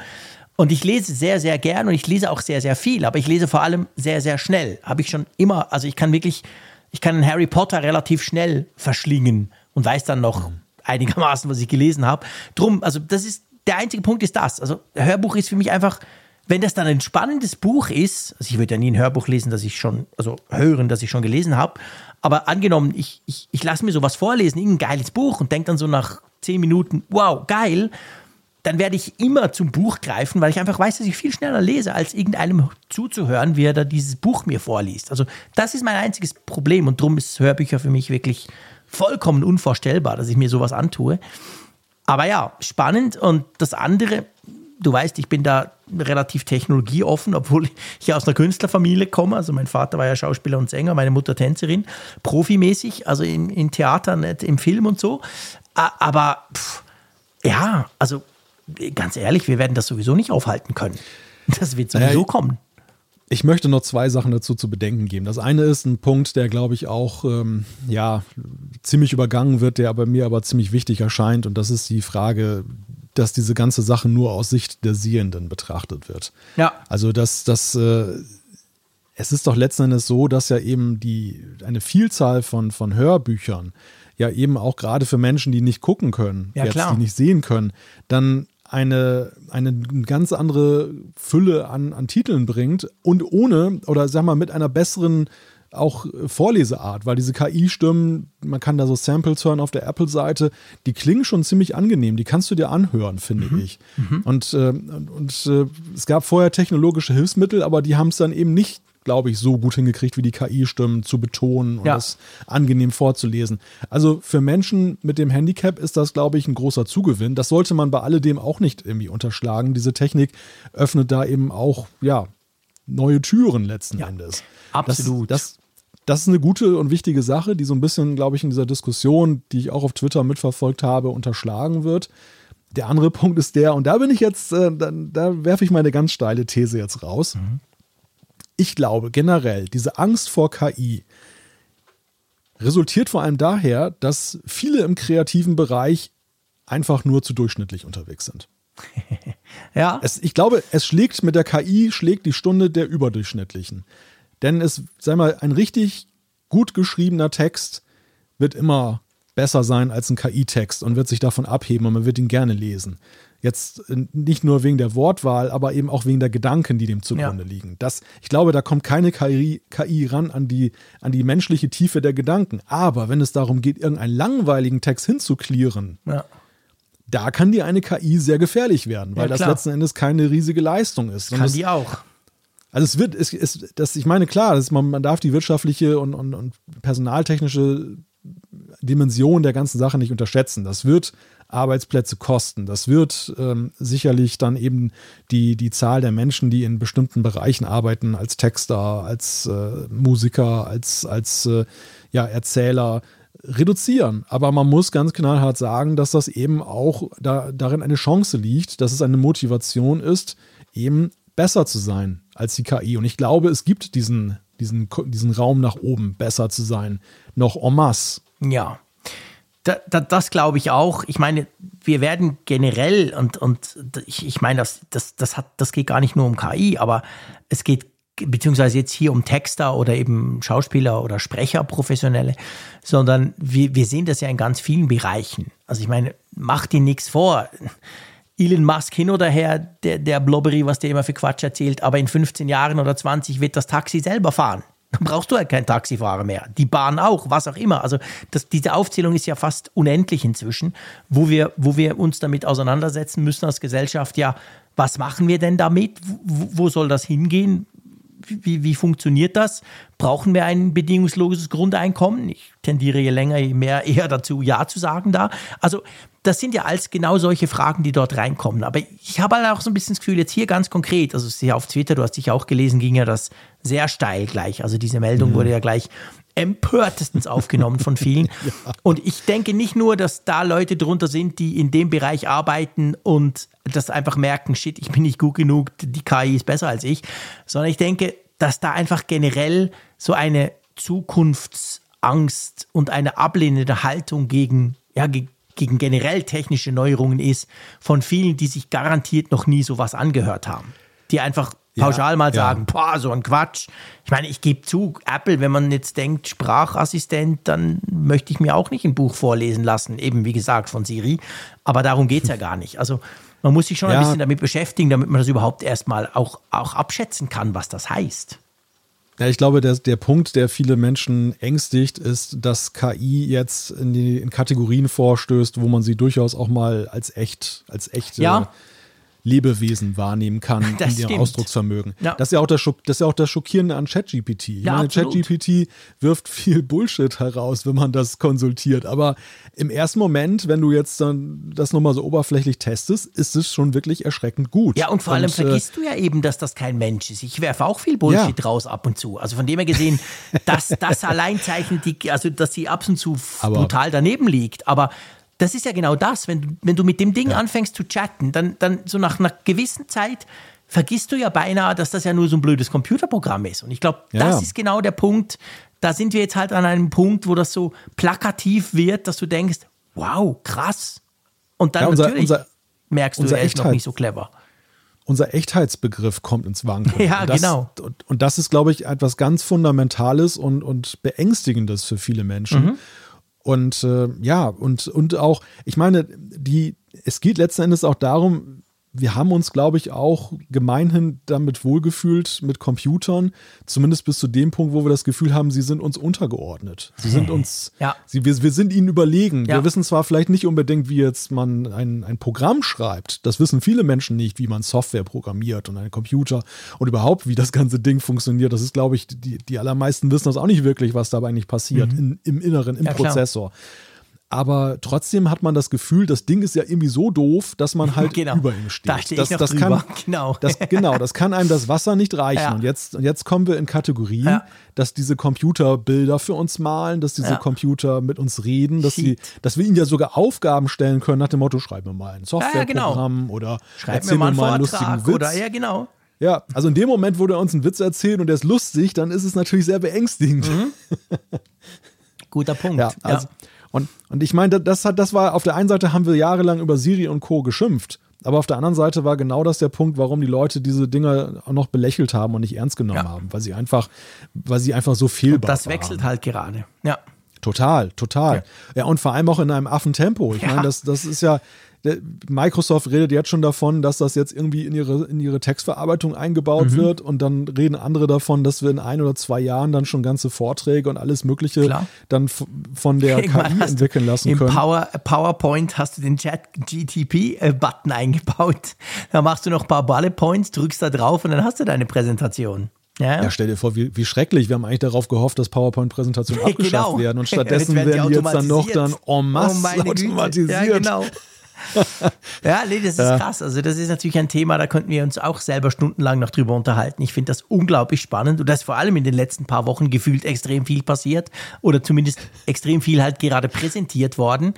Und ich lese sehr, sehr gern und ich lese auch sehr, sehr viel, aber ich lese vor allem sehr, sehr schnell. Habe ich schon immer, also ich kann wirklich, ich kann einen Harry Potter relativ schnell verschlingen und weiß dann noch einigermaßen, was ich gelesen habe. Drum, also das ist, der einzige Punkt ist das. Also Hörbuch ist für mich einfach, wenn das dann ein spannendes Buch ist, also ich würde ja nie ein Hörbuch lesen, das ich schon, also hören, das ich schon gelesen habe, aber angenommen, ich, ich, ich lasse mir sowas vorlesen, irgendein geiles Buch und denke dann so nach zehn Minuten, wow, geil, dann werde ich immer zum Buch greifen, weil ich einfach weiß, dass ich viel schneller lese, als irgendeinem zuzuhören, wie er da dieses Buch mir vorliest. Also das ist mein einziges Problem und darum ist Hörbücher für mich wirklich vollkommen unvorstellbar, dass ich mir sowas antue. Aber ja, spannend und das andere, du weißt, ich bin da relativ technologieoffen, obwohl ich aus einer Künstlerfamilie komme. Also mein Vater war ja Schauspieler und Sänger, meine Mutter Tänzerin, profimäßig, also in, in Theater, nicht im Film und so. Aber pff, ja, also ganz ehrlich, wir werden das sowieso nicht aufhalten können. Das wird sowieso äh, kommen. Ich möchte noch zwei Sachen dazu zu bedenken geben. Das eine ist ein Punkt, der, glaube ich, auch ähm, ja, ziemlich übergangen wird, der aber mir aber ziemlich wichtig erscheint. Und das ist die Frage dass diese ganze Sache nur aus Sicht der Sehenden betrachtet wird. Ja. Also, dass das. Äh, es ist doch letzten Endes so, dass ja eben die, eine Vielzahl von, von Hörbüchern ja eben auch gerade für Menschen, die nicht gucken können, ja, jetzt, klar. die nicht sehen können, dann eine, eine ganz andere Fülle an, an Titeln bringt und ohne oder sag mal mit einer besseren auch äh, Vorleseart, weil diese KI-Stimmen, man kann da so Samples hören auf der Apple-Seite, die klingen schon ziemlich angenehm, die kannst du dir anhören, finde mhm. ich. Mhm. Und, äh, und äh, es gab vorher technologische Hilfsmittel, aber die haben es dann eben nicht glaube ich, so gut hingekriegt wie die KI-Stimmen zu betonen und ja. das angenehm vorzulesen. Also für Menschen mit dem Handicap ist das, glaube ich, ein großer Zugewinn. Das sollte man bei alledem auch nicht irgendwie unterschlagen. Diese Technik öffnet da eben auch, ja, neue Türen letzten ja, Endes. Absolut. Das, das, das ist eine gute und wichtige Sache, die so ein bisschen, glaube ich, in dieser Diskussion, die ich auch auf Twitter mitverfolgt habe, unterschlagen wird. Der andere Punkt ist der, und da bin ich jetzt, äh, da, da werfe ich meine ganz steile These jetzt raus. Mhm. Ich glaube generell, diese Angst vor KI resultiert vor allem daher, dass viele im kreativen Bereich einfach nur zu durchschnittlich unterwegs sind. ja. Es, ich glaube, es schlägt mit der KI, schlägt die Stunde der Überdurchschnittlichen. Denn es, sei mal, ein richtig gut geschriebener Text wird immer besser sein als ein KI-Text und wird sich davon abheben und man wird ihn gerne lesen. Jetzt nicht nur wegen der Wortwahl, aber eben auch wegen der Gedanken, die dem zugrunde ja. liegen. Das, ich glaube, da kommt keine KI, KI ran an die, an die menschliche Tiefe der Gedanken. Aber wenn es darum geht, irgendeinen langweiligen Text hinzuklären, ja. da kann dir eine KI sehr gefährlich werden, weil ja, das letzten Endes keine riesige Leistung ist. Kann die auch. Also es wird, es ist, das, ich meine, klar, das, man, man darf die wirtschaftliche und, und, und personaltechnische Dimension der ganzen Sache nicht unterschätzen. Das wird Arbeitsplätze kosten. Das wird ähm, sicherlich dann eben die, die Zahl der Menschen, die in bestimmten Bereichen arbeiten, als Texter, als äh, Musiker, als, als äh, ja, Erzähler, reduzieren. Aber man muss ganz knallhart sagen, dass das eben auch da, darin eine Chance liegt, dass es eine Motivation ist, eben besser zu sein als die KI. Und ich glaube, es gibt diesen, diesen, diesen Raum nach oben, besser zu sein, noch en masse. Ja, da, da, das glaube ich auch. Ich meine, wir werden generell, und, und ich, ich meine, das, das, das, hat, das geht gar nicht nur um KI, aber es geht beziehungsweise jetzt hier um Texter oder eben Schauspieler oder Sprecher, Professionelle, sondern wir, wir sehen das ja in ganz vielen Bereichen. Also ich meine, mach dir nichts vor. Elon Musk hin oder her, der, der Blobbery, was der immer für Quatsch erzählt, aber in 15 Jahren oder 20 wird das Taxi selber fahren. Dann brauchst du halt keinen Taxifahrer mehr. Die Bahn auch, was auch immer. Also das, diese Aufzählung ist ja fast unendlich inzwischen, wo wir, wo wir uns damit auseinandersetzen müssen als Gesellschaft. Ja, was machen wir denn damit? Wo, wo soll das hingehen? Wie, wie funktioniert das? Brauchen wir ein bedingungsloses Grundeinkommen? Ich tendiere je länger, je mehr eher dazu, Ja zu sagen da. Also das sind ja alles genau solche Fragen, die dort reinkommen. Aber ich habe halt auch so ein bisschen das Gefühl, jetzt hier ganz konkret, also auf Twitter, du hast dich auch gelesen, ging ja das sehr steil gleich. Also diese Meldung mhm. wurde ja gleich empörtestens aufgenommen von vielen. ja. Und ich denke nicht nur, dass da Leute drunter sind, die in dem Bereich arbeiten und das einfach merken, shit, ich bin nicht gut genug, die KI ist besser als ich, sondern ich denke, dass da einfach generell so eine Zukunftsangst und eine ablehnende Haltung gegen, ja, gegen generell technische Neuerungen ist, von vielen, die sich garantiert noch nie sowas angehört haben. Die einfach pauschal mal sagen, boah, so ein Quatsch. Ich meine, ich gebe zu, Apple, wenn man jetzt denkt, Sprachassistent, dann möchte ich mir auch nicht ein Buch vorlesen lassen, eben wie gesagt von Siri. Aber darum geht es ja gar nicht. Also man muss sich schon ein bisschen damit beschäftigen, damit man das überhaupt erstmal auch, auch abschätzen kann, was das heißt. Ja, ich glaube, der, der Punkt, der viele Menschen ängstigt, ist, dass KI jetzt in die in Kategorien vorstößt, wo man sie durchaus auch mal als echt, als echte ja. Lebewesen wahrnehmen kann das in ihrem stimmt. Ausdrucksvermögen. Ja. Das, ist ja auch das, das ist ja auch das Schockierende an ChatGPT. Ich ja, meine, ChatGPT wirft viel Bullshit heraus, wenn man das konsultiert. Aber im ersten Moment, wenn du jetzt dann das nochmal so oberflächlich testest, ist es schon wirklich erschreckend gut. Ja, und vor allem und, äh, vergisst du ja eben, dass das kein Mensch ist. Ich werfe auch viel Bullshit ja. raus ab und zu. Also von dem her gesehen, dass das allein zeichnet die, also dass sie ab und zu aber, brutal daneben liegt. Aber das ist ja genau das, wenn, wenn du mit dem Ding ja. anfängst zu chatten, dann, dann so nach einer gewissen Zeit vergisst du ja beinahe, dass das ja nur so ein blödes Computerprogramm ist. Und ich glaube, ja. das ist genau der Punkt. Da sind wir jetzt halt an einem Punkt, wo das so plakativ wird, dass du denkst, wow, krass. Und dann ja, unser, natürlich unser, merkst du, er ist noch nicht so clever. Unser Echtheitsbegriff kommt ins Wanken. Ja, und das, genau. Und, und, das ist, glaube ich, etwas ganz Fundamentales und, und Beängstigendes für viele Menschen. Mhm. Und äh, ja, und, und auch, ich meine, die, es geht letzten Endes auch darum, wir haben uns, glaube ich, auch gemeinhin damit wohlgefühlt mit Computern, zumindest bis zu dem Punkt, wo wir das Gefühl haben, sie sind uns untergeordnet. Sie sind uns, ja. sie, wir, wir sind ihnen überlegen. Ja. Wir wissen zwar vielleicht nicht unbedingt, wie jetzt man ein, ein Programm schreibt. Das wissen viele Menschen nicht, wie man Software programmiert und einen Computer und überhaupt, wie das ganze Ding funktioniert. Das ist, glaube ich, die, die allermeisten wissen das auch nicht wirklich, was dabei eigentlich passiert mhm. in, im Inneren, im ja, Prozessor. Klar aber trotzdem hat man das Gefühl, das Ding ist ja irgendwie so doof, dass man halt genau. über ihm steht. Da stehe das, ich das drüber. Kann, genau. Das, genau, das kann einem das Wasser nicht reichen. Ja. Und, jetzt, und jetzt kommen wir in Kategorien, ja. dass diese Computer Bilder für uns malen, dass diese ja. Computer mit uns reden, dass, sie, dass wir ihnen ja sogar Aufgaben stellen können nach dem Motto, schreib mir mal ein genau. Softwareprogramm genau. oder schreib mir mal einen, lustigen Witz. Oder, ja, genau. Ja, also in dem Moment, wo der uns einen Witz erzählt und der ist lustig, dann ist es natürlich sehr beängstigend. Mhm. Guter Punkt. Ja, also, und, und ich meine, das, hat, das war, auf der einen Seite haben wir jahrelang über Siri und Co. geschimpft. Aber auf der anderen Seite war genau das der Punkt, warum die Leute diese Dinge auch noch belächelt haben und nicht ernst genommen ja. haben, weil sie einfach, weil sie einfach so fehlbar und Das wechselt waren. halt gerade. Ja. Total, total. Ja. ja. und vor allem auch in einem Affentempo. Ich ja. meine, das, das ist ja, Microsoft redet jetzt schon davon, dass das jetzt irgendwie in ihre, in ihre Textverarbeitung eingebaut mhm. wird und dann reden andere davon, dass wir in ein oder zwei Jahren dann schon ganze Vorträge und alles Mögliche Klar. dann von der KI entwickeln lassen Im können. Power, PowerPoint hast du den Chat-GTP-Button eingebaut. Da machst du noch ein paar Bullet Points, drückst da drauf und dann hast du deine Präsentation. Ja. ja, stell dir vor, wie, wie schrecklich. Wir haben eigentlich darauf gehofft, dass PowerPoint-Präsentationen abgeschafft genau. werden. Und stattdessen werden, werden die jetzt dann noch dann en masse oh automatisiert. Ja, genau. ja, nee, das ist ja. krass. Also, das ist natürlich ein Thema, da könnten wir uns auch selber stundenlang noch drüber unterhalten. Ich finde das unglaublich spannend und da ist vor allem in den letzten paar Wochen gefühlt extrem viel passiert oder zumindest extrem viel halt gerade präsentiert worden.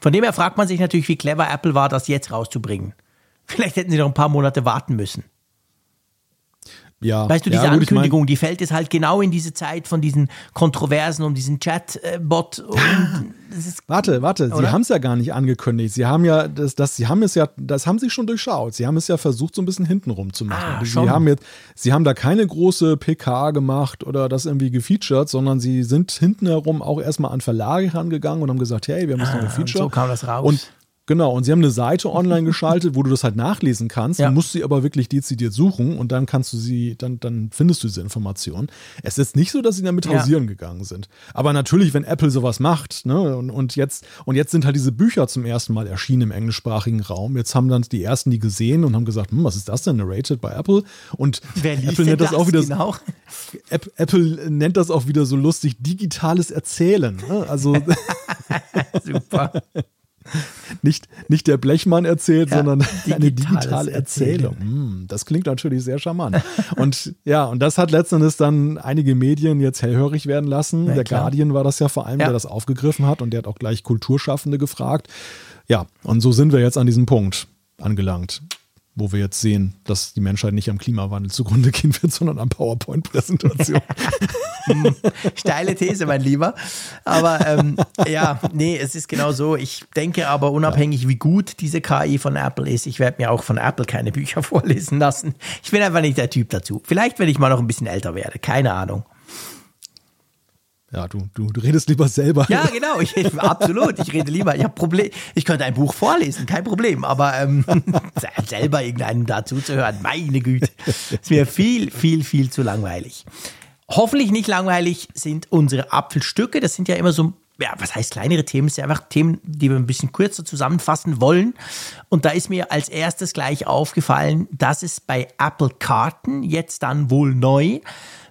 Von dem her fragt man sich natürlich, wie clever Apple war, das jetzt rauszubringen. Vielleicht hätten sie noch ein paar Monate warten müssen. Ja, weißt du, diese ja, Ankündigung, mein, die fällt jetzt halt genau in diese Zeit von diesen Kontroversen um diesen Chatbot. warte, warte, oder? Sie haben es ja gar nicht angekündigt. Sie haben ja das, das, Sie haben es ja, das haben Sie schon durchschaut. Sie haben es ja versucht, so ein bisschen hintenrum zu machen. Ah, Sie haben jetzt, Sie haben da keine große PK gemacht oder das irgendwie gefeatured, sondern Sie sind hinten herum auch erstmal an Verlage rangegangen und haben gesagt, hey, wir haben ah, noch gefeatured. So kam das raus. Und Genau, und sie haben eine Seite online geschaltet, wo du das halt nachlesen kannst. Ja. Du musst sie aber wirklich dezidiert suchen und dann kannst du sie, dann, dann findest du diese Information. Es ist nicht so, dass sie damit hausieren ja. gegangen sind. Aber natürlich, wenn Apple sowas macht, ne, und, und jetzt, und jetzt sind halt diese Bücher zum ersten Mal erschienen im englischsprachigen Raum. Jetzt haben dann die ersten die gesehen und haben gesagt, hm, was ist das denn, narrated bei Apple? Und Apple nennt das, das, auch wieder genau? Apple nennt das auch wieder so lustig digitales Erzählen. Ne? Also Super. nicht, nicht der Blechmann erzählt, ja, sondern eine digitale Erzählung. Hm, das klingt natürlich sehr charmant. und ja, und das hat letztendlich dann einige Medien jetzt hellhörig werden lassen. Ja, der klar. Guardian war das ja vor allem, ja. der das aufgegriffen hat und der hat auch gleich Kulturschaffende gefragt. Ja, und so sind wir jetzt an diesem Punkt angelangt wo wir jetzt sehen, dass die Menschheit nicht am Klimawandel zugrunde gehen wird, sondern am PowerPoint-Präsentation. Steile These, mein Lieber. Aber ähm, ja, nee, es ist genau so. Ich denke aber, unabhängig wie gut diese KI von Apple ist, ich werde mir auch von Apple keine Bücher vorlesen lassen. Ich bin einfach nicht der Typ dazu. Vielleicht, wenn ich mal noch ein bisschen älter werde. Keine Ahnung. Ja, du, du, du redest lieber selber. Ja, genau, ich, absolut. Ich rede lieber. Ich habe Problem. Ich könnte ein Buch vorlesen, kein Problem. Aber ähm, selber irgendeinem dazu zu hören, meine Güte, ist mir viel, viel, viel zu langweilig. Hoffentlich nicht langweilig sind unsere Apfelstücke. Das sind ja immer so, ja, was heißt kleinere Themen? Das sind einfach Themen, die wir ein bisschen kürzer zusammenfassen wollen. Und da ist mir als erstes gleich aufgefallen, dass es bei Apple Karten jetzt dann wohl neu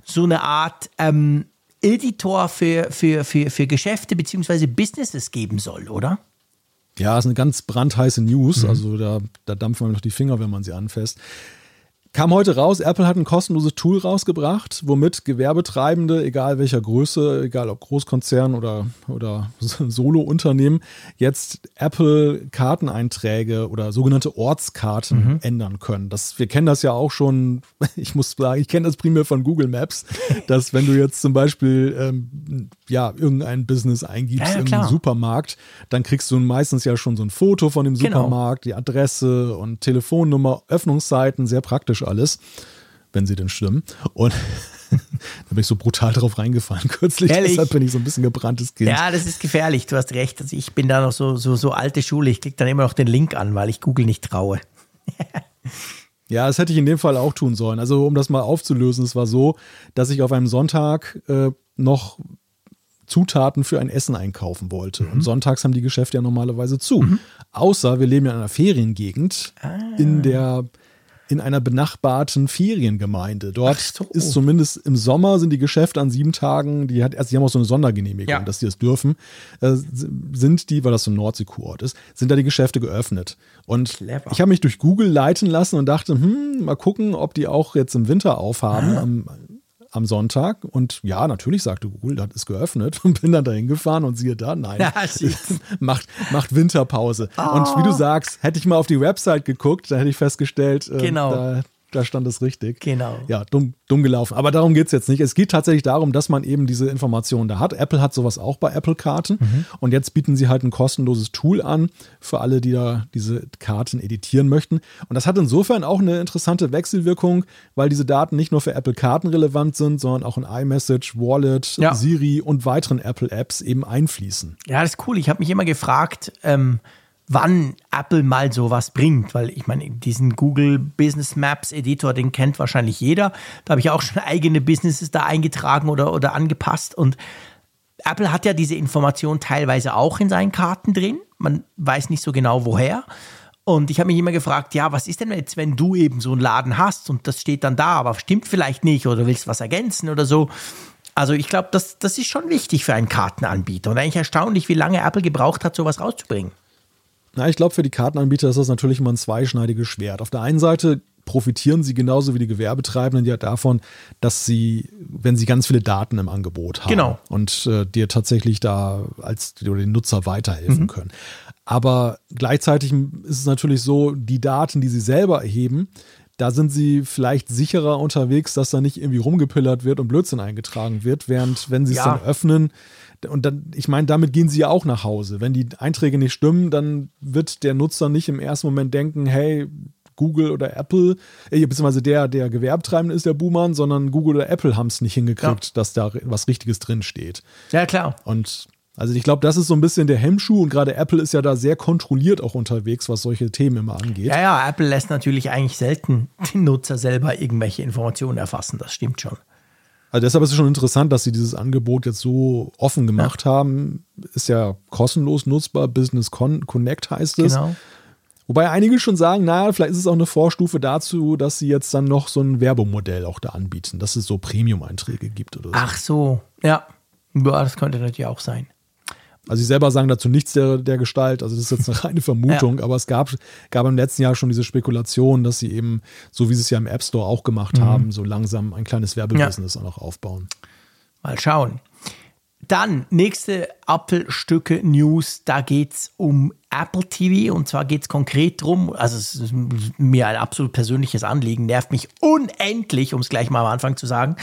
so eine Art ähm, Editor für, für, für, für Geschäfte bzw. Businesses geben soll, oder? Ja, ist eine ganz brandheiße News. Mhm. Also da, da dampfen wir noch die Finger, wenn man sie anfasst. Kam heute raus, Apple hat ein kostenloses Tool rausgebracht, womit Gewerbetreibende, egal welcher Größe, egal ob Großkonzern oder, oder Solo-Unternehmen, jetzt Apple-Karteneinträge oder sogenannte Ortskarten mhm. ändern können. Das, wir kennen das ja auch schon, ich muss sagen, ich kenne das primär von Google Maps, dass wenn du jetzt zum Beispiel ähm, ja, irgendein Business eingibst, ja, ja, irgendeinen Supermarkt, dann kriegst du meistens ja schon so ein Foto von dem genau. Supermarkt, genau. die Adresse und Telefonnummer, Öffnungszeiten, sehr praktisch praktisch alles, wenn sie denn stimmen. Und da bin ich so brutal drauf reingefallen kürzlich. Ehrlich? Deshalb bin ich so ein bisschen gebranntes Kind. Ja, das ist gefährlich. Du hast recht. Also ich bin da noch so, so, so alte Schule. Ich klicke dann immer noch den Link an, weil ich Google nicht traue. Ja, das hätte ich in dem Fall auch tun sollen. Also, um das mal aufzulösen, es war so, dass ich auf einem Sonntag äh, noch Zutaten für ein Essen einkaufen wollte. Mhm. Und sonntags haben die Geschäfte ja normalerweise zu. Mhm. Außer wir leben ja in einer Feriengegend, ah. in der in einer benachbarten Feriengemeinde. Dort so. ist zumindest im Sommer sind die Geschäfte an sieben Tagen, die hat, also die haben auch so eine Sondergenehmigung, ja. dass sie das dürfen, äh, sind die, weil das so ein Nordseekurort ist, sind da die Geschäfte geöffnet. Und Clever. ich habe mich durch Google leiten lassen und dachte, hm, mal gucken, ob die auch jetzt im Winter aufhaben. Am, am Sonntag und ja, natürlich sagte Google, das ist geöffnet und bin dann dahin gefahren und siehe da, nein, ja, macht, macht Winterpause. Oh. Und wie du sagst, hätte ich mal auf die Website geguckt, dann hätte ich festgestellt, äh, genau. da, da stand es richtig. Genau. Ja, dumm, dumm gelaufen. Aber darum geht es jetzt nicht. Es geht tatsächlich darum, dass man eben diese Informationen da hat. Apple hat sowas auch bei Apple-Karten. Mhm. Und jetzt bieten sie halt ein kostenloses Tool an für alle, die da diese Karten editieren möchten. Und das hat insofern auch eine interessante Wechselwirkung, weil diese Daten nicht nur für Apple-Karten relevant sind, sondern auch in iMessage, Wallet, ja. Siri und weiteren Apple-Apps eben einfließen. Ja, das ist cool. Ich habe mich immer gefragt, ähm, wann Apple mal sowas bringt, weil ich meine, diesen Google Business Maps Editor, den kennt wahrscheinlich jeder. Da habe ich auch schon eigene Businesses da eingetragen oder, oder angepasst und Apple hat ja diese Information teilweise auch in seinen Karten drin. Man weiß nicht so genau woher. Und ich habe mich immer gefragt, ja, was ist denn jetzt, wenn du eben so einen Laden hast und das steht dann da, aber stimmt vielleicht nicht oder willst was ergänzen oder so. Also ich glaube, das, das ist schon wichtig für einen Kartenanbieter und eigentlich erstaunlich, wie lange Apple gebraucht hat, sowas rauszubringen. Na, ich glaube, für die Kartenanbieter ist das natürlich immer ein zweischneidiges Schwert. Auf der einen Seite profitieren sie genauso wie die Gewerbetreibenden ja davon, dass sie, wenn sie ganz viele Daten im Angebot haben genau. und äh, dir tatsächlich da als oder den Nutzer weiterhelfen mhm. können. Aber gleichzeitig ist es natürlich so, die Daten, die sie selber erheben, da sind sie vielleicht sicherer unterwegs, dass da nicht irgendwie rumgepillert wird und Blödsinn eingetragen wird, während wenn sie es ja. dann öffnen, und dann, ich meine, damit gehen sie ja auch nach Hause. Wenn die Einträge nicht stimmen, dann wird der Nutzer nicht im ersten Moment denken, hey, Google oder Apple, äh, beziehungsweise der, der Gewerbtreibende ist der Buhmann, sondern Google oder Apple haben es nicht hingekriegt, ja. dass da was Richtiges drin steht. Ja, klar. Und also ich glaube, das ist so ein bisschen der Hemmschuh und gerade Apple ist ja da sehr kontrolliert auch unterwegs, was solche Themen immer angeht. Ja, ja, Apple lässt natürlich eigentlich selten den Nutzer selber irgendwelche Informationen erfassen, das stimmt schon. Also deshalb ist es schon interessant, dass sie dieses Angebot jetzt so offen gemacht ja. haben. Ist ja kostenlos nutzbar, Business Con Connect heißt es. Genau. Wobei einige schon sagen, naja, vielleicht ist es auch eine Vorstufe dazu, dass sie jetzt dann noch so ein Werbemodell auch da anbieten, dass es so Premium-Einträge gibt oder so. Ach so, ja. Ja, das könnte natürlich auch sein. Also sie selber sagen dazu nichts der, der Gestalt, also das ist jetzt eine reine Vermutung, ja. aber es gab, gab im letzten Jahr schon diese Spekulation, dass sie eben, so wie sie es ja im App Store auch gemacht mhm. haben, so langsam ein kleines Werbebusiness ja. auch noch aufbauen. Mal schauen. Dann nächste Apple-Stücke News, da geht es um Apple TV und zwar geht es konkret drum, also es ist mir ein absolut persönliches Anliegen, nervt mich unendlich, um es gleich mal am Anfang zu sagen,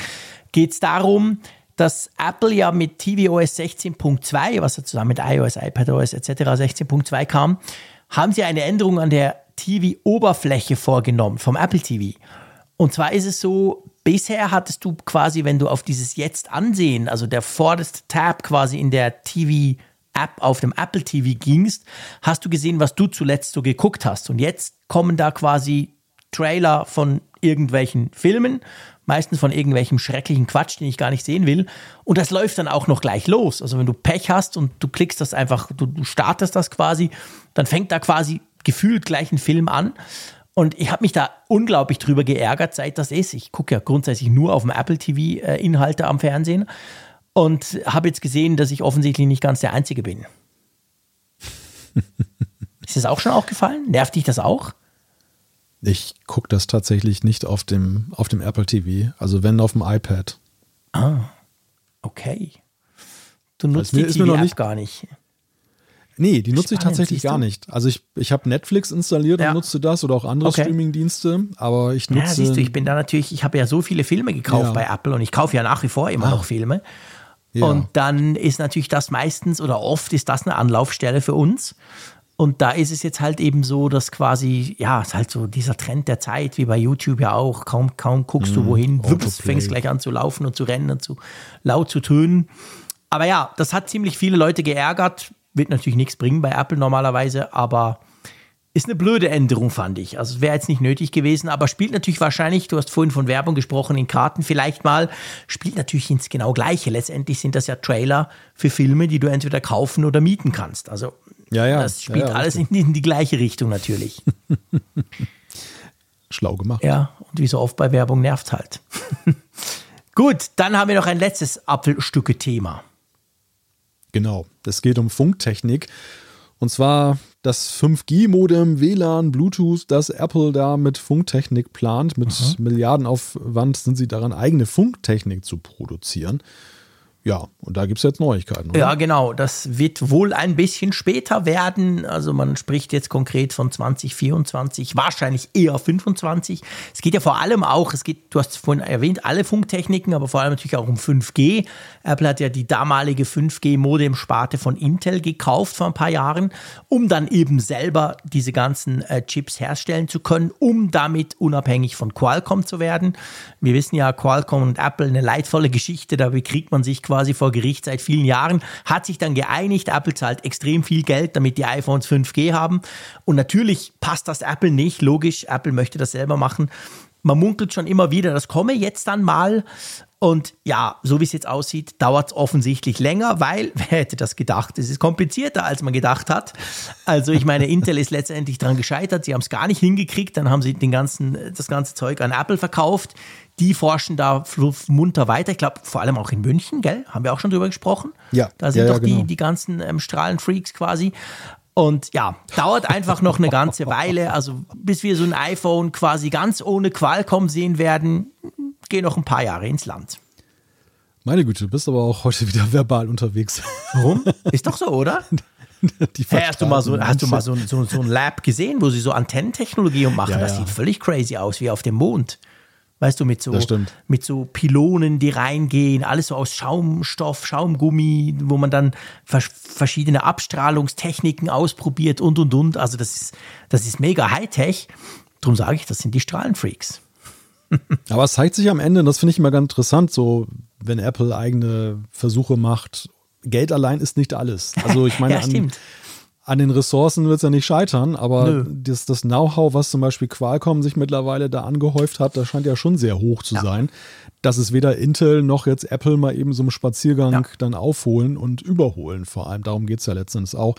geht es darum, dass Apple ja mit tvOS 16.2, was ja zusammen mit iOS, iPadOS etc. 16.2 kam, haben sie eine Änderung an der TV-Oberfläche vorgenommen vom Apple TV. Und zwar ist es so, bisher hattest du quasi, wenn du auf dieses Jetzt ansehen, also der vorderste Tab quasi in der TV App auf dem Apple TV gingst, hast du gesehen, was du zuletzt so geguckt hast. Und jetzt kommen da quasi Trailer von irgendwelchen Filmen meistens von irgendwelchem schrecklichen Quatsch, den ich gar nicht sehen will. Und das läuft dann auch noch gleich los. Also wenn du Pech hast und du klickst das einfach, du, du startest das quasi, dann fängt da quasi gefühlt gleich ein Film an. Und ich habe mich da unglaublich drüber geärgert, seit das ist. Ich gucke ja grundsätzlich nur auf dem Apple TV äh, Inhalte am Fernsehen und habe jetzt gesehen, dass ich offensichtlich nicht ganz der Einzige bin. ist das auch schon aufgefallen? Nervt dich das auch? Ich gucke das tatsächlich nicht auf dem, auf dem Apple TV, also wenn auf dem iPad. Ah, okay. Du nutzt also die TV App nicht, gar nicht. Nee, die nutze ich tatsächlich gar nicht. Also ich, ich habe Netflix installiert ja. und nutze das oder auch andere okay. Streaming-Dienste, aber ich nutze. Ja, siehst du, ich bin da natürlich, ich habe ja so viele Filme gekauft ja. bei Apple und ich kaufe ja nach wie vor immer ah. noch Filme. Ja. Und dann ist natürlich das meistens oder oft ist das eine Anlaufstelle für uns. Und da ist es jetzt halt eben so, dass quasi, ja, es ist halt so dieser Trend der Zeit, wie bei YouTube ja auch. Kaum, kaum guckst mm, du wohin, wups, fängst gleich an zu laufen und zu rennen und zu laut zu tönen. Aber ja, das hat ziemlich viele Leute geärgert. Wird natürlich nichts bringen bei Apple normalerweise, aber ist eine blöde Änderung, fand ich. Also es wäre jetzt nicht nötig gewesen, aber spielt natürlich wahrscheinlich, du hast vorhin von Werbung gesprochen, in Karten vielleicht mal, spielt natürlich ins genau Gleiche. Letztendlich sind das ja Trailer für Filme, die du entweder kaufen oder mieten kannst. Also ja, ja. Das spielt ja, ja, alles in die, in die, gleiche Richtung natürlich. Schlau gemacht. Ja, und wie so oft bei Werbung nervt halt. Gut, dann haben wir noch ein letztes Apfelstücke-Thema. Genau, es geht um Funktechnik. Und zwar das 5G-Modem, WLAN, Bluetooth, das Apple da mit Funktechnik plant. Mit mhm. Milliardenaufwand sind sie daran, eigene Funktechnik zu produzieren. Ja, und da gibt es jetzt Neuigkeiten. Oder? Ja, genau. Das wird wohl ein bisschen später werden. Also man spricht jetzt konkret von 2024, wahrscheinlich eher 25. Es geht ja vor allem auch, es geht, du hast vorhin erwähnt, alle Funktechniken, aber vor allem natürlich auch um 5G. Apple hat ja die damalige 5G-Modem-Sparte von Intel gekauft vor ein paar Jahren, um dann eben selber diese ganzen äh, Chips herstellen zu können, um damit unabhängig von Qualcomm zu werden. Wir wissen ja, Qualcomm und Apple eine leidvolle Geschichte, da bekriegt man sich quasi vor Gericht seit vielen Jahren, hat sich dann geeinigt, Apple zahlt extrem viel Geld, damit die iPhones 5G haben. Und natürlich passt das Apple nicht, logisch, Apple möchte das selber machen. Man munkelt schon immer wieder, das komme jetzt dann mal. Und ja, so wie es jetzt aussieht, dauert es offensichtlich länger, weil, wer hätte das gedacht? Es ist komplizierter, als man gedacht hat. Also ich meine, Intel ist letztendlich daran gescheitert, sie haben es gar nicht hingekriegt, dann haben sie den ganzen, das ganze Zeug an Apple verkauft. Die forschen da munter weiter. Ich glaube, vor allem auch in München, gell? Haben wir auch schon drüber gesprochen? Ja. Da sind ja, doch ja, genau. die, die ganzen ähm, Strahlenfreaks quasi. Und ja, dauert einfach noch eine ganze Weile. Also bis wir so ein iPhone quasi ganz ohne Qualcomm sehen werden, gehen noch ein paar Jahre ins Land. Meine Güte, du bist aber auch heute wieder verbal unterwegs. Warum? Ist doch so, oder? hey, hast du mal, so, hast du mal so, so, so ein Lab gesehen, wo sie so Antennentechnologie machen? Ja, das ja. sieht völlig crazy aus, wie auf dem Mond. Weißt du, mit so, mit so Pylonen, die reingehen, alles so aus Schaumstoff, Schaumgummi, wo man dann vers verschiedene Abstrahlungstechniken ausprobiert und und und. Also das ist, das ist mega Hightech. Darum sage ich, das sind die Strahlenfreaks. Aber es zeigt sich am Ende, und das finde ich immer ganz interessant, so wenn Apple eigene Versuche macht. Geld allein ist nicht alles. Also ich meine, Ja, an, an den Ressourcen wird es ja nicht scheitern, aber Nö. das, das Know-how, was zum Beispiel Qualcomm sich mittlerweile da angehäuft hat, das scheint ja schon sehr hoch zu sein. Dass es weder Intel noch jetzt Apple mal eben so einen Spaziergang Ja. dann aufholen und überholen. Vor allem darum geht es ja letztendlich auch.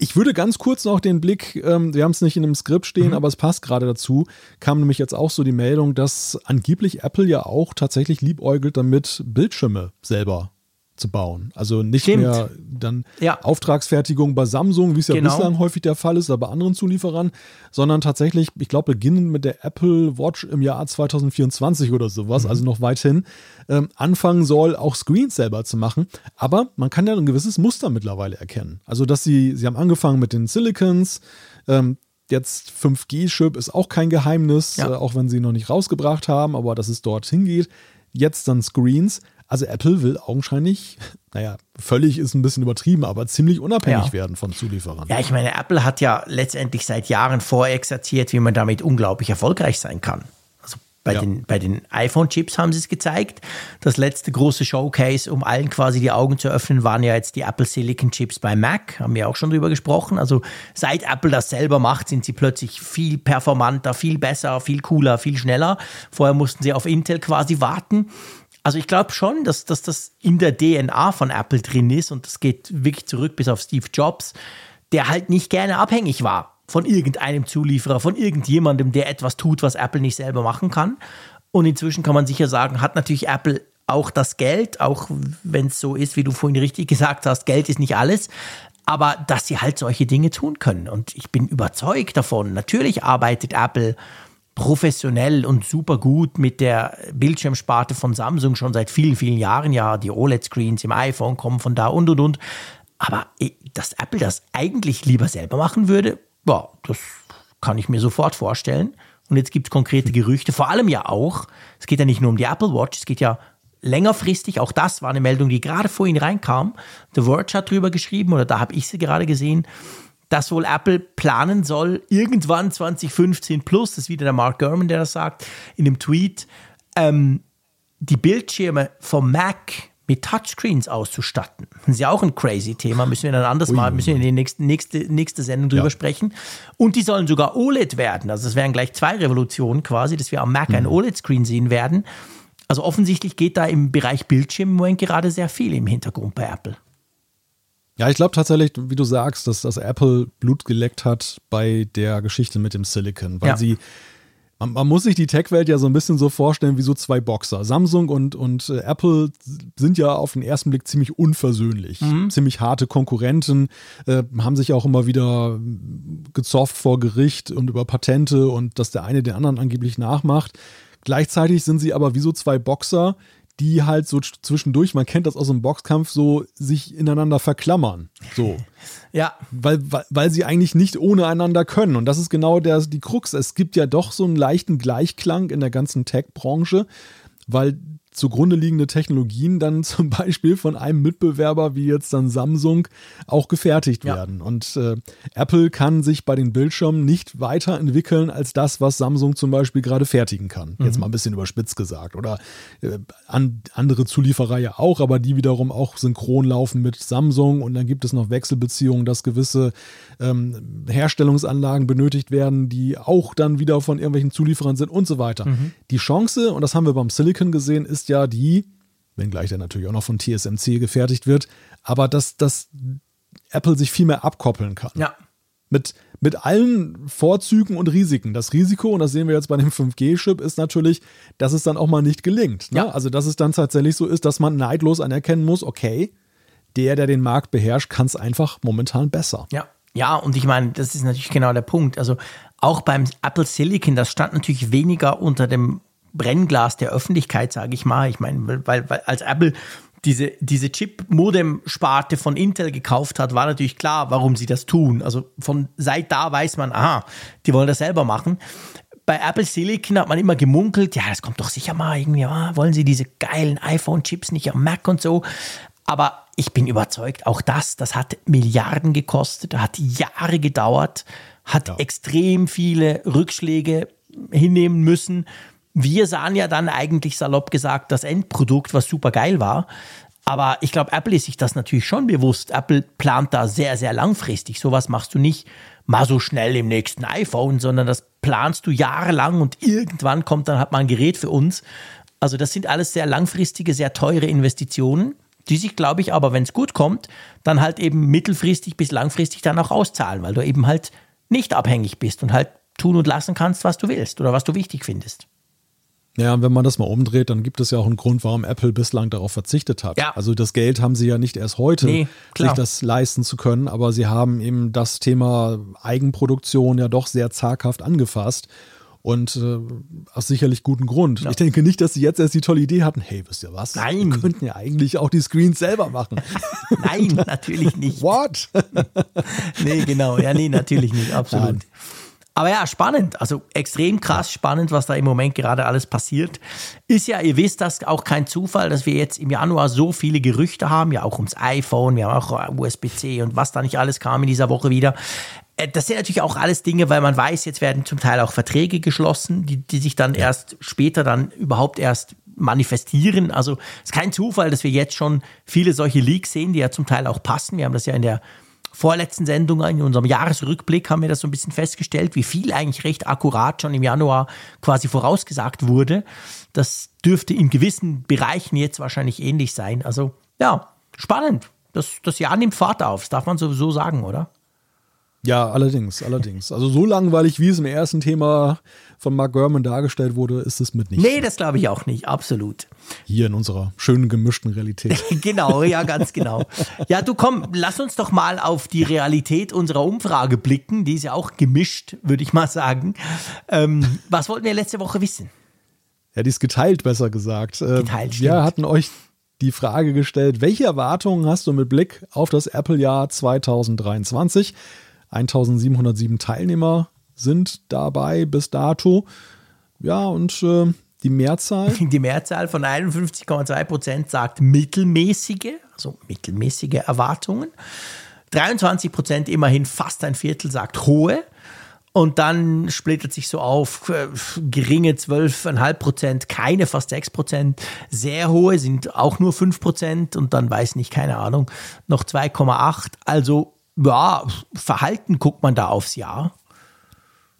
Ich würde ganz kurz noch den Blick, ähm, wir haben es nicht in einem Skript stehen, aber es passt gerade dazu, kam nämlich jetzt auch so die Meldung, dass angeblich Apple ja auch tatsächlich liebäugelt damit, Bildschirme selber zu bauen. Also nicht Stimmt. mehr dann Ja. Auftragsfertigung bei Samsung, wie es ja Genau. bislang häufig der Fall ist, aber bei anderen Zulieferern, sondern tatsächlich, ich glaube, beginnend mit der Apple Watch im Jahr 2024 oder sowas, Mhm. also noch weit hin, ähm, anfangen soll, auch Screens selber zu machen. Aber man kann ja ein gewisses Muster mittlerweile erkennen. Also, dass sie, sie haben angefangen mit den Silicons, ähm, Jetzt 5G-Chip ist auch kein Geheimnis, Ja. äh, auch wenn sie ihn noch nicht rausgebracht haben, aber dass es dorthin geht. Jetzt dann Screens. Also Apple will augenscheinlich, naja, völlig ist ein bisschen übertrieben, aber ziemlich unabhängig Ja. werden von Zulieferern. Ja, ich meine, Apple hat ja letztendlich seit Jahren vorexerziert, wie man damit unglaublich erfolgreich sein kann. Also bei Ja. den, bei den iPhone-Chips haben sie es gezeigt. Das letzte große Showcase, um allen quasi die Augen zu öffnen, waren ja jetzt die Apple Silicon Chips bei Mac. Haben wir auch schon drüber gesprochen. Also seit Apple das selber macht, sind sie plötzlich viel performanter, viel besser, viel cooler, viel schneller. Vorher mussten sie auf Intel quasi warten. Also ich glaube schon, dass, dass das in der DNA von Apple drin ist und das geht wirklich zurück bis auf Steve Jobs, der halt nicht gerne abhängig war von irgendeinem Zulieferer, von irgendjemandem, der etwas tut, was Apple nicht selber machen kann. Und inzwischen kann man sicher sagen, hat natürlich Apple auch das Geld, auch wenn es so ist, wie du vorhin richtig gesagt hast, Geld ist nicht alles, aber dass sie halt solche Dinge tun können. Und ich bin überzeugt davon. Natürlich arbeitet Apple professionell und super gut mit der Bildschirmsparte von Samsung schon seit vielen, vielen Jahren. Ja, die OLED-Screens im iPhone kommen von da und und und. Aber eh, dass Apple das eigentlich lieber selber machen würde, ja, das kann ich mir sofort vorstellen. Und jetzt gibt es konkrete Gerüchte, vor allem ja auch, es geht ja nicht nur um die Apple Watch, es geht ja längerfristig, auch das war eine Meldung, die gerade vorhin reinkam. The Verge hat drüber geschrieben, oder da habe ich sie gerade gesehen, dass wohl Apple planen soll, irgendwann 2015 plus, das ist wieder der Mark Gurman, der das sagt, in dem Tweet, ähm, die Bildschirme vom Mac mit Touchscreens auszustatten. Das ist ja auch ein crazy Thema, müssen wir dann anders mal, müssen wir in die nächste, nächste, nächste Sendung drüber Ja. sprechen. Und die sollen sogar OLED werden. Also es wären gleich zwei Revolutionen quasi, dass wir am Mac einen OLED-Screen sehen werden. Also offensichtlich geht da im Bereich Bildschirm im Moment gerade sehr viel im Hintergrund bei Apple. Ja, ich glaube tatsächlich, wie du sagst, dass, dass Apple Blut geleckt hat bei der Geschichte mit dem Silicon, weil Ja. sie man, man muss sich die Tech-Welt ja so ein bisschen so vorstellen wie so zwei Boxer. Samsung und, und äh, Apple sind ja auf den ersten Blick ziemlich unversöhnlich. Ziemlich harte Konkurrenten, äh, haben sich auch immer wieder gezofft vor Gericht und über Patente und dass der eine den anderen angeblich nachmacht. Gleichzeitig sind sie aber wie so zwei Boxer, die halt so zwischendurch, man kennt das aus dem Boxkampf, so sich ineinander verklammern. So Ja, weil, weil, weil sie eigentlich nicht ohne einander können. Und das ist genau der, die Krux. Es gibt ja doch so einen leichten Gleichklang in der ganzen Tech-Branche, weil zugrunde liegende Technologien dann zum Beispiel von einem Mitbewerber wie jetzt dann Samsung auch gefertigt ja. werden. Und äh, Apple kann sich bei den Bildschirmen nicht weiterentwickeln als das, was Samsung zum Beispiel gerade fertigen kann. Mhm. Jetzt mal ein bisschen überspitzt gesagt. Oder äh, an, andere Zulieferer ja auch, aber die wiederum auch synchron laufen mit Samsung. Und dann gibt es noch Wechselbeziehungen, dass gewisse ähm, Herstellungsanlagen benötigt werden, die auch dann wieder von irgendwelchen Zulieferern sind und so weiter. Mhm. Die Chance, und das haben wir beim Silicon gesehen, ist ja die, wenngleich der natürlich auch noch von TSMC gefertigt wird, aber dass, dass Apple sich viel mehr abkoppeln kann. Ja. Mit, mit allen Vorzügen und Risiken. Das Risiko, und das sehen wir jetzt bei dem 5G-Chip, ist natürlich, dass es dann auch mal nicht gelingt. Ne? Ja. Also, dass es dann tatsächlich so ist, dass man neidlos anerkennen muss, okay, der, der den Markt beherrscht, kann es einfach momentan besser. Ja. Ja, und ich meine, das ist natürlich genau der Punkt. Also auch beim Apple Silicon, das stand natürlich weniger unter dem Brennglas der Öffentlichkeit, sage ich mal. Ich meine, weil, weil als Apple diese, diese Chip-Modem-Sparte von Intel gekauft hat, war natürlich klar, warum sie das tun. Also von seit da weiß man, aha, die wollen das selber machen. Bei Apple Silicon hat man immer gemunkelt, ja, das kommt doch sicher mal irgendwie, ja, wollen sie diese geilen iPhone-Chips nicht am Mac und so. Aber ich bin überzeugt, auch das, das hat Milliarden gekostet, hat Jahre gedauert, hat ja. extrem viele Rückschläge hinnehmen müssen. Wir sahen ja dann eigentlich salopp gesagt das Endprodukt, was super geil war. Aber ich glaube, Apple ist sich das natürlich schon bewusst. Apple plant da sehr, sehr langfristig. Sowas machst du nicht mal so schnell im nächsten iPhone, sondern das planst du jahrelang und irgendwann kommt dann halt mal ein Gerät für uns. Also das sind alles sehr langfristige, sehr teure Investitionen die sich, glaube ich, aber wenn es gut kommt, dann halt eben mittelfristig bis langfristig dann auch auszahlen, weil du eben halt nicht abhängig bist und halt tun und lassen kannst, was du willst oder was du wichtig findest. Ja, und wenn man das mal umdreht, dann gibt es ja auch einen Grund, warum Apple bislang darauf verzichtet hat. Ja. Also das Geld haben sie ja nicht erst heute, nee, sich das leisten zu können, aber sie haben eben das Thema Eigenproduktion ja doch sehr zaghaft angefasst und äh, aus sicherlich guten Grund. Ja. Ich denke nicht, dass sie jetzt erst die tolle Idee hatten, hey, wisst ihr was? Nein. Wir könnten ja eigentlich auch die Screens selber machen. Nein, natürlich nicht. What? nee, genau. Ja, nee, natürlich nicht. Absolut. Nein. Aber ja, spannend, also extrem krass spannend, was da im Moment gerade alles passiert. Ist ja, ihr wisst, das auch kein Zufall, dass wir jetzt im Januar so viele Gerüchte haben, ja auch ums iPhone, wir haben auch USB-C und was da nicht alles kam in dieser Woche wieder. Äh, das sind natürlich auch alles Dinge, weil man weiß, jetzt werden zum Teil auch Verträge geschlossen, die, die sich dann erst später dann überhaupt erst manifestieren. Also es ist kein Zufall, dass wir jetzt schon viele solche Leaks sehen, die ja zum Teil auch passen. Wir haben das ja in der vorletzten Sendung, in unserem Jahresrückblick, haben wir das so ein bisschen festgestellt, wie viel eigentlich recht akkurat schon im Januar quasi vorausgesagt wurde. Das dürfte in gewissen Bereichen jetzt wahrscheinlich ähnlich sein. Also ja, spannend. Das, das Jahr nimmt Fahrt auf, das darf man sowieso sagen, oder? Ja, allerdings, allerdings. Also so langweilig, wie es im ersten Thema von Mark Gurman dargestellt wurde, ist es mit nicht. Nee, das glaube ich auch nicht, absolut. Hier in unserer schönen gemischten Realität. genau, ja, ganz genau. Ja, du komm, lass uns doch mal auf die Realität unserer Umfrage blicken. Die ist ja auch gemischt, würde ich mal sagen. Ähm, was wollten wir letzte Woche wissen? Ja, die ist geteilt, besser gesagt. Äh, geteilt, stimmt. Wir hatten euch die Frage gestellt, welche Erwartungen hast du mit Blick auf das Apple-Jahr 2023? 1707 Teilnehmer sind dabei bis dato. Ja, und äh, die Mehrzahl? Die Mehrzahl von 51,2 Prozent sagt mittelmäßige, also mittelmäßige Erwartungen. 23 Prozent, immerhin fast ein Viertel, sagt hohe. Und dann splittert sich so auf, äh, geringe 12,5 Prozent, keine fast 6 Prozent, sehr hohe sind auch nur 5 Prozent und dann weiß nicht, keine Ahnung, noch 2,8. Also ja, Verhalten guckt man da aufs Jahr.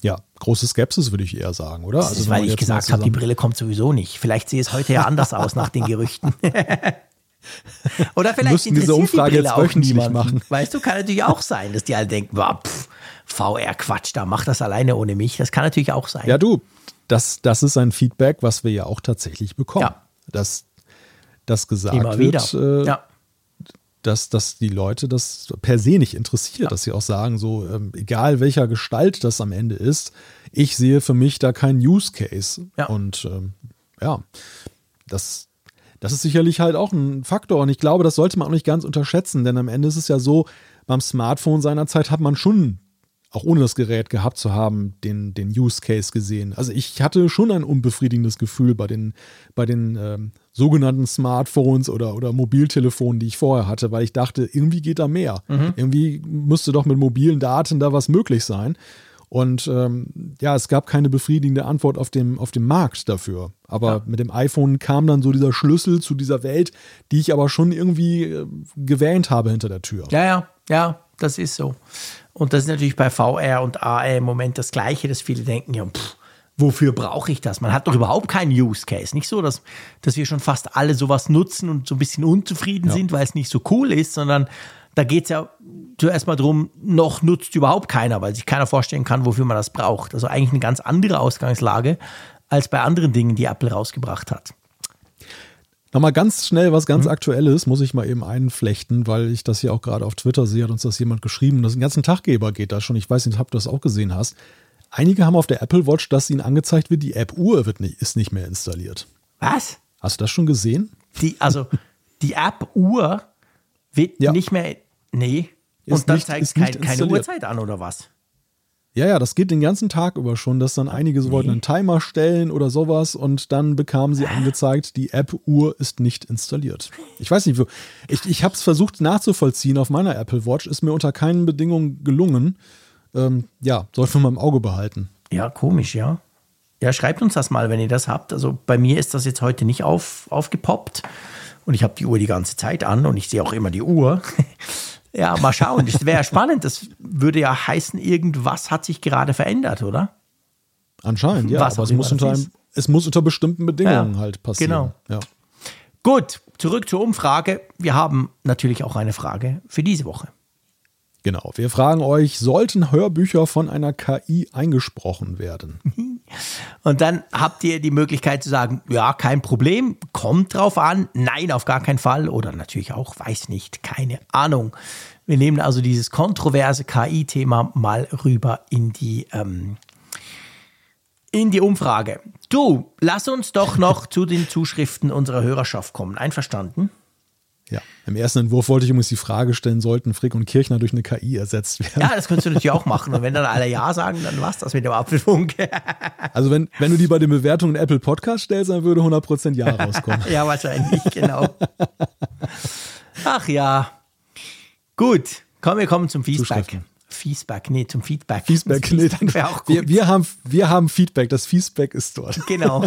Ja, große Skepsis würde ich eher sagen, oder? Das also, ist, weil ich gesagt habe, die Brille kommt sowieso nicht. Vielleicht sieht es heute ja anders aus nach den Gerüchten. oder vielleicht müssen diese Umfrage die jetzt wöchentlich machen. Weißt du, kann natürlich auch sein, dass die alle denken, boah, pff, VR-Quatsch, da macht das alleine ohne mich. Das kann natürlich auch sein. Ja, du, das, das ist ein Feedback, was wir ja auch tatsächlich bekommen. Ja. Dass das gesagt Immer wird, äh, ja dass, dass die Leute das per se nicht interessiert, ja. dass sie auch sagen, so, ähm, egal welcher Gestalt das am Ende ist, ich sehe für mich da keinen Use Case. Ja. Und ähm, ja, das, das ist sicherlich halt auch ein Faktor. Und ich glaube, das sollte man auch nicht ganz unterschätzen, denn am Ende ist es ja so, beim Smartphone seinerzeit hat man schon auch ohne das Gerät gehabt zu haben, den, den Use Case gesehen. Also ich hatte schon ein unbefriedigendes Gefühl bei den, bei den ähm, sogenannten Smartphones oder, oder Mobiltelefonen, die ich vorher hatte, weil ich dachte, irgendwie geht da mehr. Mhm. Irgendwie müsste doch mit mobilen Daten da was möglich sein. Und ähm, ja, es gab keine befriedigende Antwort auf dem, auf dem Markt dafür. Aber ja. mit dem iPhone kam dann so dieser Schlüssel zu dieser Welt, die ich aber schon irgendwie äh, gewähnt habe hinter der Tür. Ja, ja, ja, das ist so. Und das ist natürlich bei VR und AR im Moment das Gleiche, dass viele denken, ja, pff, wofür brauche ich das? Man hat doch überhaupt keinen Use Case. Nicht so, dass, dass wir schon fast alle sowas nutzen und so ein bisschen unzufrieden ja. sind, weil es nicht so cool ist, sondern da geht es ja zuerst mal darum, noch nutzt überhaupt keiner, weil sich keiner vorstellen kann, wofür man das braucht. Also eigentlich eine ganz andere Ausgangslage als bei anderen Dingen, die Apple rausgebracht hat. Nochmal ganz schnell was ganz mhm. Aktuelles, muss ich mal eben einflechten, weil ich das hier auch gerade auf Twitter sehe, hat uns das jemand geschrieben. Das ist ein ganzen Taggeber geht da schon. Ich weiß nicht, ob du das auch gesehen hast. Einige haben auf der Apple Watch, dass ihnen angezeigt wird, die App-Uhr wird nicht, ist nicht mehr installiert. Was? Hast du das schon gesehen? Die, also die App-Uhr wird ja. nicht mehr. Nee. Ist Und dann nicht, zeigt kein, keine Uhrzeit an, oder was? Ja, ja, das geht den ganzen Tag über schon, dass dann einige so wollten einen Timer stellen oder sowas und dann bekamen sie angezeigt, die App-Uhr ist nicht installiert. Ich weiß nicht, ich, ich habe es versucht nachzuvollziehen auf meiner Apple Watch, ist mir unter keinen Bedingungen gelungen. Ähm, ja, sollten wir mal im Auge behalten. Ja, komisch, ja. Ja, schreibt uns das mal, wenn ihr das habt. Also bei mir ist das jetzt heute nicht auf, aufgepoppt und ich habe die Uhr die ganze Zeit an und ich sehe auch immer die Uhr. Ja, mal schauen. Das wäre spannend. Das würde ja heißen, irgendwas hat sich gerade verändert, oder? Anscheinend, ja. Was aber es muss, unter einem, es muss unter bestimmten Bedingungen ja, halt passieren. Genau. Ja. Gut, zurück zur Umfrage. Wir haben natürlich auch eine Frage für diese Woche. Genau, wir fragen euch, sollten Hörbücher von einer KI eingesprochen werden? Und dann habt ihr die Möglichkeit zu sagen, ja, kein Problem, kommt drauf an, nein, auf gar keinen Fall oder natürlich auch, weiß nicht, keine Ahnung. Wir nehmen also dieses kontroverse KI-Thema mal rüber in die, ähm, in die Umfrage. Du, lass uns doch noch zu den Zuschriften unserer Hörerschaft kommen. Einverstanden? Ja, im ersten Entwurf wollte ich übrigens die Frage stellen, sollten Frick und Kirchner durch eine KI ersetzt werden? Ja, das könntest du natürlich auch machen. Und wenn dann alle Ja sagen, dann war's das mit dem Apfelfunk. also wenn, wenn du die bei den Bewertungen Apple Podcast stellst, dann würde 100% Ja rauskommen. ja, wahrscheinlich, genau. Ach ja. Gut, komm, wir kommen zum Feedback. Feedback, nee, zum Feedback. Feedback, nee, dann, auch gut. Wir, wir, haben, wir haben Feedback, das Feedback ist dort. Genau.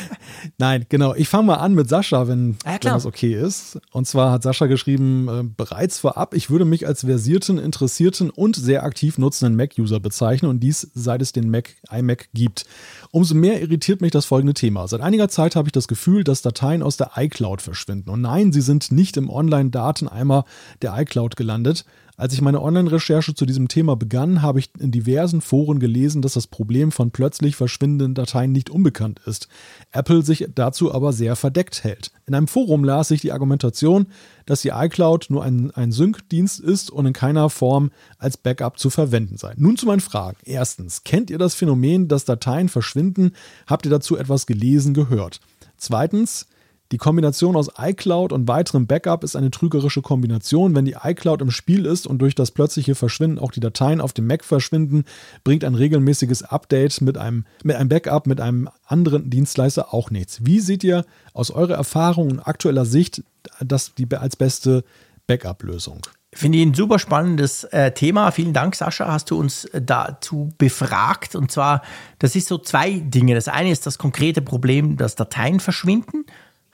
Nein, genau. Ich fange mal an mit Sascha, wenn, ja, wenn das okay ist. Und zwar hat Sascha geschrieben, äh, bereits vorab, ich würde mich als versierten, interessierten und sehr aktiv nutzenden Mac-User bezeichnen und dies seit es den Mac, iMac gibt. Umso mehr irritiert mich das folgende Thema. Seit einiger Zeit habe ich das Gefühl, dass Dateien aus der iCloud verschwinden. Und nein, sie sind nicht im Online-Dateneimer der iCloud gelandet. Als ich meine Online-Recherche zu diesem Thema begann, habe ich in diversen Foren gelesen, dass das Problem von plötzlich verschwindenden Dateien nicht unbekannt ist. Apple sich dazu aber sehr verdeckt hält. In einem Forum las ich die Argumentation, dass die iCloud nur ein, ein Sync-Dienst ist und in keiner Form als Backup zu verwenden sei. Nun zu meinen Fragen. Erstens, kennt ihr das Phänomen, dass Dateien verschwinden? Habt ihr dazu etwas gelesen, gehört? Zweitens, die Kombination aus iCloud und weiterem Backup ist eine trügerische Kombination. Wenn die iCloud im Spiel ist und durch das plötzliche Verschwinden auch die Dateien auf dem Mac verschwinden, bringt ein regelmäßiges Update mit einem, mit einem Backup mit einem anderen Dienstleister auch nichts. Wie seht ihr aus eurer Erfahrung und aktueller Sicht das die als beste Backup-Lösung? Finde ich ein super spannendes äh, Thema. Vielen Dank, Sascha, hast du uns äh, dazu befragt. Und zwar, das ist so zwei Dinge. Das eine ist das konkrete Problem, dass Dateien verschwinden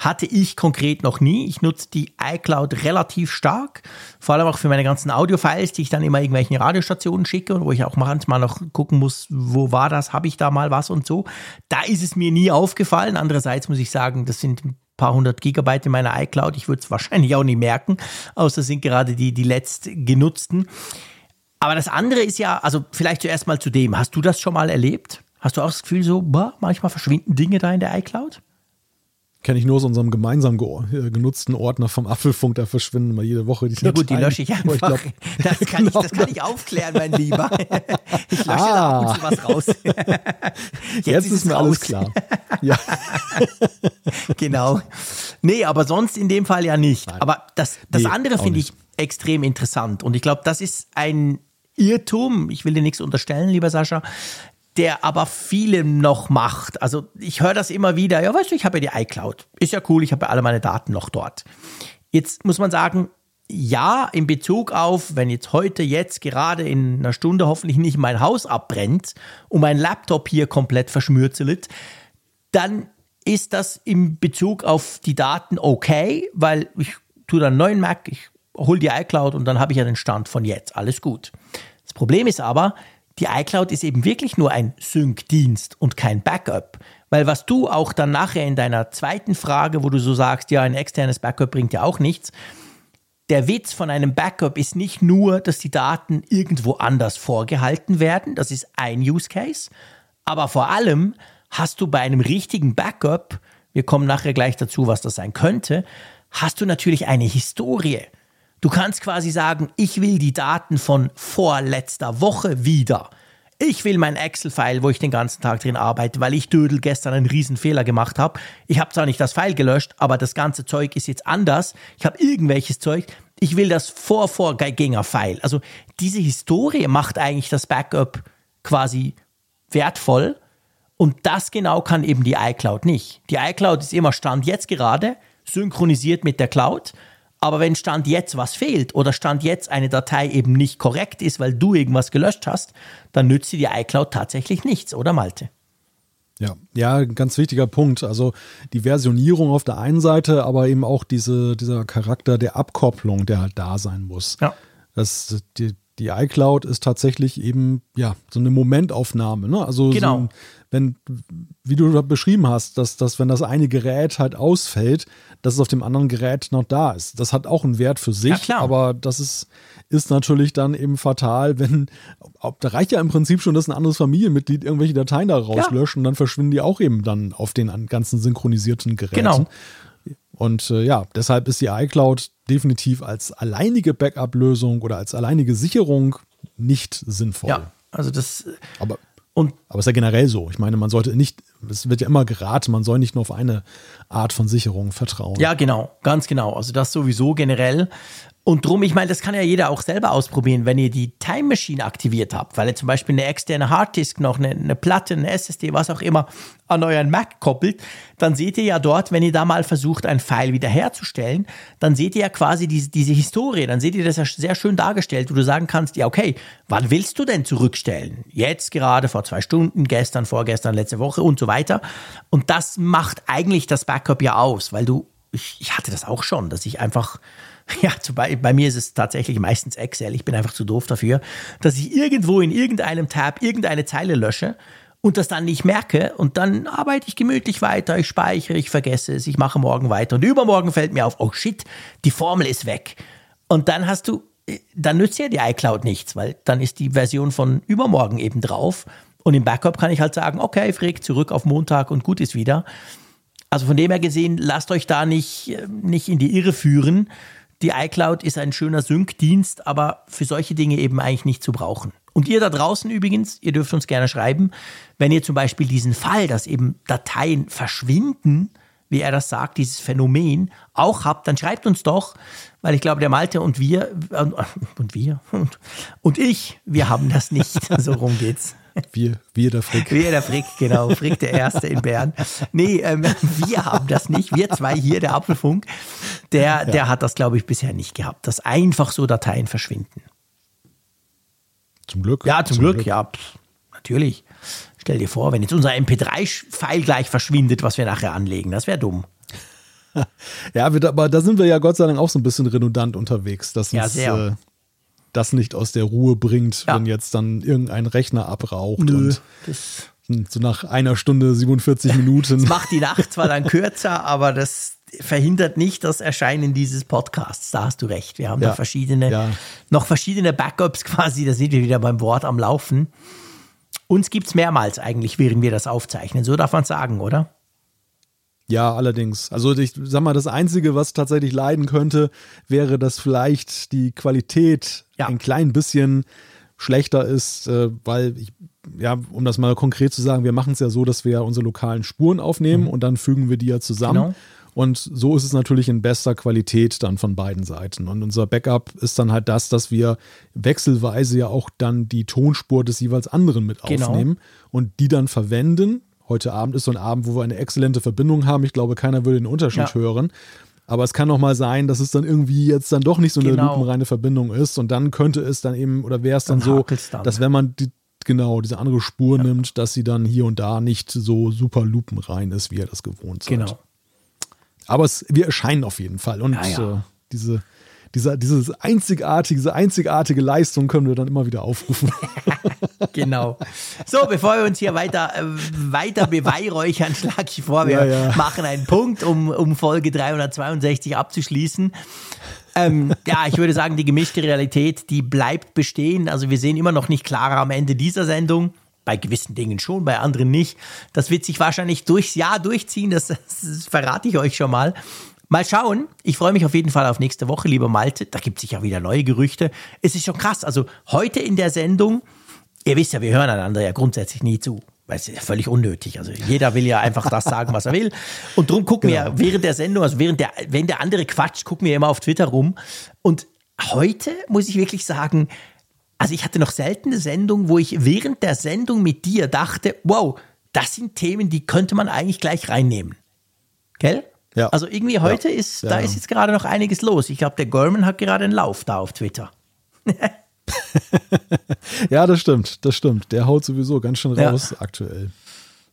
hatte ich konkret noch nie. Ich nutze die iCloud relativ stark, vor allem auch für meine ganzen Audiofiles, die ich dann immer irgendwelchen Radiostationen schicke und wo ich auch manchmal noch gucken muss, wo war das, habe ich da mal was und so. Da ist es mir nie aufgefallen. Andererseits muss ich sagen, das sind ein paar hundert Gigabyte in meiner iCloud. Ich würde es wahrscheinlich auch nie merken, außer sind gerade die, die letzt. Aber das andere ist ja, also vielleicht zuerst mal zu dem. Hast du das schon mal erlebt? Hast du auch das Gefühl so, boah, manchmal verschwinden Dinge da in der iCloud? Kenne ich nur aus unserem gemeinsam ge genutzten Ordner vom Apfelfunk, da verschwinden mal jede Woche die Ja gut, die lösche ich einfach. Ich glaub, das, kann genau. ich, das kann ich aufklären, mein Lieber. Ich lösche ah. da ab und zu was raus. Jetzt, Jetzt ist, ist mir raus. alles klar. Ja. genau. Nee, aber sonst in dem Fall ja nicht. Nein. Aber das, das nee, andere finde ich extrem interessant. Und ich glaube, das ist ein Irrtum, ich will dir nichts unterstellen, lieber Sascha, der aber viele noch macht. Also ich höre das immer wieder, ja weißt du, ich habe ja die iCloud. Ist ja cool, ich habe ja alle meine Daten noch dort. Jetzt muss man sagen, ja, in Bezug auf, wenn jetzt heute, jetzt gerade in einer Stunde hoffentlich nicht mein Haus abbrennt und mein Laptop hier komplett verschmürzelt, dann ist das in Bezug auf die Daten okay, weil ich tue dann einen neuen Mac, ich hole die iCloud und dann habe ich ja den Stand von jetzt. Alles gut. Das Problem ist aber, die iCloud ist eben wirklich nur ein Sync-Dienst und kein Backup. Weil was du auch dann nachher in deiner zweiten Frage, wo du so sagst, ja, ein externes Backup bringt ja auch nichts, der Witz von einem Backup ist nicht nur, dass die Daten irgendwo anders vorgehalten werden, das ist ein Use Case, aber vor allem hast du bei einem richtigen Backup, wir kommen nachher gleich dazu, was das sein könnte, hast du natürlich eine Historie. Du kannst quasi sagen, ich will die Daten von vorletzter Woche wieder. Ich will mein Excel-File, wo ich den ganzen Tag drin arbeite, weil ich Dödel gestern einen riesen Fehler gemacht habe. Ich habe zwar nicht das File gelöscht, aber das ganze Zeug ist jetzt anders. Ich habe irgendwelches Zeug. Ich will das Vor-Vorgänger-File. Also diese Historie macht eigentlich das Backup quasi wertvoll. Und das genau kann eben die iCloud nicht. Die iCloud ist immer Stand jetzt gerade, synchronisiert mit der Cloud. Aber wenn Stand jetzt was fehlt oder Stand jetzt eine Datei eben nicht korrekt ist, weil du irgendwas gelöscht hast, dann nützt dir die iCloud tatsächlich nichts, oder Malte? Ja, ja, ganz wichtiger Punkt. Also die Versionierung auf der einen Seite, aber eben auch diese, dieser Charakter der Abkopplung, der halt da sein muss. Ja. Das, die, die iCloud ist tatsächlich eben ja so eine Momentaufnahme. Ne? Also genau. so ein, wenn, wie du beschrieben hast, dass, dass wenn das eine Gerät halt ausfällt, dass es auf dem anderen Gerät noch da ist. Das hat auch einen Wert für sich, ja, aber das ist, ist natürlich dann eben fatal, wenn, da reicht ja im Prinzip schon, dass ein anderes Familienmitglied irgendwelche Dateien da rauslöscht ja. und dann verschwinden die auch eben dann auf den ganzen synchronisierten Geräten. Genau. Und äh, ja, deshalb ist die iCloud definitiv als alleinige Backup-Lösung oder als alleinige Sicherung nicht sinnvoll. Ja, also das. Aber und Aber es ist ja generell so. Ich meine, man sollte nicht, es wird ja immer geraten, man soll nicht nur auf eine Art von Sicherung vertrauen. Ja, genau, ganz genau. Also das sowieso generell. Und drum, ich meine, das kann ja jeder auch selber ausprobieren, wenn ihr die Time Machine aktiviert habt, weil ihr zum Beispiel eine externe Harddisk noch, eine, eine Platte, eine SSD, was auch immer, an euren Mac koppelt, dann seht ihr ja dort, wenn ihr da mal versucht, ein File wiederherzustellen, dann seht ihr ja quasi diese, diese Historie, dann seht ihr das ja sehr schön dargestellt, wo du sagen kannst, ja, okay, wann willst du denn zurückstellen? Jetzt gerade, vor zwei Stunden, gestern, vorgestern, letzte Woche und so weiter. Und das macht eigentlich das Backup ja aus, weil du, ich, ich hatte das auch schon, dass ich einfach ja, bei, bei mir ist es tatsächlich meistens Excel. Ich bin einfach zu doof dafür, dass ich irgendwo in irgendeinem Tab irgendeine Zeile lösche und das dann nicht merke und dann arbeite ich gemütlich weiter, ich speichere, ich vergesse es, ich mache morgen weiter und übermorgen fällt mir auf, oh shit, die Formel ist weg. Und dann hast du, dann nützt ja die iCloud nichts, weil dann ist die Version von übermorgen eben drauf und im Backup kann ich halt sagen, okay, Frick, zurück auf Montag und gut ist wieder. Also von dem her gesehen, lasst euch da nicht, nicht in die Irre führen die iCloud ist ein schöner Sync-Dienst, aber für solche Dinge eben eigentlich nicht zu brauchen. Und ihr da draußen übrigens, ihr dürft uns gerne schreiben, wenn ihr zum Beispiel diesen Fall, dass eben Dateien verschwinden, wie er das sagt, dieses Phänomen auch habt, dann schreibt uns doch, weil ich glaube, der Malte und wir äh, und wir und, und ich, wir haben das nicht. So rum geht's. Wir, wir der Frick. Wir der Frick, genau. Frick der Erste in Bern. Nee, ähm, wir haben das nicht. Wir zwei hier, der Apfelfunk, der, ja. der hat das, glaube ich, bisher nicht gehabt, dass einfach so Dateien verschwinden. Zum Glück. Ja, zum, zum Glück, Glück, ja. Pff, natürlich. Stell dir vor, wenn jetzt unser MP3-File gleich verschwindet, was wir nachher anlegen, das wäre dumm. ja, aber da sind wir ja Gott sei Dank auch so ein bisschen redundant unterwegs, dass ja, uns äh, das nicht aus der Ruhe bringt, ja. wenn jetzt dann irgendein Rechner abraucht Nö, und so nach einer Stunde 47 Minuten. Das macht die Nacht zwar dann kürzer, aber das verhindert nicht das Erscheinen dieses Podcasts. Da hast du recht. Wir haben ja. da verschiedene, ja. noch verschiedene Backups quasi. Da sind wir wieder beim Wort am Laufen. Uns gibt es mehrmals eigentlich, während wir das aufzeichnen. So darf man sagen, oder? Ja, allerdings. Also ich sag mal, das Einzige, was tatsächlich leiden könnte, wäre, dass vielleicht die Qualität ja. ein klein bisschen schlechter ist, äh, weil ich, ja, um das mal konkret zu sagen, wir machen es ja so, dass wir unsere lokalen Spuren aufnehmen mhm. und dann fügen wir die ja zusammen. Genau. Und so ist es natürlich in bester Qualität dann von beiden Seiten. Und unser Backup ist dann halt das, dass wir wechselweise ja auch dann die Tonspur des jeweils anderen mit genau. aufnehmen und die dann verwenden. Heute Abend ist so ein Abend, wo wir eine exzellente Verbindung haben. Ich glaube, keiner würde den Unterschied ja. hören. Aber es kann auch mal sein, dass es dann irgendwie jetzt dann doch nicht so eine genau. lupenreine Verbindung ist. Und dann könnte es dann eben, oder wäre es dann, dann so, dann. dass wenn man die, genau diese andere Spur ja. nimmt, dass sie dann hier und da nicht so super lupenrein ist, wie ihr das gewohnt seid. Genau. Aber es, wir erscheinen auf jeden Fall. Und ja, ja. Äh, diese dieser, dieses einzigartige, diese einzigartige Leistung können wir dann immer wieder aufrufen. genau. So, bevor wir uns hier weiter, äh, weiter beweihräuchern, schlage ich vor, wir ja, ja. machen einen Punkt, um, um Folge 362 abzuschließen. Ähm, ja, ich würde sagen, die gemischte Realität, die bleibt bestehen. Also wir sehen immer noch nicht klarer am Ende dieser Sendung. Bei gewissen Dingen schon, bei anderen nicht. Das wird sich wahrscheinlich durchs Jahr durchziehen, das, das verrate ich euch schon mal. Mal schauen. Ich freue mich auf jeden Fall auf nächste Woche, lieber Malte. Da gibt es sicher wieder neue Gerüchte. Es ist schon krass. Also heute in der Sendung, ihr wisst ja, wir hören einander ja grundsätzlich nie zu. Weil es ist ja völlig unnötig. Also jeder will ja einfach das sagen, was er will. Und darum gucken genau. wir während der Sendung, also während der, wenn der andere quatscht, gucken wir immer auf Twitter rum. Und heute muss ich wirklich sagen, also ich hatte noch selten eine Sendung, wo ich während der Sendung mit dir dachte, wow, das sind Themen, die könnte man eigentlich gleich reinnehmen. Gell? Ja. Also irgendwie heute ja. ist, da ja. ist jetzt gerade noch einiges los. Ich glaube, der Gorman hat gerade einen Lauf da auf Twitter. ja, das stimmt, das stimmt. Der haut sowieso ganz schön raus aktuell.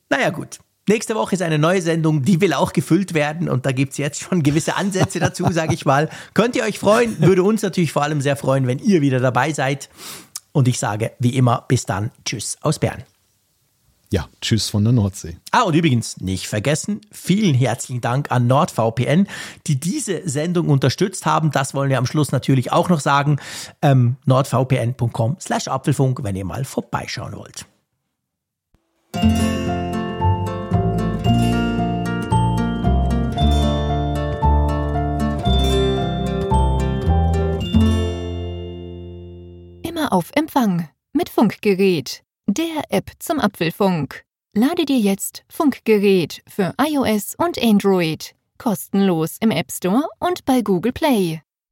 Naja, gut. Nächste Woche ist eine neue Sendung, die will auch gefüllt werden und da gibt es jetzt schon gewisse Ansätze dazu, sage ich mal. Könnt ihr euch freuen? Würde uns natürlich vor allem sehr freuen, wenn ihr wieder dabei seid. Und ich sage wie immer, bis dann. Tschüss aus Bern. Ja, tschüss von der Nordsee. Ah, und übrigens nicht vergessen, vielen herzlichen Dank an NordVPN, die diese Sendung unterstützt haben. Das wollen wir am Schluss natürlich auch noch sagen. Ähm, nordvpn.com slash Apfelfunk, wenn ihr mal vorbeischauen wollt. Immer auf Empfang mit Funkgerät der App zum Apfelfunk. Lade dir jetzt Funkgerät für iOS und Android kostenlos im App Store und bei Google Play.